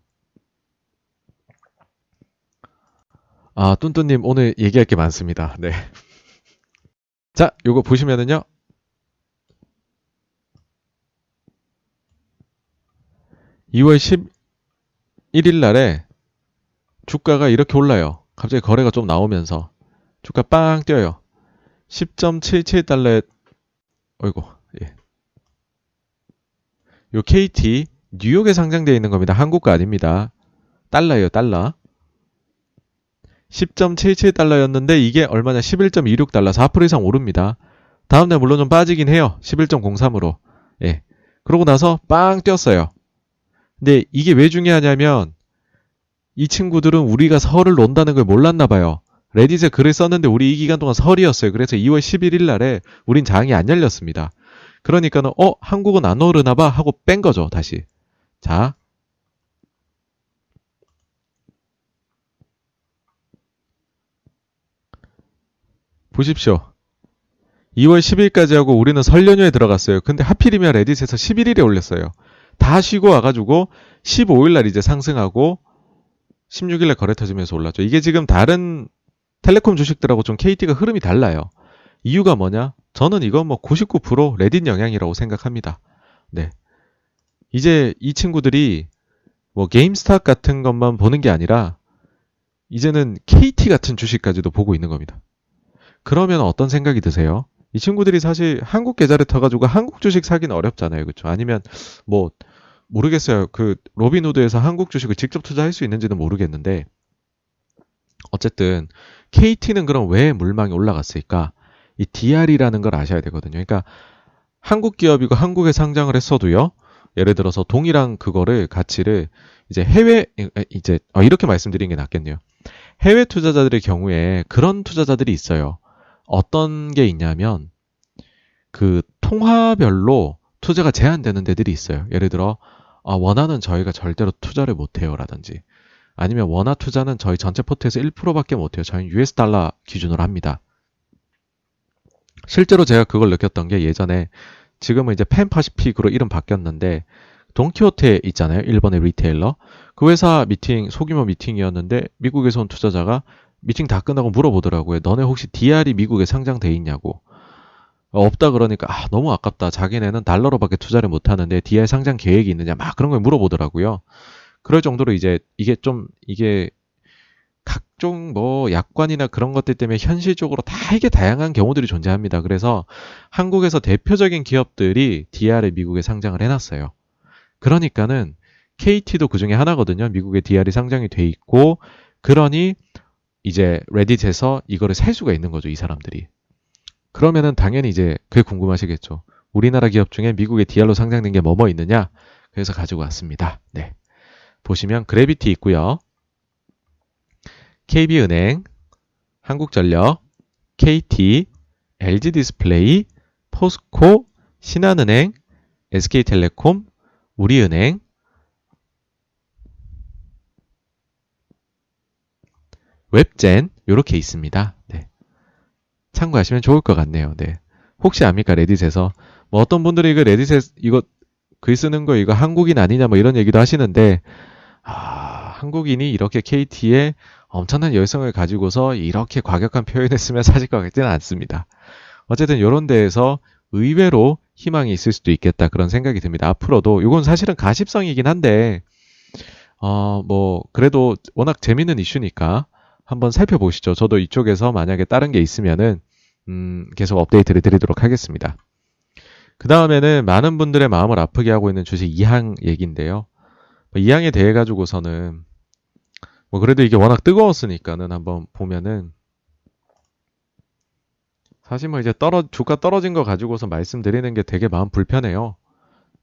아, 뚠뚠님 오늘 얘기할 게 많습니다. 네. 자, 요거 보시면은요. (2월 11일) 날에 주가가 이렇게 올라요. 갑자기 거래가 좀 나오면서 주가 빵 뛰어요. 10.77달러에 어이고 예. 요 KT 뉴욕에 상장되어 있는 겁니다. 한국 거 아닙니다. 달러예요, 달러. 10.77달러였는데 이게 얼마냐? 11.26달러. 4% 이상 오릅니다. 다음날 물론 좀 빠지긴 해요. 11.03으로. 예. 그러고 나서 빵 뛰었어요. 근데 이게 왜 중요하냐면 이 친구들은 우리가 설을 논다는 걸 몰랐나 봐요. 레딧에 글을 썼는데 우리 이 기간 동안 설이었어요. 그래서 2월 11일 날에 우린 장이 안 열렸습니다. 그러니까는 어 한국은 안 오르나 봐 하고 뺀 거죠 다시 자 보십시오 2월 10일까지 하고 우리는 설 연휴에 들어갔어요. 근데 하필이면 레딧에서 11일에 올렸어요. 다 쉬고 와가지고 15일 날 이제 상승하고 16일 날 거래 터지면서 올랐죠. 이게 지금 다른 텔레콤 주식들하고 좀 KT가 흐름이 달라요. 이유가 뭐냐? 저는 이건 뭐 99% 레딧 영향이라고 생각합니다. 네. 이제 이 친구들이 뭐 게임스탑 같은 것만 보는 게 아니라 이제는 KT 같은 주식까지도 보고 있는 겁니다. 그러면 어떤 생각이 드세요? 이 친구들이 사실 한국 계좌를 터가지고 한국 주식 사기는 어렵잖아요. 그렇죠? 아니면 뭐 모르겠어요. 그 로빈후드에서 한국 주식을 직접 투자할 수 있는지는 모르겠는데 어쨌든 KT는 그럼 왜 물망이 올라갔을까? 이 DR이라는 걸 아셔야 되거든요. 그러니까 한국 기업이고 한국에 상장을 했어도요. 예를 들어서 동일한 그거를 가치를 이제 해외 이제 어, 이렇게 말씀드리는 게 낫겠네요. 해외 투자자들의 경우에 그런 투자자들이 있어요. 어떤 게 있냐면 그 통화별로 투자가 제한되는 데들이 있어요. 예를 들어 아, 원화는 저희가 절대로 투자를 못해요라든지 아니면 원화 투자는 저희 전체 포트에서 1%밖에 못해요. 저희는 US 달러 기준으로 합니다. 실제로 제가 그걸 느꼈던 게 예전에 지금은 이제 펜파시픽으로 이름 바뀌었는데 돈키호테 있잖아요. 일본의 retailer. 그 회사 미팅 소규모 미팅이었는데 미국에서 온 투자자가 미팅 다 끝나고 물어보더라고요. 너네 혹시 DR이 미국에 상장돼 있냐고. 없다 그러니까 아, 너무 아깝다. 자기네는 달러로밖에 투자를 못 하는데 DR 상장 계획이 있느냐 막 그런 걸 물어보더라고요. 그럴 정도로 이제 이게 좀 이게 각종 뭐 약관이나 그런 것들 때문에 현실적으로 다 이게 다양한 경우들이 존재합니다. 그래서 한국에서 대표적인 기업들이 DR을 미국에 상장을 해놨어요. 그러니까는 KT도 그 중에 하나거든요. 미국에 DR이 상장이 돼 있고 그러니 이제 레딧에서 이거를 살 수가 있는 거죠. 이 사람들이. 그러면은 당연히 이제 그게 궁금하시겠죠. 우리나라 기업 중에 미국에 DR로 상장된 게 뭐뭐 있느냐? 그래서 가지고 왔습니다. 네. 보시면 그래비티 있고요. KB은행, 한국전력, KT, LG디스플레이, 포스코, 신한은행, SK텔레콤, 우리은행, 웹젠 이렇게 있습니다. 네. 참고하시면 좋을 것 같네요. 네. 혹시 압니까 레딧에서 뭐 어떤 분들이 그 레딧에 이거 글 쓰는 거 이거 한국인 아니냐 뭐 이런 얘기도 하시는데 아 한국인이 이렇게 KT에 엄청난 열성을 가지고서 이렇게 과격한 표현을 쓰면 사실 것 같지는 않습니다. 어쨌든 이런 데에서 의외로 희망이 있을 수도 있겠다 그런 생각이 듭니다. 앞으로도 이건 사실은 가십성이긴 한데 어 뭐 그래도 워낙 재밌는 이슈니까 한번 살펴보시죠. 저도 이쪽에서 만약에 다른 게 있으면은 음, 계속 업데이트를 드리도록 하겠습니다. 그 다음에는 많은 분들의 마음을 아프게 하고 있는 주식 이항 얘기인데요. 뭐 이항에 대해 가지고서는 뭐 그래도 이게 워낙 뜨거웠으니까는 한번 보면은 사실 뭐 이제 떨어 주가 떨어진 거 가지고서 말씀드리는 게 되게 마음 불편해요.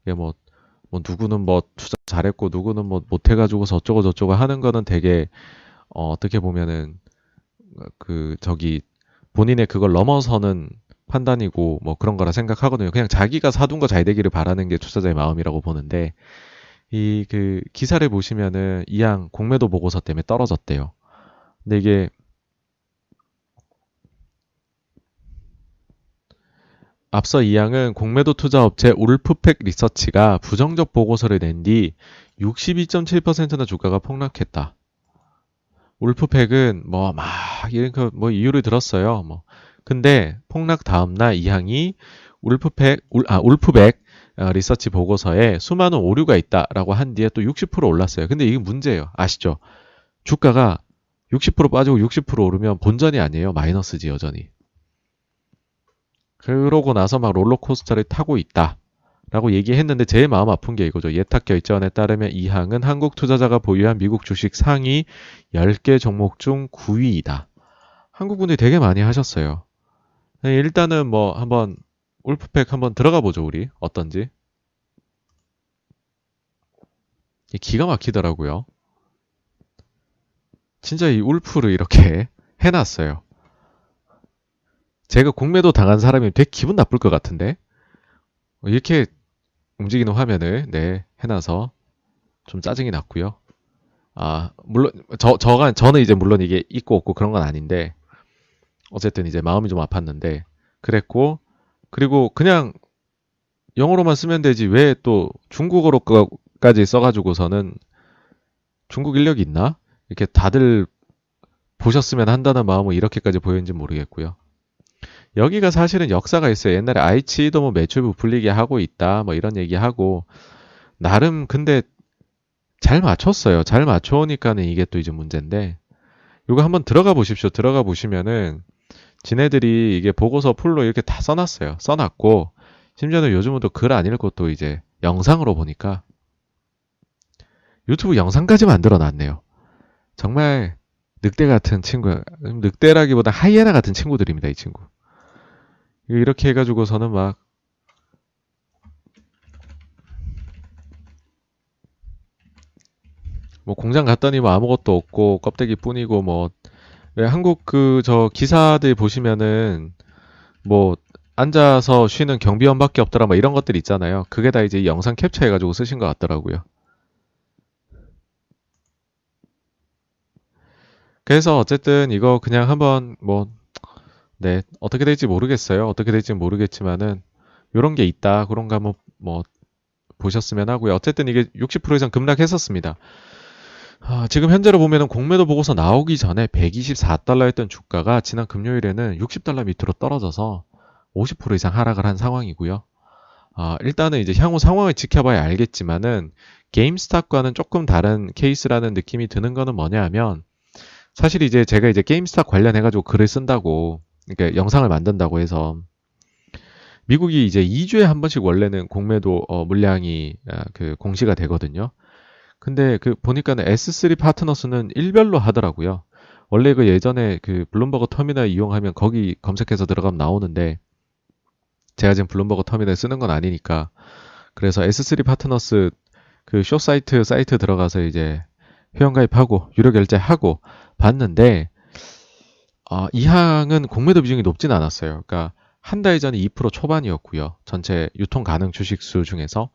이게 뭐, 뭐 누구는 뭐 투자 잘했고 누구는 뭐 못해가지고서 어쩌고 저쩌고 하는 거는 되게 어, 어떻게 보면은 그 저기 본인의 그걸 넘어서는 판단이고 뭐 그런 거라 생각하거든요. 그냥 자기가 사둔 거 잘 되기를 바라는 게 투자자의 마음이라고 보는데 이 그 기사를 보시면은 이양 공매도 보고서 때문에 떨어졌대요. 근데 이게 앞서 이양은 공매도 투자 업체 울프팩 리서치가 부정적 보고서를 낸 뒤 62.7%나 주가가 폭락했다. 울프팩은 뭐 막 이런 뭐 이유를 들었어요. 뭐 근데 폭락 다음 날 이항이 울프팩 울, 아 울프백 어, 리서치 보고서에 수많은 오류가 있다라고 한 뒤에 또 60% 올랐어요. 근데 이게 문제예요. 아시죠? 주가가 60% 빠지고 60% 오르면 본전이 아니에요. 마이너스지 여전히. 그러고 나서 막 롤러코스터를 타고 있다. 라고 얘기했는데 제일 마음 아픈 게 이거죠. 예탁 결제원에 따르면 이 항은 한국 투자자가 보유한 미국 주식 상위 10개 종목 중 9위이다. 한국 분들이 되게 많이 하셨어요. 네, 일단은 뭐 한번 울프팩 한번 들어가 보죠, 우리. 어떤지. 기가 막히더라고요. 진짜 이 울프를 이렇게 해놨어요. 제가 공매도 당한 사람이 되게 기분 나쁠 것 같은데. 이렇게 움직이는 화면을 네 해놔서 좀 짜증이 났고요. 아 물론 저 저가 저는 이제 물론 이게 있고 없고 그런 건 아닌데 어쨌든 이제 마음이 좀 아팠는데 그랬고 그리고 그냥 영어로만 쓰면 되지 왜 또 중국어로까지 써가지고서는 중국 인력이 있나? 이렇게 다들 보셨으면 한다는 마음으로 이렇게까지 보였는지 모르겠고요. 여기가 사실은 역사가 있어요. 옛날에 아이치도 뭐 매출 부풀리게 하고 있다 뭐 이런 얘기하고 나름 근데 잘 맞췄어요. 잘 맞춰오니까는 이게 또 이제 문제인데 이거 한번 들어가 보십시오. 들어가 보시면은 지네들이 이게 보고서 풀로 이렇게 다 써놨어요. 써놨고 심지어는 요즘은 또 글 안 읽고 또 이제 영상으로 보니까 유튜브 영상까지 만들어 놨네요. 정말 늑대 같은 친구, 늑대라기보다 하이에나 같은 친구들입니다, 이 친구. 이렇게 해가지고서는 막, 뭐 공장 갔더니 뭐 아무것도 없고 껍데기 뿐이고 뭐, 왜 한국 그 저 기사들 보시면은 뭐 앉아서 쉬는 경비원밖에 없더라 뭐 이런 것들 있잖아요. 그게 다 이제 영상 캡처해가지고 쓰신 것 같더라고요. 그래서 어쨌든 이거 그냥 한번 뭐, 네, 어떻게 될지 모르겠어요. 어떻게 될지 모르겠지만은, 요런 게 있다. 그런 거 한번 뭐, 보셨으면 하고요. 어쨌든 이게 60% 이상 급락했었습니다. 아, 지금 현재로 보면은 공매도 보고서 나오기 전에 124달러였던 주가가 지난 금요일에는 60달러 밑으로 떨어져서 50% 이상 하락을 한 상황이고요. 아, 일단은 이제 향후 상황을 지켜봐야 알겠지만은 게임스탑과는 조금 다른 케이스라는 느낌이 드는 거는 뭐냐 하면 사실 이제 제가 이제 게임스타 관련해가지고 글을 쓴다고, 그러니까 영상을 만든다고 해서, 미국이 이제 2주에 한 번씩 원래는 공매도 어, 물량이 아, 그 공시가 되거든요. 근데 그 보니까는 S3 파트너스는 일별로 하더라고요. 원래 그 예전에 그 블룸버그 터미널 이용하면 거기 검색해서 들어가면 나오는데 제가 지금 블룸버그 터미널 쓰는 건 아니니까 그래서 S3 파트너스 그 쇼 사이트 사이트 들어가서 이제 회원 가입하고 유료 결제하고 봤는데 어, 이항은 공매도 비중이 높진 않았어요. 그러니까 한 달 전에 2% 초반이었고요. 전체 유통 가능 주식수 중에서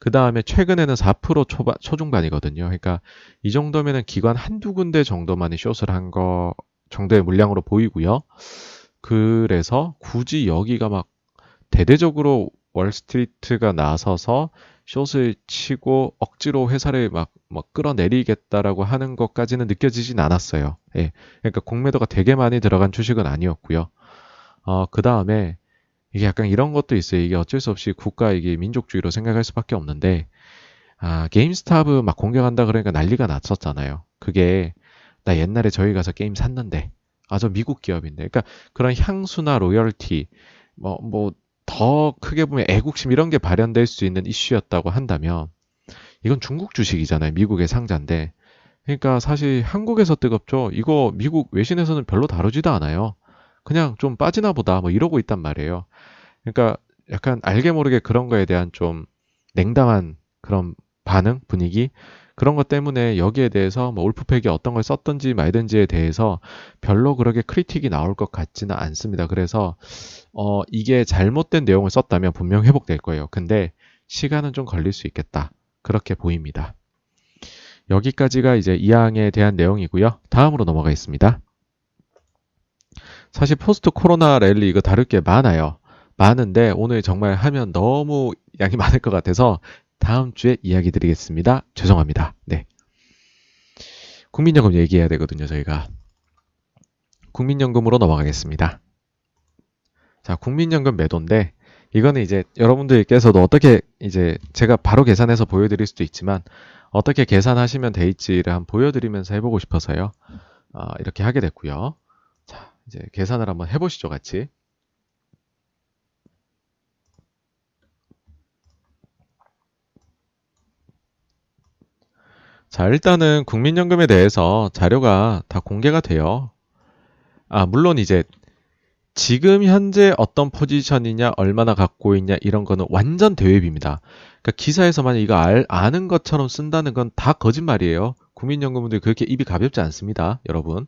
그 다음에 최근에는 4% 초반, 초중반이거든요. 그러니까 이 정도면은 기관 한두 군데 정도만이 숏을 한 거 정도의 물량으로 보이고요. 그래서 굳이 여기가 막 대대적으로 월스트리트가 나서서 숏을 치고 억지로 회사를 막, 막 끌어내리겠다라고 하는 것까지는 느껴지진 않았어요. 예. 그러니까 공매도가 되게 많이 들어간 주식은 아니었고요. 어, 그 다음에 이게 약간 이런 것도 있어요. 이게 어쩔 수 없이 국가 이게 민족주의로 생각할 수밖에 없는데, 아, 게임스탑을 막 공격한다 그러니까 난리가 났었잖아요. 그게, 나 옛날에 저희 가서 게임 샀는데, 아, 저 미국 기업인데. 그러니까 그런 향수나 로열티, 뭐, 뭐, 더 크게 보면 애국심 이런 게 발현될 수 있는 이슈였다고 한다면 이건 중국 주식이잖아요. 미국의 상자인데. 그러니까 사실 한국에서 뜨겁죠. 이거 미국 외신에서는 별로 다루지도 않아요. 그냥 좀 빠지나 보다 뭐 이러고 있단 말이에요. 그러니까 약간 알게 모르게 그런 거에 대한 좀 냉담한 그런 반응, 분위기 그런 것 때문에 여기에 대해서 뭐 올프팩이 어떤 걸 썼든지 말든지에 대해서 별로 그렇게 크리틱이 나올 것 같지는 않습니다. 그래서 어 이게 잘못된 내용을 썼다면 분명 회복될 거예요. 근데 시간은 좀 걸릴 수 있겠다. 그렇게 보입니다. 여기까지가 이제 이 항에 대한 내용이고요. 다음으로 넘어가겠습니다. 사실 포스트 코로나 랠리 이거 다룰 게 많아요. 많은데 오늘 정말 하면 너무 양이 많을 것 같아서 다음 주에 이야기 드리겠습니다. 죄송합니다. 네. 국민연금 얘기해야 되거든요, 저희가. 국민연금으로 넘어가겠습니다. 자, 국민연금 매도인데, 이거는 이제 여러분들께서도 어떻게 이제 제가 바로 계산해서 보여드릴 수도 있지만, 어떻게 계산하시면 될지를 한번 보여드리면서 해보고 싶어서요. 어, 이렇게 하게 됐고요. 자, 이제 계산을 한번 해보시죠, 같이. 자, 일단은 국민연금에 대해서 자료가 다 공개가 돼요. 아, 물론 이제 지금 현재 어떤 포지션이냐, 얼마나 갖고 있냐, 이런 거는 완전 대외비입니다. 그러니까 기사에서 만약 이거 알, 아는 것처럼 쓴다는 건 다 거짓말이에요. 국민연금분들이 그렇게 입이 가볍지 않습니다. 여러분.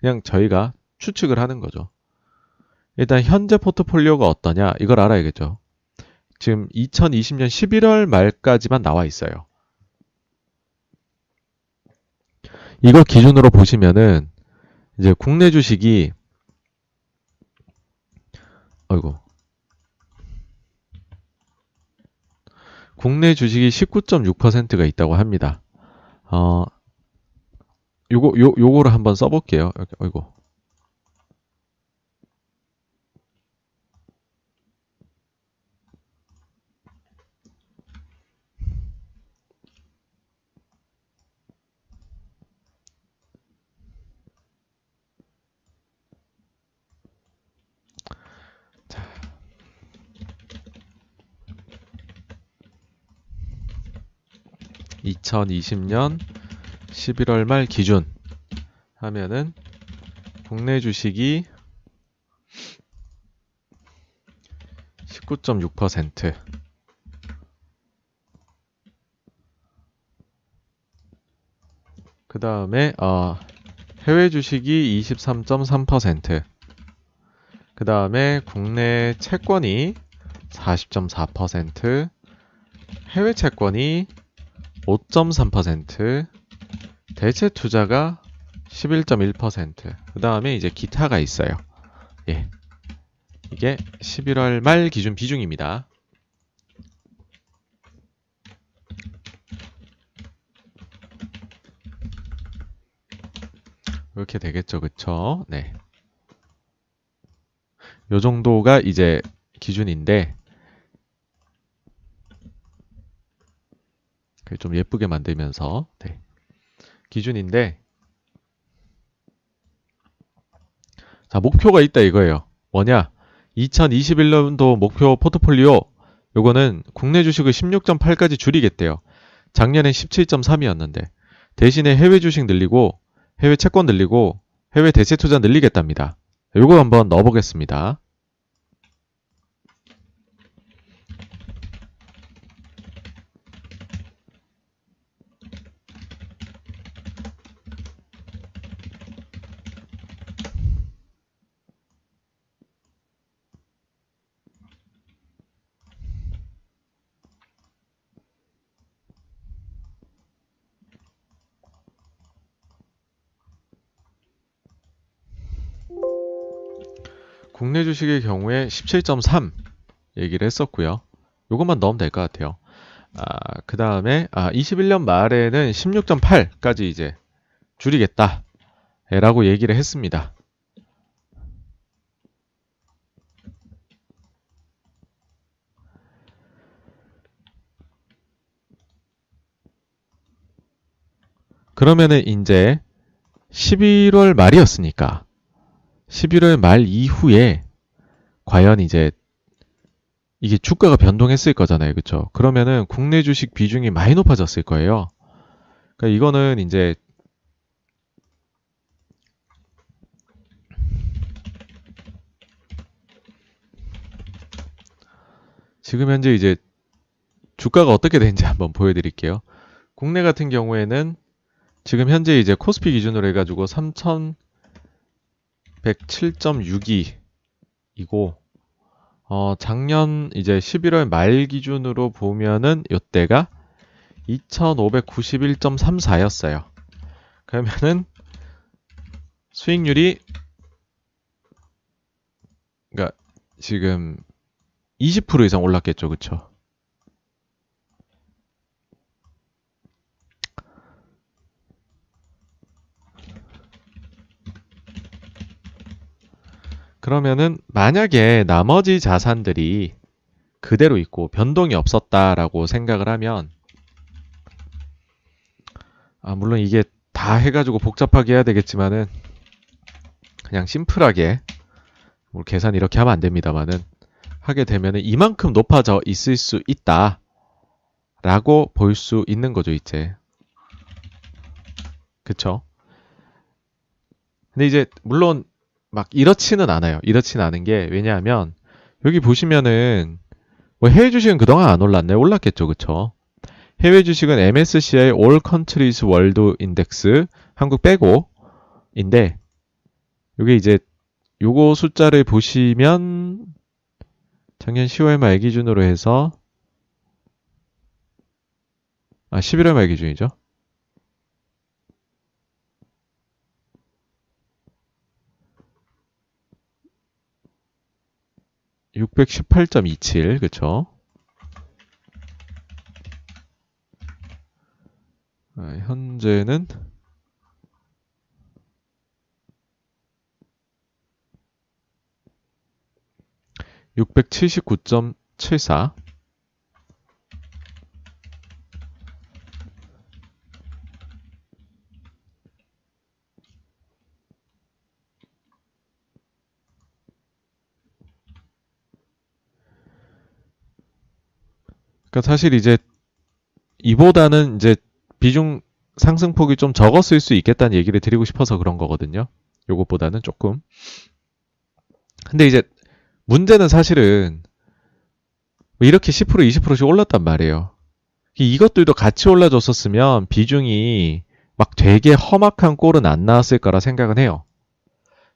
그냥 저희가 추측을 하는 거죠. 일단 현재 포트폴리오가 어떠냐, 이걸 알아야겠죠. 지금 2020년 11월 말까지만 나와 있어요. 이거 기준으로 보시면은 이제 국내 주식이 아이고. 국내 주식이 19.6%가 있다고 합니다. 어, 요거, 요, 요거를 한번 써볼게요. 아이고. 2020년 11월 말 기준 하면은 국내 주식이 19.6%. 그 다음에 어, 해외 주식이 23.3%. 그 다음에 국내 채권이 40.4%, 해외 채권이 5.3%, 대체 투자가 11.1%. 그 다음에 이제 기타가 있어요. 예. 이게 11월 말 기준 비중입니다. 이렇게 되겠죠, 그쵸? 네. 요 정도가 이제 기준인데, 좀 예쁘게 만들면서, 네. 기준인데, 자, 목표가 있다 이거예요. 뭐냐? 2021년도 목표 포트폴리오, 요거는 국내 주식을 16.8까지 줄이겠대요. 작년엔 17.3이었는데, 대신에 해외 주식 늘리고, 해외 채권 늘리고, 해외 대체 투자 늘리겠답니다. 요거 한번 넣어보겠습니다. 국내 주식의 경우에 17.3 얘기를 했었고요. 이것만 넣으면 될 것 같아요. 아, 그 다음에 아, 21년 말에는 16.8까지 이제 줄이겠다 라고 얘기를 했습니다. 그러면은 이제 11월 말이었으니까 11월 말 이후에 과연 이제 이게 주가가 변동했을 거잖아요. 그쵸? 그러면은 국내 주식 비중이 많이 높아졌을 거예요. 그러니까 이거는 이제 지금 현재 이제 주가가 어떻게 되는지 한번 보여드릴게요. 국내 같은 경우에는 지금 현재 이제 코스피 기준으로 해가지고 3천 107.62 이고 어, 작년 이제 11월 말 기준으로 보면은 이때가 2591.34였어요. 그러면은 수익률이 그러니까 지금 20% 이상 올랐겠죠. 그쵸? 그러면은 만약에 나머지 자산들이 그대로 있고 변동이 없었다라고 생각을 하면 아 물론 이게 다 해가지고 복잡하게 해야 되겠지만은 그냥 심플하게 뭐 계산 이렇게 하면 안 됩니다만은 하게 되면은 이만큼 높아져 있을 수 있다 라고 볼 수 있는 거죠 이제. 그쵸? 근데 이제 물론 막 이렇지는 않아요. 이렇지는 않은 게 왜냐하면 여기 보시면은 뭐 해외 주식은 그동안 안 올랐네. 올랐겠죠. 그쵸? 해외 주식은 MSCI All Countries World Index 한국 빼고 인데 요게 이제 요거 숫자를 보시면 작년 10월 말 기준으로 해서 아 11월 말 기준이죠. 618.27 그쵸? 현재는 679.74 그러니까 사실 이제 이보다는 이제 비중 상승폭이 좀 적었을 수 있겠다는 얘기를 드리고 싶어서 그런 거거든요. 요것보다는 조금. 근데 이제 문제는 사실은 뭐 이렇게 10% 20%씩 올랐단 말이에요. 이것들도 같이 올라줬었으면 비중이 막 되게 험악한 꼴은 안 나왔을 거라 생각은 해요.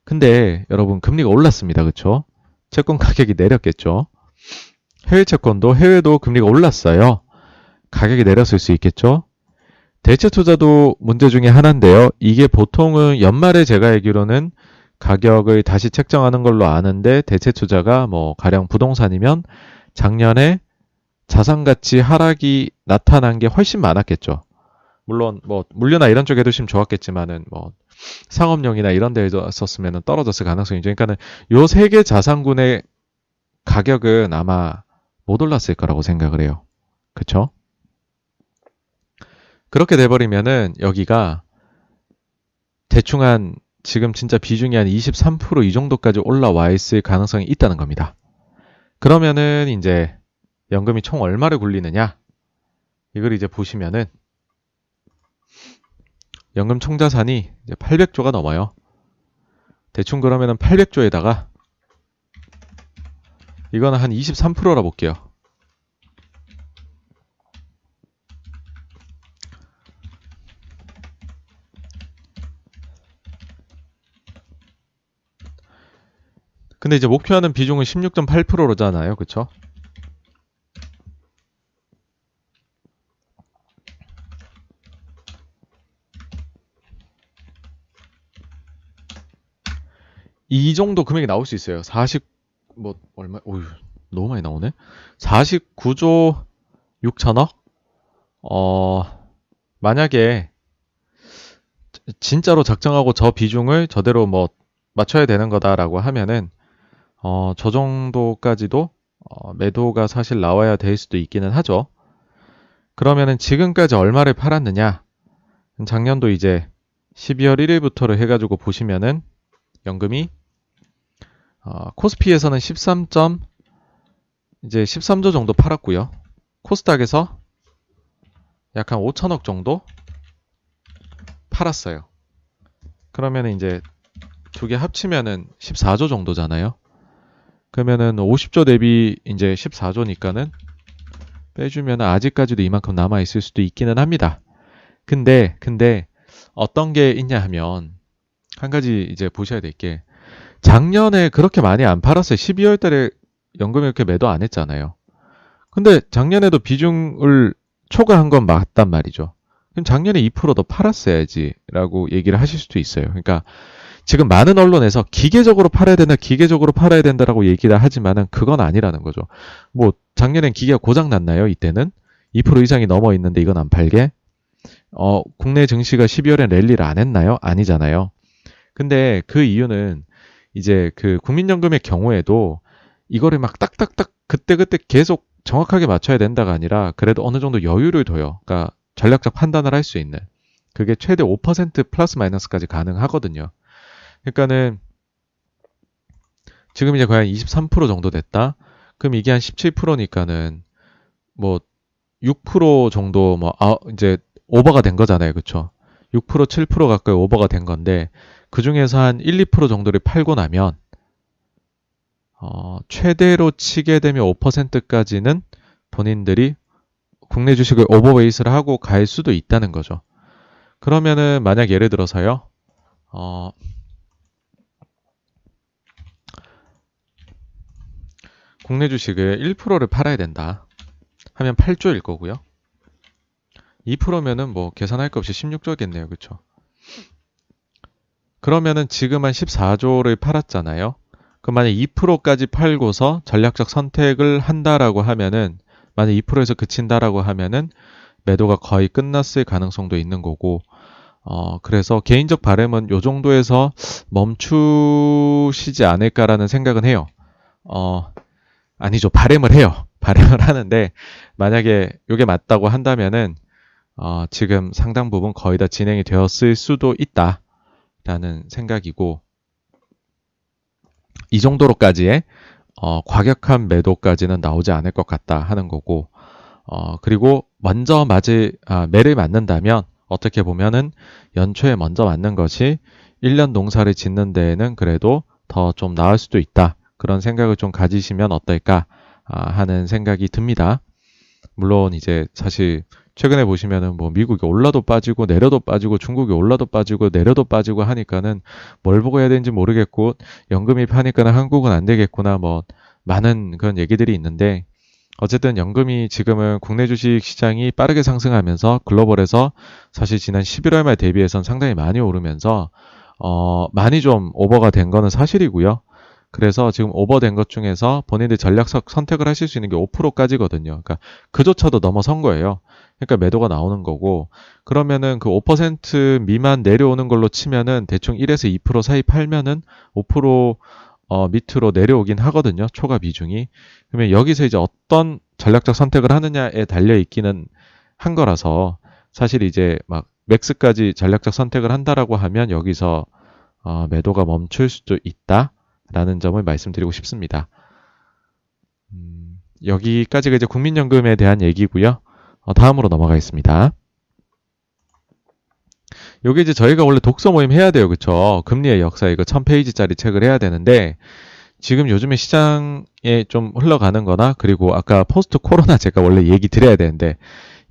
근데 여러분 금리가 올랐습니다. 그쵸? 채권 가격이 내렸겠죠? 해외 채권도 해외도 금리가 올랐어요. 가격이 내렸을 수 있겠죠? 대체 투자도 문제 중에 하나인데요. 이게 보통은 연말에 제가 알기로는 가격을 다시 책정하는 걸로 아는데 대체 투자가 뭐 가령 부동산이면 작년에 자산 가치 하락이 나타난 게 훨씬 많았겠죠. 물론 뭐 물류나 이런 쪽에 두시면 좋았겠지만은 뭐 상업용이나 이런 데에 썼으면 떨어졌을 가능성이 있죠. 그러니까는 요 세 개 자산군의 가격은 아마 못 올랐을 거라고 생각을 해요. 그쵸? 그렇게 돼버리면은 여기가 대충 한 지금 진짜 비중이 한 23%이 정도까지 올라와 있을 가능성이 있다는 겁니다. 그러면은 이제 연금이 총 얼마를 굴리느냐? 이걸 이제 보시면은 연금 총자산이 이제 800조가 넘어요. 대충 그러면은 800조에다가 이거는 한 23%라 볼게요. 근데 이제 목표하는 비중은 16.8%잖아요. 그쵸? 이 정도 금액이 나올 수 있어요. 40, 뭐, 얼마, 오유, 너무 많이 나오네? 49조 6천억? 어, 만약에, 진짜로 작정하고 저 비중을 저대로 뭐, 맞춰야 되는 거다라고 하면은, 어, 저 정도까지도 어, 매도가 사실 나와야 될 수도 있기는 하죠. 그러면은 지금까지 얼마를 팔았느냐? 작년도 이제 12월 1일부터를 해가지고 보시면은 연금이 어, 코스피에서는 13점 이제 13조 정도 팔았고요. 코스닥에서 약 한 5천억 정도 팔았어요. 그러면 이제 두 개 합치면은 14조 정도잖아요. 그러면은 50조 대비 이제 14조니까는 빼주면 아직까지도 이만큼 남아 있을 수도 있기는 합니다. 근데 근데 어떤 게 있냐 하면 한 가지 이제 보셔야 될 게 작년에 그렇게 많이 안 팔았어요. 12월 달에 연금 이렇게 매도 안 했잖아요. 근데 작년에도 비중을 초과한 건 맞단 말이죠. 그럼 작년에 2%더 팔았어야지라고 얘기를 하실 수도 있어요. 그러니까 지금 많은 언론에서 기계적으로 팔아야 된다, 기계적으로 팔아야 된다라고 얘기를 하지만은 그건 아니라는 거죠. 뭐 작년엔 기계가 고장 났나요? 이때는 2% 이상이 넘어 있는데 이건 안 팔게. 어, 국내 증시가 12월엔 랠리를 안 했나요? 아니잖아요. 근데 그 이유는 이제 그 국민연금의 경우에도 이거를 막 딱딱딱 그때그때 계속 정확하게 맞춰야 된다가 아니라 그래도 어느 정도 여유를 둬요. 그러니까 전략적 판단을 할 수 있는. 그게 최대 5% 플러스 마이너스까지 가능하거든요. 그러니까는 지금 이제 거의 한 23% 정도 됐다. 그럼 이게 한 17%니까는 뭐 6% 정도 뭐 아, 이제 오버가 된 거잖아요. 그쵸? 6% 7% 가까이 오버가 된 건데 그 중에서 한 1, 2% 정도를 팔고 나면 어, 최대로 치게 되면 5%까지는 본인들이 국내 주식을 오버웨이스를 하고 갈 수도 있다는 거죠. 그러면은 만약 예를 들어서요. 어, 국내 주식을 1%를 팔아야 된다 하면 8조일 거고요. 2%면은 뭐 계산할 것 없이 16조겠네요. 그쵸? 그러면은 지금 한 14조를 팔았잖아요. 그럼 만약 2%까지 팔고서 전략적 선택을 한다라고 하면은 만약 2%에서 그친다라고 하면은 매도가 거의 끝났을 가능성도 있는 거고 어, 그래서 개인적 바램은 요 정도에서 멈추시지 않을까라는 생각은 해요. 어, 아니죠. 바램을 해요. 바램을 하는데, 만약에 요게 맞다고 한다면은, 어, 지금 상당 부분 거의 다 진행이 되었을 수도 있다. 라는 생각이고, 이 정도로까지의, 어, 과격한 매도까지는 나오지 않을 것 같다 하는 거고, 어, 그리고 먼저 맞을, 아, 매를 맞는다면, 어떻게 보면은 연초에 먼저 맞는 것이 1년 농사를 짓는 데에는 그래도 더 좀 나을 수도 있다. 그런 생각을 좀 가지시면 어떨까 아, 하는 생각이 듭니다. 물론 이제 사실 최근에 보시면은 뭐 미국이 올라도 빠지고 내려도 빠지고 중국이 올라도 빠지고 내려도 빠지고 하니까는 뭘 보고 해야 되는지 모르겠고 연금이 파니까는 한국은 안 되겠구나 뭐 많은 그런 얘기들이 있는데 어쨌든 연금이 지금은 국내 주식 시장이 빠르게 상승하면서 글로벌에서 사실 지난 11월 말 대비해선 상당히 많이 오르면서 어 많이 좀 오버가 된 거는 사실이고요. 그래서 지금 오버된 것 중에서 본인들 전략 선택을 하실 수 있는 게 5%까지거든요. 그러니까 그조차도 넘어선 거예요. 그러니까 매도가 나오는 거고 그러면은 그 5% 미만 내려오는 걸로 치면은 대충 1에서 2% 사이 팔면은 5% 어, 밑으로 내려오긴 하거든요. 초과 비중이. 그러면 여기서 이제 어떤 전략적 선택을 하느냐에 달려 있기는 한 거라서 사실 이제 막 맥스까지 전략적 선택을 한다라고 하면 여기서 어, 매도가 멈출 수도 있다 라는 점을 말씀드리고 싶습니다. 음, 여기까지가 이제 국민연금에 대한 얘기고요. 어, 다음으로 넘어가겠습니다. 요게 이제 저희가 원래 독서 모임 해야 돼요. 그쵸? 금리의 역사 이거 1000페이지짜리 책을 해야 되는데 지금 요즘에 시장에 좀 흘러가는 거나 그리고 아까 포스트 코로나 제가 원래 얘기 드려야 되는데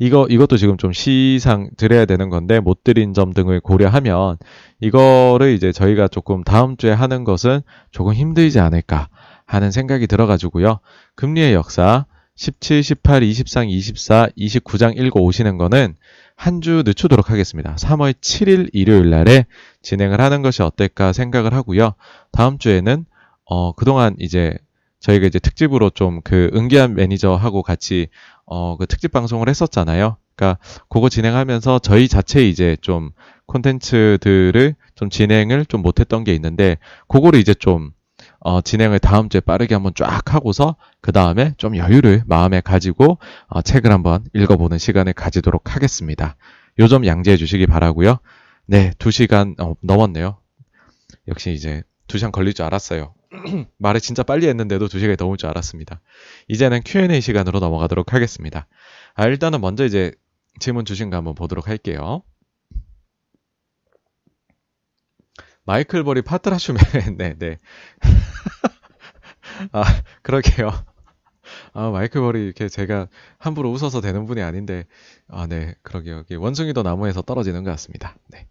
이거 이것도 지금 좀 시상 드려야 되는 건데 못 드린 점 등을 고려하면 이거를 이제 저희가 조금 다음 주에 하는 것은 조금 힘들지 않을까 하는 생각이 들어가지고요. 금리의 역사 17, 18, 23, 24, 29장 읽어 오시는 거는 한 주 늦추도록 하겠습니다. 3월 7일 일요일 날에 진행을 하는 것이 어떨까 생각을 하고요. 다음 주에는 어 그동안 이제 저희가 이제 특집으로 좀 그 은기한 매니저하고 같이 어 그 특집 방송을 했었잖아요. 그러니까 그거 진행하면서 저희 자체 이제 좀 콘텐츠들을 좀 진행을 좀 못했던 게 있는데 그거를 이제 좀 어, 진행을 다음 주에 빠르게 한번 쫙 하고서 그 다음에 좀 여유를 마음에 가지고 어, 책을 한번 읽어보는 시간을 가지도록 하겠습니다. 요점 양지해 주시기 바라고요. 네, 두 시간 어, 넘었네요. 역시 이제 두 시간 걸릴 줄 알았어요. 말을 진짜 빨리 했는데도 두 시간이 넘을 줄 알았습니다. 이제는 Q&A 시간으로 넘어가도록 하겠습니다. 아, 일단은 먼저 이제 질문 주신 거 한번 보도록 할게요. 마이클 버리 파트라슈맨, 네, 네. 아, 그러게요. 아, 마이클 버리 이렇게 제가 함부로 웃어서 되는 분이 아닌데, 아, 네, 그러게요. 원숭이도 나무에서 떨어지는 것 같습니다. 네.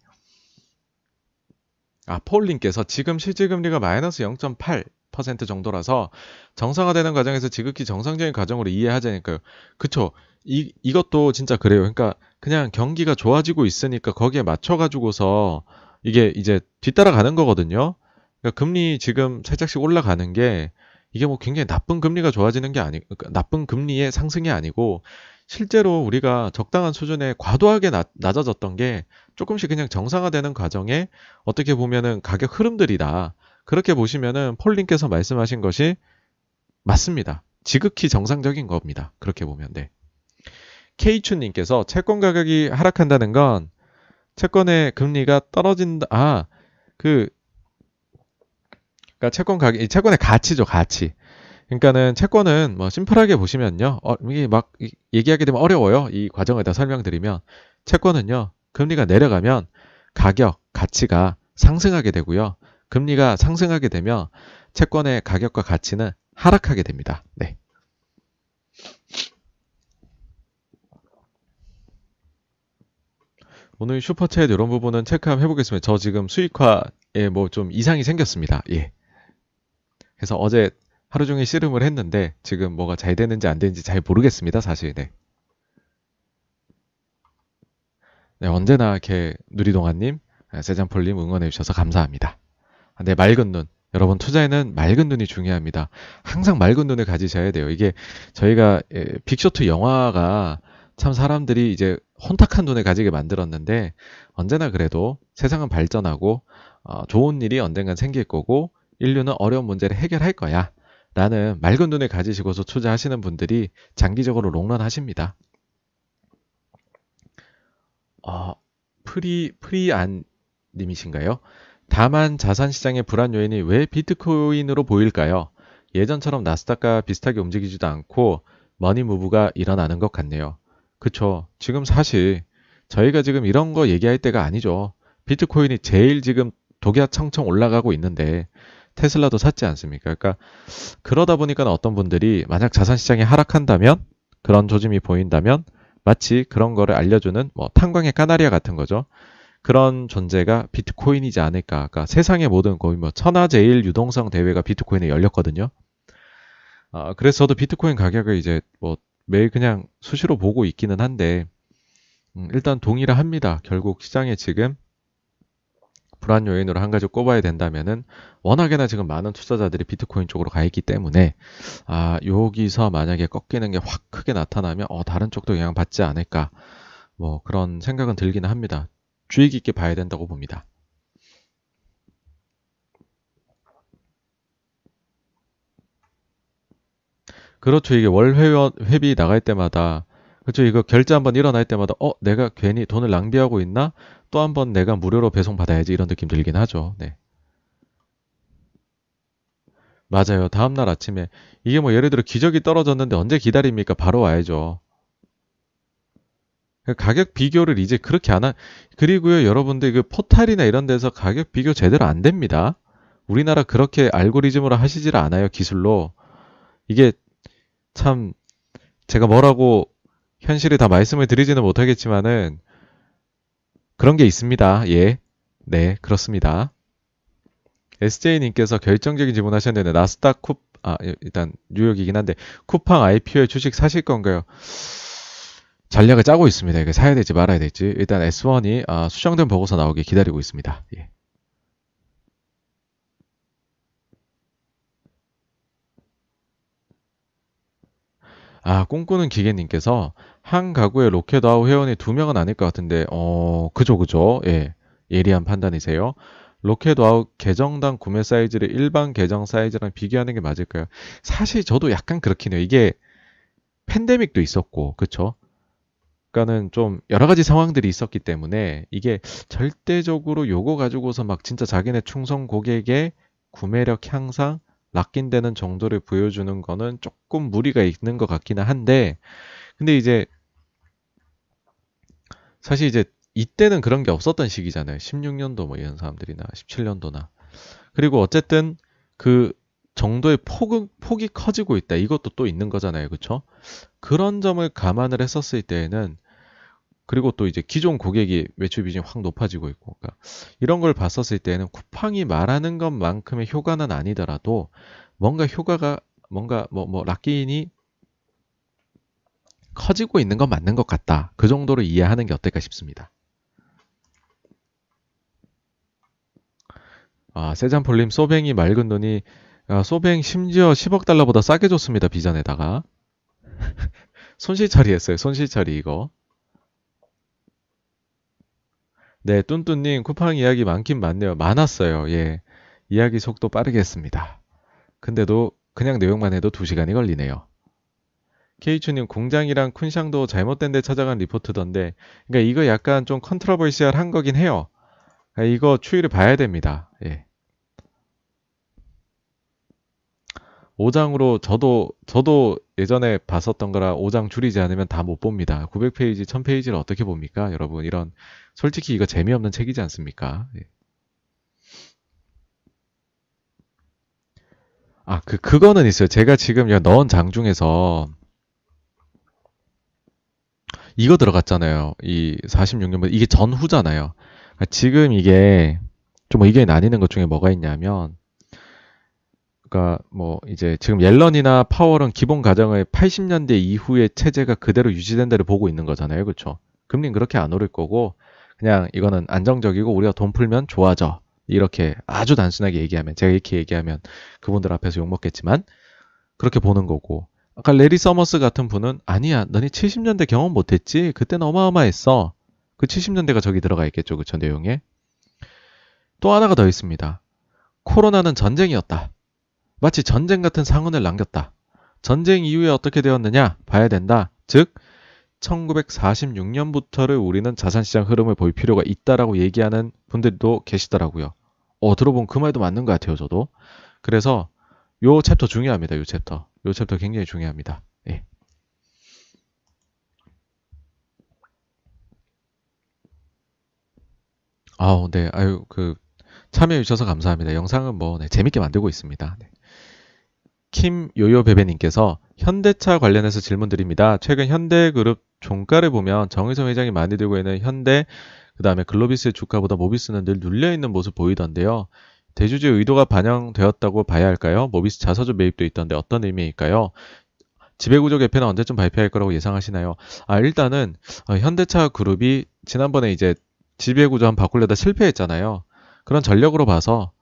아, 폴님께서 지금 실질금리가 마이너스 0.8% 정도라서 정상화되는 과정에서 지극히 정상적인 과정으로 이해하자니까요. 그쵸. 이, 이것도 진짜 그래요. 그러니까 그냥 경기가 좋아지고 있으니까 거기에 맞춰가지고서 이게 이제 뒤따라가는 거거든요. 그러니까 금리 지금 살짝씩 올라가는 게 이게 뭐 굉장히 나쁜 금리가 좋아지는 게 아니, 나쁜 금리의 상승이 아니고 실제로 우리가 적당한 수준에 과도하게 낮, 낮아졌던 게 조금씩 그냥 정상화되는 과정에 어떻게 보면은 가격 흐름들이다. 그렇게 보시면은 폴님께서 말씀하신 것이 맞습니다. 지극히 정상적인 겁니다. 그렇게 보면 네. 케이춘님께서 채권 가격이 하락한다는 건 채권의 금리가 떨어진다. 아, 그, 그러니까 채권 가격, 채권의 가치죠, 가치. 그러니까는 채권은 뭐 심플하게 보시면요. 어, 이게 막 얘기하게 되면 어려워요. 이 과정을 다 설명드리면 채권은요. 금리가 내려가면 가격, 가치가 상승하게 되고요. 금리가 상승하게 되면 채권의 가격과 가치는 하락하게 됩니다. 네. 오늘 슈퍼챗 이런 부분은 체크 한번 해보겠습니다. 저 지금 수익화에 뭐 좀 이상이 생겼습니다. 예. 그래서 어제 하루 종일 씨름을 했는데 지금 뭐가 잘 되는지 안 되는지 잘 모르겠습니다. 사실. 네. 네, 언제나 이렇게 누리동아님, 세잔폴님 응원해 주셔서 감사합니다. 네, 맑은 눈. 여러분, 투자에는 맑은 눈이 중요합니다. 항상 맑은 눈을 가지셔야 돼요. 이게 저희가 빅쇼트 영화가 참 사람들이 이제 혼탁한 눈을 가지게 만들었는데 언제나 그래도 세상은 발전하고 어, 좋은 일이 언젠간 생길 거고 인류는 어려운 문제를 해결할 거야. 라는 맑은 눈을 가지시고서 투자하시는 분들이 장기적으로 롱런 하십니다. 어, 프리, 프리안 님이신가요? 다만 자산 시장의 불안 요인이 왜 비트코인으로 보일까요? 예전처럼 나스닥과 비슷하게 움직이지도 않고 money move가 일어나는 것 같네요. 그쵸. 지금 사실 저희가 지금 이런 거 얘기할 때가 아니죠. 비트코인이 제일 지금 독야 청청 올라가고 있는데 테슬라도 샀지 않습니까? 그러니까 그러다 보니까 어떤 분들이 만약 자산 시장이 하락한다면 그런 조짐이 보인다면 마치 그런 거를 알려주는 뭐 탄광의 까나리아 같은 거죠. 그런 존재가 비트코인이지 않을까. 그러니까 세상의 모든 거의 뭐 천하제일 유동성 대회가 비트코인에 열렸거든요. 아, 그래서 저도 비트코인 가격을 이제 뭐 매일 그냥 수시로 보고 있기는 한데 음, 일단 동의를 합니다. 결국 시장에 지금 불안 요인으로 한 가지 꼽아야 된다면은 워낙에나 지금 많은 투자자들이 비트코인 쪽으로 가 있기 때문에 아 여기서 만약에 꺾이는 게 확 크게 나타나면 어 다른 쪽도 영향 받지 않을까 뭐 그런 생각은 들기는 합니다. 주의 깊게 봐야 된다고 봅니다. 그렇죠. 이게 월 회비 나갈 때마다 그렇죠. 이거 결제 한번 일어날 때마다 어 내가 괜히 돈을 낭비하고 있나? 또 한 번 내가 무료로 배송 받아야지 이런 느낌 들긴 하죠. 네. 맞아요. 다음 날 아침에 이게 뭐 예를 들어 기저귀 떨어졌는데 언제 기다립니까? 바로 와야죠. 그 가격 비교를 이제 그렇게 안 하, 그리고요, 여러분들 그 포탈이나 이런 데서 가격 비교 제대로 안 됩니다. 우리나라 그렇게 알고리즘으로 하시질 않아요, 기술로. 이게 참, 제가 뭐라고 현실에 다 말씀을 드리지는 못하겠지만은, 그런 게 있습니다. 예. 네, 그렇습니다. SJ님께서 결정적인 질문 하셨는데, 나스닥 쿠, 아, 일단 뉴욕이긴 한데, 쿠팡 IPO의 주식 사실 건가요? 전략을 짜고 있습니다. 이거 사야 될지 말아야 될지. 일단 S1이 아, 수정된 보고서 나오길 기다리고 있습니다. 예. 아, 꿈꾸는 기계님께서 한 가구에 로켓와우 회원이 두 명은 아닐 것 같은데, 어, 그죠, 그죠. 예. 예리한 판단이세요. 로켓와우 계정당 구매 사이즈를 일반 계정 사이즈랑 비교하는 게 맞을까요? 사실 저도 약간 그렇긴 해요. 이게 팬데믹도 있었고, 그쵸? 그러니까는 좀 여러 가지 상황들이 있었기 때문에 이게 절대적으로 요거 가지고서 막 진짜 자기네 충성 고객의 구매력 향상, 락인되는 정도를 보여주는 거는 조금 무리가 있는 것 같기는 한데, 근데 이제 사실 이제 이때는 그런 게 없었던 시기잖아요. 16년도 뭐 이런 사람들이나 17년도나. 그리고 어쨌든 그 정도의 폭은, 폭이 커지고 있다. 이것도 또 있는 거잖아요. 그쵸? 그런 점을 감안을 했었을 때에는 그리고 또 이제 기존 고객이 매출 비중이 확 높아지고 있고 그러니까 이런 걸 봤었을 때는 쿠팡이 말하는 것만큼의 효과는 아니더라도 뭔가 효과가 뭔가 뭐뭐 뭐 락기인이 커지고 있는 건 맞는 것 같다. 그 정도로 이해하는 게 어떨까 싶습니다. 아, 세잔폴님 소뱅이 맑은 돈이 아, 소뱅 심지어 10억 달러보다 싸게 줬습니다. 비전에다가. 손실 처리했어요. 손실 처리 이거. 네, 뚠뚠님 쿠팡 이야기 많긴 많네요. 많았어요. 예. 이야기 속도 빠르게 했습니다. 근데도 그냥 내용만 해도 2시간이 걸리네요. 케이추님 공장이랑 쿤샹도 잘못된 데 찾아간 리포트던데 그러니까 이거 약간 좀 controversial 한 거긴 해요. 그러니까 이거 추이를 봐야 됩니다. 예. 5장으로 저도 저도 예전에 봤었던 거라 5장 줄이지 않으면 다 못 봅니다. 900페이지, 1000페이지를 어떻게 봅니까? 여러분 이런 솔직히 이거 재미없는 책이지 않습니까? 예. 아, 그 그거는 있어요. 제가 지금 넣은 장 중에서 이거 들어갔잖아요. 이 46년 이게 전후잖아요. 그러니까 지금 이게 좀 의견이 나뉘는 것 중에 뭐가 있냐면 그러니까 뭐 이제 지금 옐런이나 파월은 기본 가정의 80년대 이후의 체제가 그대로 유지된다를 보고 있는 거잖아요. 그렇죠? 금리는 그렇게 안 오를 거고 그냥 이거는 안정적이고 우리가 돈 풀면 좋아져. 이렇게 아주 단순하게 얘기하면 제가 이렇게 얘기하면 그분들 앞에서 욕 먹겠지만 그렇게 보는 거고 아까 레리 서머스 같은 분은 아니야, 너네 70년대 경험 못했지? 그때는 어마어마했어. 그 70년대가 저기 들어가 있겠죠, 그쵸, 내용에. 또 하나가 더 있습니다. 코로나는 전쟁이었다. 마치 전쟁 같은 상흔을 남겼다. 전쟁 이후에 어떻게 되었느냐? 봐야 된다. 즉, 1946년부터를 우리는 자산시장 흐름을 볼 필요가 있다라고 얘기하는 분들도 계시더라고요. 어, 들어본 그 말도 맞는 것 같아요, 저도. 그래서 요 챕터 중요합니다, 요 챕터. 요 챕터 굉장히 중요합니다. 예. 아우, 네. 아유, 그, 참여해 주셔서 감사합니다. 영상은 뭐, 네, 재밌게 만들고 있습니다. 네. 킴 요요베베님께서 현대차 관련해서 질문 드립니다. 최근 현대그룹 종가를 보면 정의선 회장이 많이 들고 있는 현대, 그 다음에 글로비스의 주가보다 모비스는 늘 눌려있는 모습 보이던데요. 대주주의 의도가 반영되었다고 봐야 할까요? 모비스 자사주 매입도 있던데 어떤 의미일까요? 지배구조 개편은 언제쯤 발표할 거라고 예상하시나요? 아, 일단은 어, 현대차 그룹이 지난번에 이제 지배구조 한 바꾸려다 실패했잖아요. 그런 전력으로 봐서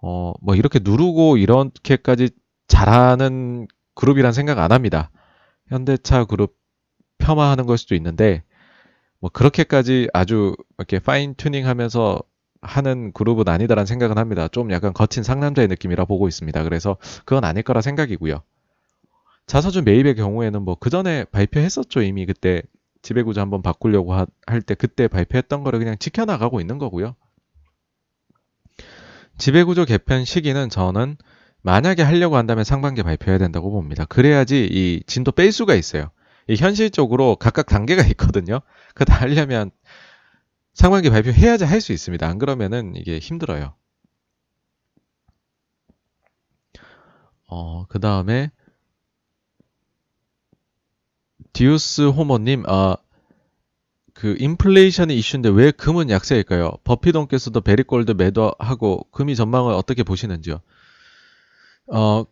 어, 뭐 이렇게 누르고 이렇게까지 잘하는 그룹이란 생각 안 합니다. 현대차 그룹 폄하하는 걸 수도 있는데 뭐 그렇게까지 아주 이렇게 파인 튜닝 하면서 하는 그룹은 아니다라는 생각은 합니다. 좀 약간 거친 상남자의 느낌이라 보고 있습니다. 그래서 그건 아닐 거라 생각이고요. 자사주 매입의 경우에는 뭐 그 전에 발표했었죠. 이미 그때 지배구조 한번 바꾸려고 할 때 그때 발표했던 거를 그냥 지켜나가고 있는 거고요. 지배구조 개편 시기는 저는 만약에 하려고 한다면 상반기에 발표해야 된다고 봅니다. 그래야지 이 진도 뺄 수가 있어요. 이 현실적으로 각각 단계가 있거든요. 그다 하려면 상반기 발표해야지 할 수 있습니다. 안 그러면은 이게 힘들어요. 어, 그 다음에 디우스 호모님, 아, 그 인플레이션이 이슈인데 왜 금은 약세일까요? 버핏옹께서도 배릭골드 매도하고 금이 전망을 어떻게 보시는지요? 어,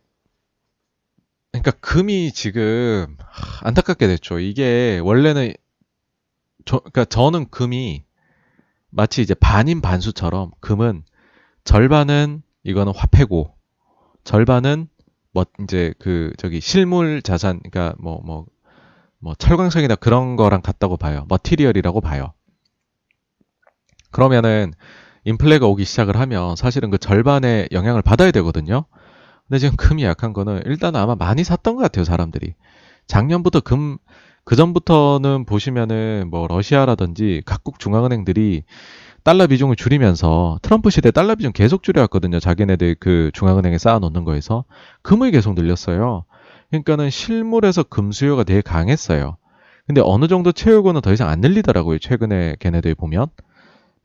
그러니까 금이 지금 안타깝게 됐죠. 이게 원래는 저, 그러니까 저는 금이 마치 이제 반인 반수처럼 금은 절반은 이거는 화폐고 절반은 뭐 이제 그 저기 실물 자산 그러니까 뭐뭐뭐 뭐, 뭐 철광석이나 그런 거랑 같다고 봐요. 머티리얼이라고 봐요. 그러면은 인플레가 오기 시작을 하면 사실은 그 절반의 영향을 받아야 되거든요. 근데 지금 금이 약한 거는 일단 아마 많이 샀던 것 같아요, 사람들이. 작년부터 금, 그 전부터는 보시면은 뭐 러시아라든지 각국 중앙은행들이 달러 비중을 줄이면서 트럼프 시대 달러 비중 계속 줄여왔거든요. 자기네들 그 중앙은행에 쌓아놓는 거에서. 금을 계속 늘렸어요. 그러니까는 실물에서 금 수요가 되게 강했어요. 근데 어느 정도 채우고는 더 이상 안 늘리더라고요. 최근에 걔네들 보면.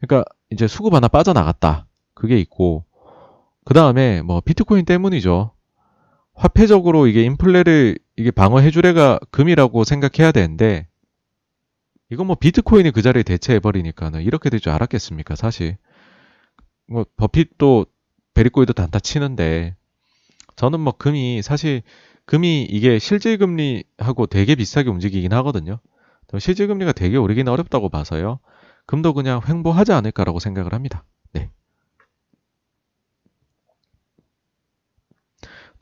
그러니까 이제 수급 하나 빠져나갔다. 그게 있고. 그 다음에 뭐 비트코인 때문이죠. 화폐적으로 이게 인플레를 이게 방어 해주래가 금이라고 생각해야 되는데 이건 뭐 비트코인이 그 자리에 대체해버리니까는 이렇게 될 줄 알았겠습니까, 사실. 뭐 버핏도 베리코이도 단타 치는데 저는 뭐 금이 사실 금이 이게 실질 금리하고 되게 비슷하게 움직이긴 하거든요. 실질 금리가 되게 오르기는 어렵다고 봐서요. 금도 그냥 횡보하지 않을까라고 생각을 합니다. 네.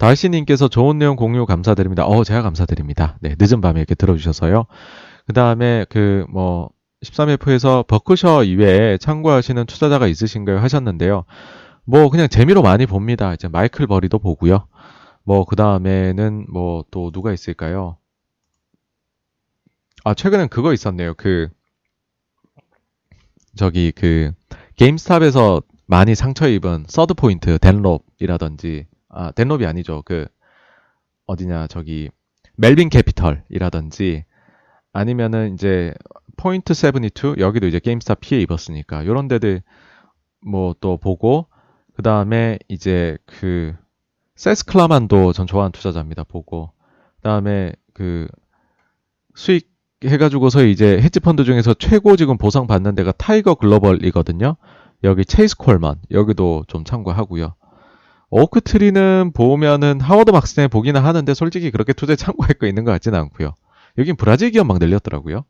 달씨님께서 좋은 내용 공유 감사드립니다. 어, 제가 감사드립니다. 네, 늦은 밤에 이렇게 들어주셔서요. 그 다음에 그 뭐 13F에서 버크셔 이외에 참고하시는 투자자가 있으신가요? 하셨는데요. 뭐 그냥 재미로 많이 봅니다. 이제 마이클 버리도 보고요. 뭐 그 다음에는 뭐 또 누가 있을까요? 아 최근엔 그거 있었네요. 그 저기 그 게임스탑에서 많이 상처 입은 서드 포인트 댄 롭이라든지 아, 댄 롭이 아니죠. 그, 어디냐, 저기, 멜빈 캐피털이라든지, 아니면은 이제, 포인트 72, 여기도 이제 게임스탑 피해 입었으니까, 요런 데들, 뭐 또 보고, 그 다음에 이제 그, 세스 클라만도 전 좋아하는 투자자입니다. 보고, 그 다음에 그, 수익 해가지고서 이제 헤지펀드 중에서 최고 지금 보상 받는 데가 타이거 글로벌이거든요. 여기 체이스 콜먼, 여기도 좀 참고하고요. 오크트리는 보면은 하워드 막스네 보기는 하는데 솔직히 그렇게 투자에 참고할 거 있는 것 같지는 않고요. 여긴 브라질 기업 막 늘렸더라고요.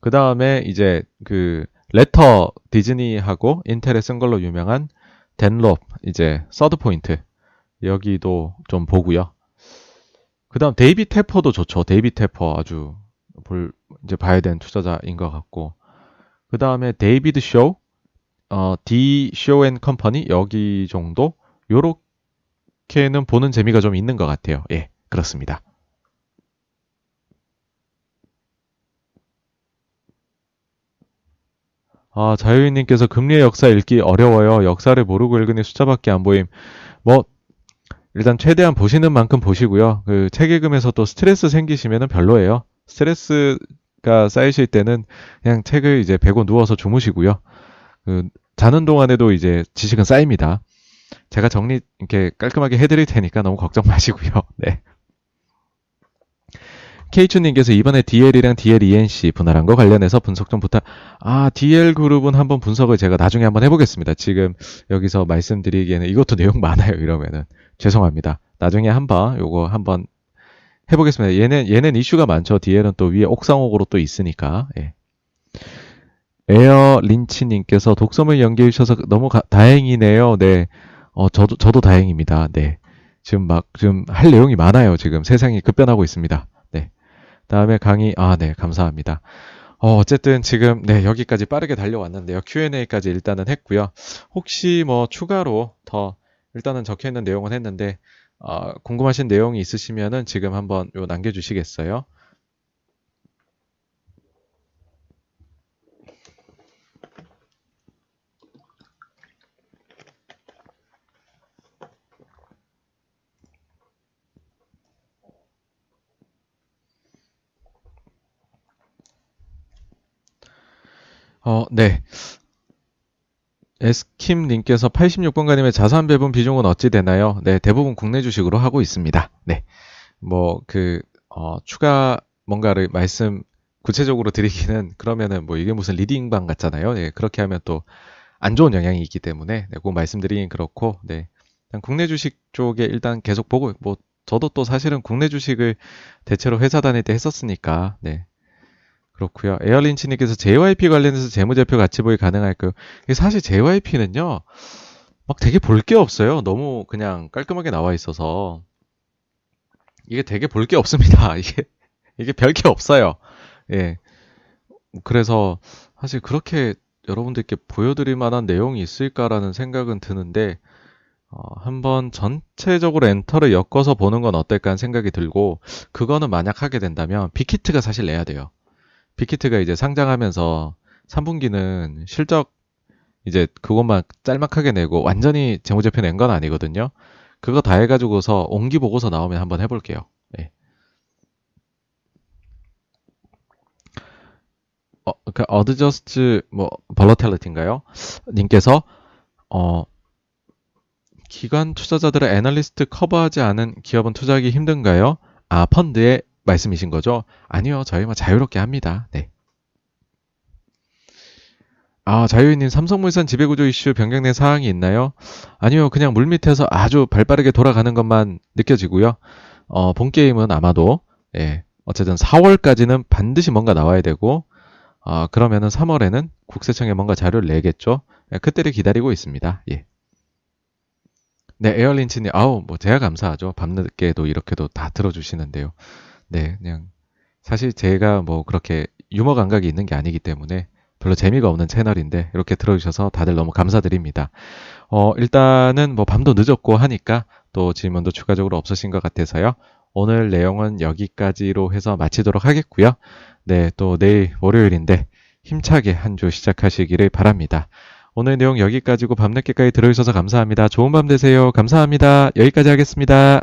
그 다음에 이제 그 letter 디즈니하고 인텔에 쓴 걸로 유명한 댄 롭 이제 서드 포인트 여기도 좀 보고요. 그 다음 데이비드 테퍼도 좋죠. 데이비드 테퍼 아주 볼, 이제 봐야 되는 투자자인 것 같고. 그 다음에 데이비드 쇼, 어, D 쇼 앤 컴퍼니 여기 정도 요렇게는 보는 재미가 좀 있는 것 같아요. 예, 그렇습니다. 아, 자유인님께서 금리의 역사 읽기 어려워요. 역사를 모르고 읽으니 숫자밖에 안 보임. 뭐, 일단 최대한 보시는 만큼 보시고요. 그 책 읽으면서 또 스트레스 생기시면 별로예요. 스트레스가 쌓이실 때는 그냥 책을 이제 베고 누워서 주무시고요. 그 자는 동안에도 이제 지식은 쌓입니다. 제가 정리 이렇게 깔끔하게 해드릴 테니까 너무 걱정 마시고요. 네. 케이추님께서 이번에 DL이랑 DLENC 분할한 거 관련해서 분석 좀 부탁. 아, DL 그룹은 한번 분석을 제가 나중에 한번 해보겠습니다. 지금 여기서 말씀드리기에는 이것도 내용 많아요. 이러면은 죄송합니다. 나중에 한번 요거 한번 해보겠습니다. 얘는 얘는 이슈가 많죠. DL은 또 위에 옥상옥으로 또 있으니까. 예. 에어 린치님께서 독서물 연기해 주셔서 너무 가, 다행이네요. 네. 어, 저도, 저도 다행입니다. 네. 지금 막, 지금 할 내용이 많아요. 지금 세상이 급변하고 있습니다. 다음에 강의, 아, 네, 감사합니다. 어, 어쨌든 지금, 네, 여기까지 빠르게 달려왔는데요. Q&A까지 일단은 했고요. 혹시 뭐 추가로 더, 일단은 적혀 있는 내용은 했는데, 어, 궁금하신 내용이 있으시면은 지금 한번 요 남겨주시겠어요? 어, 네. 에스킴 님께서 86번가님의 자산 배분 비중은 어찌 되나요? 네, 대부분 국내 주식으로 하고 있습니다. 네. 뭐, 그, 어, 추가 뭔가를 말씀 구체적으로 드리기는 그러면은 뭐 이게 무슨 리딩방 같잖아요. 네, 그렇게 하면 또 안 좋은 영향이 있기 때문에 네, 꼭 말씀드리긴 그렇고, 네. 국내 주식 쪽에 일단 계속 보고, 뭐, 저도 또 사실은 국내 주식을 대체로 회사 다닐 때 했었으니까, 네. 그렇고요. 에어린치님께서 JYP 관련해서 재무제표 같이 보기 가능할까요? 사실 JYP는요, 막 되게 볼 게 없어요. 너무 그냥 깔끔하게 나와 있어서. 이게 되게 볼 게 없습니다. 이게, 이게 별 게 없어요. 예. 그래서 사실 그렇게 여러분들께 보여드릴 만한 내용이 있을까라는 생각은 드는데, 어, 한번 전체적으로 엔터를 엮어서 보는 건 어떨까 하는 생각이 들고, 그거는 만약 하게 된다면, 빅히트가 사실 내야 돼요. 빅히트가 이제 상장하면서 3분기는 실적 이제 그것만 짤막하게 내고 완전히 재무제표 낸 건 아니거든요. 그거 다 해가지고서 온기 보고서 나오면 한번 해볼게요. 네. 어, 그 adjust 뭐 volatility인가요? 님께서 어 기관 투자자들의 애널리스트 커버하지 않은 기업은 투자하기 힘든가요? 아 펀드에 말씀이신 거죠? 아니요, 저희 뭐 자유롭게 합니다. 네. 아, 자유인님 삼성물산 지배구조 이슈 변경된 사항이 있나요? 아니요, 그냥 물 밑에서 아주 발 빠르게 돌아가는 것만 느껴지고요. 어, 본 게임은 아마도, 예, 어쨌든 4월까지는 반드시 뭔가 나와야 되고, 어, 그러면은 3월에는 국세청에 뭔가 자료를 내겠죠. 예, 그때를 기다리고 있습니다. 예. 네, 에어린치님, 아우, 뭐, 제가 감사하죠. 밤늦게도 이렇게도 다 들어주시는데요. 네, 그냥 사실 제가 뭐 그렇게 유머 감각이 있는 게 아니기 때문에 별로 재미가 없는 채널인데 이렇게 들어주셔서 다들 너무 감사드립니다. 어, 일단은 뭐 밤도 늦었고 하니까 또 질문도 추가적으로 없으신 것 같아서요. 오늘 내용은 여기까지로 해서 마치도록 하겠고요. 네, 또 내일 월요일인데 힘차게 한 주 시작하시기를 바랍니다. 오늘 내용 여기까지고 밤늦게까지 들어주셔서 감사합니다. 좋은 밤 되세요. 감사합니다. 여기까지 하겠습니다.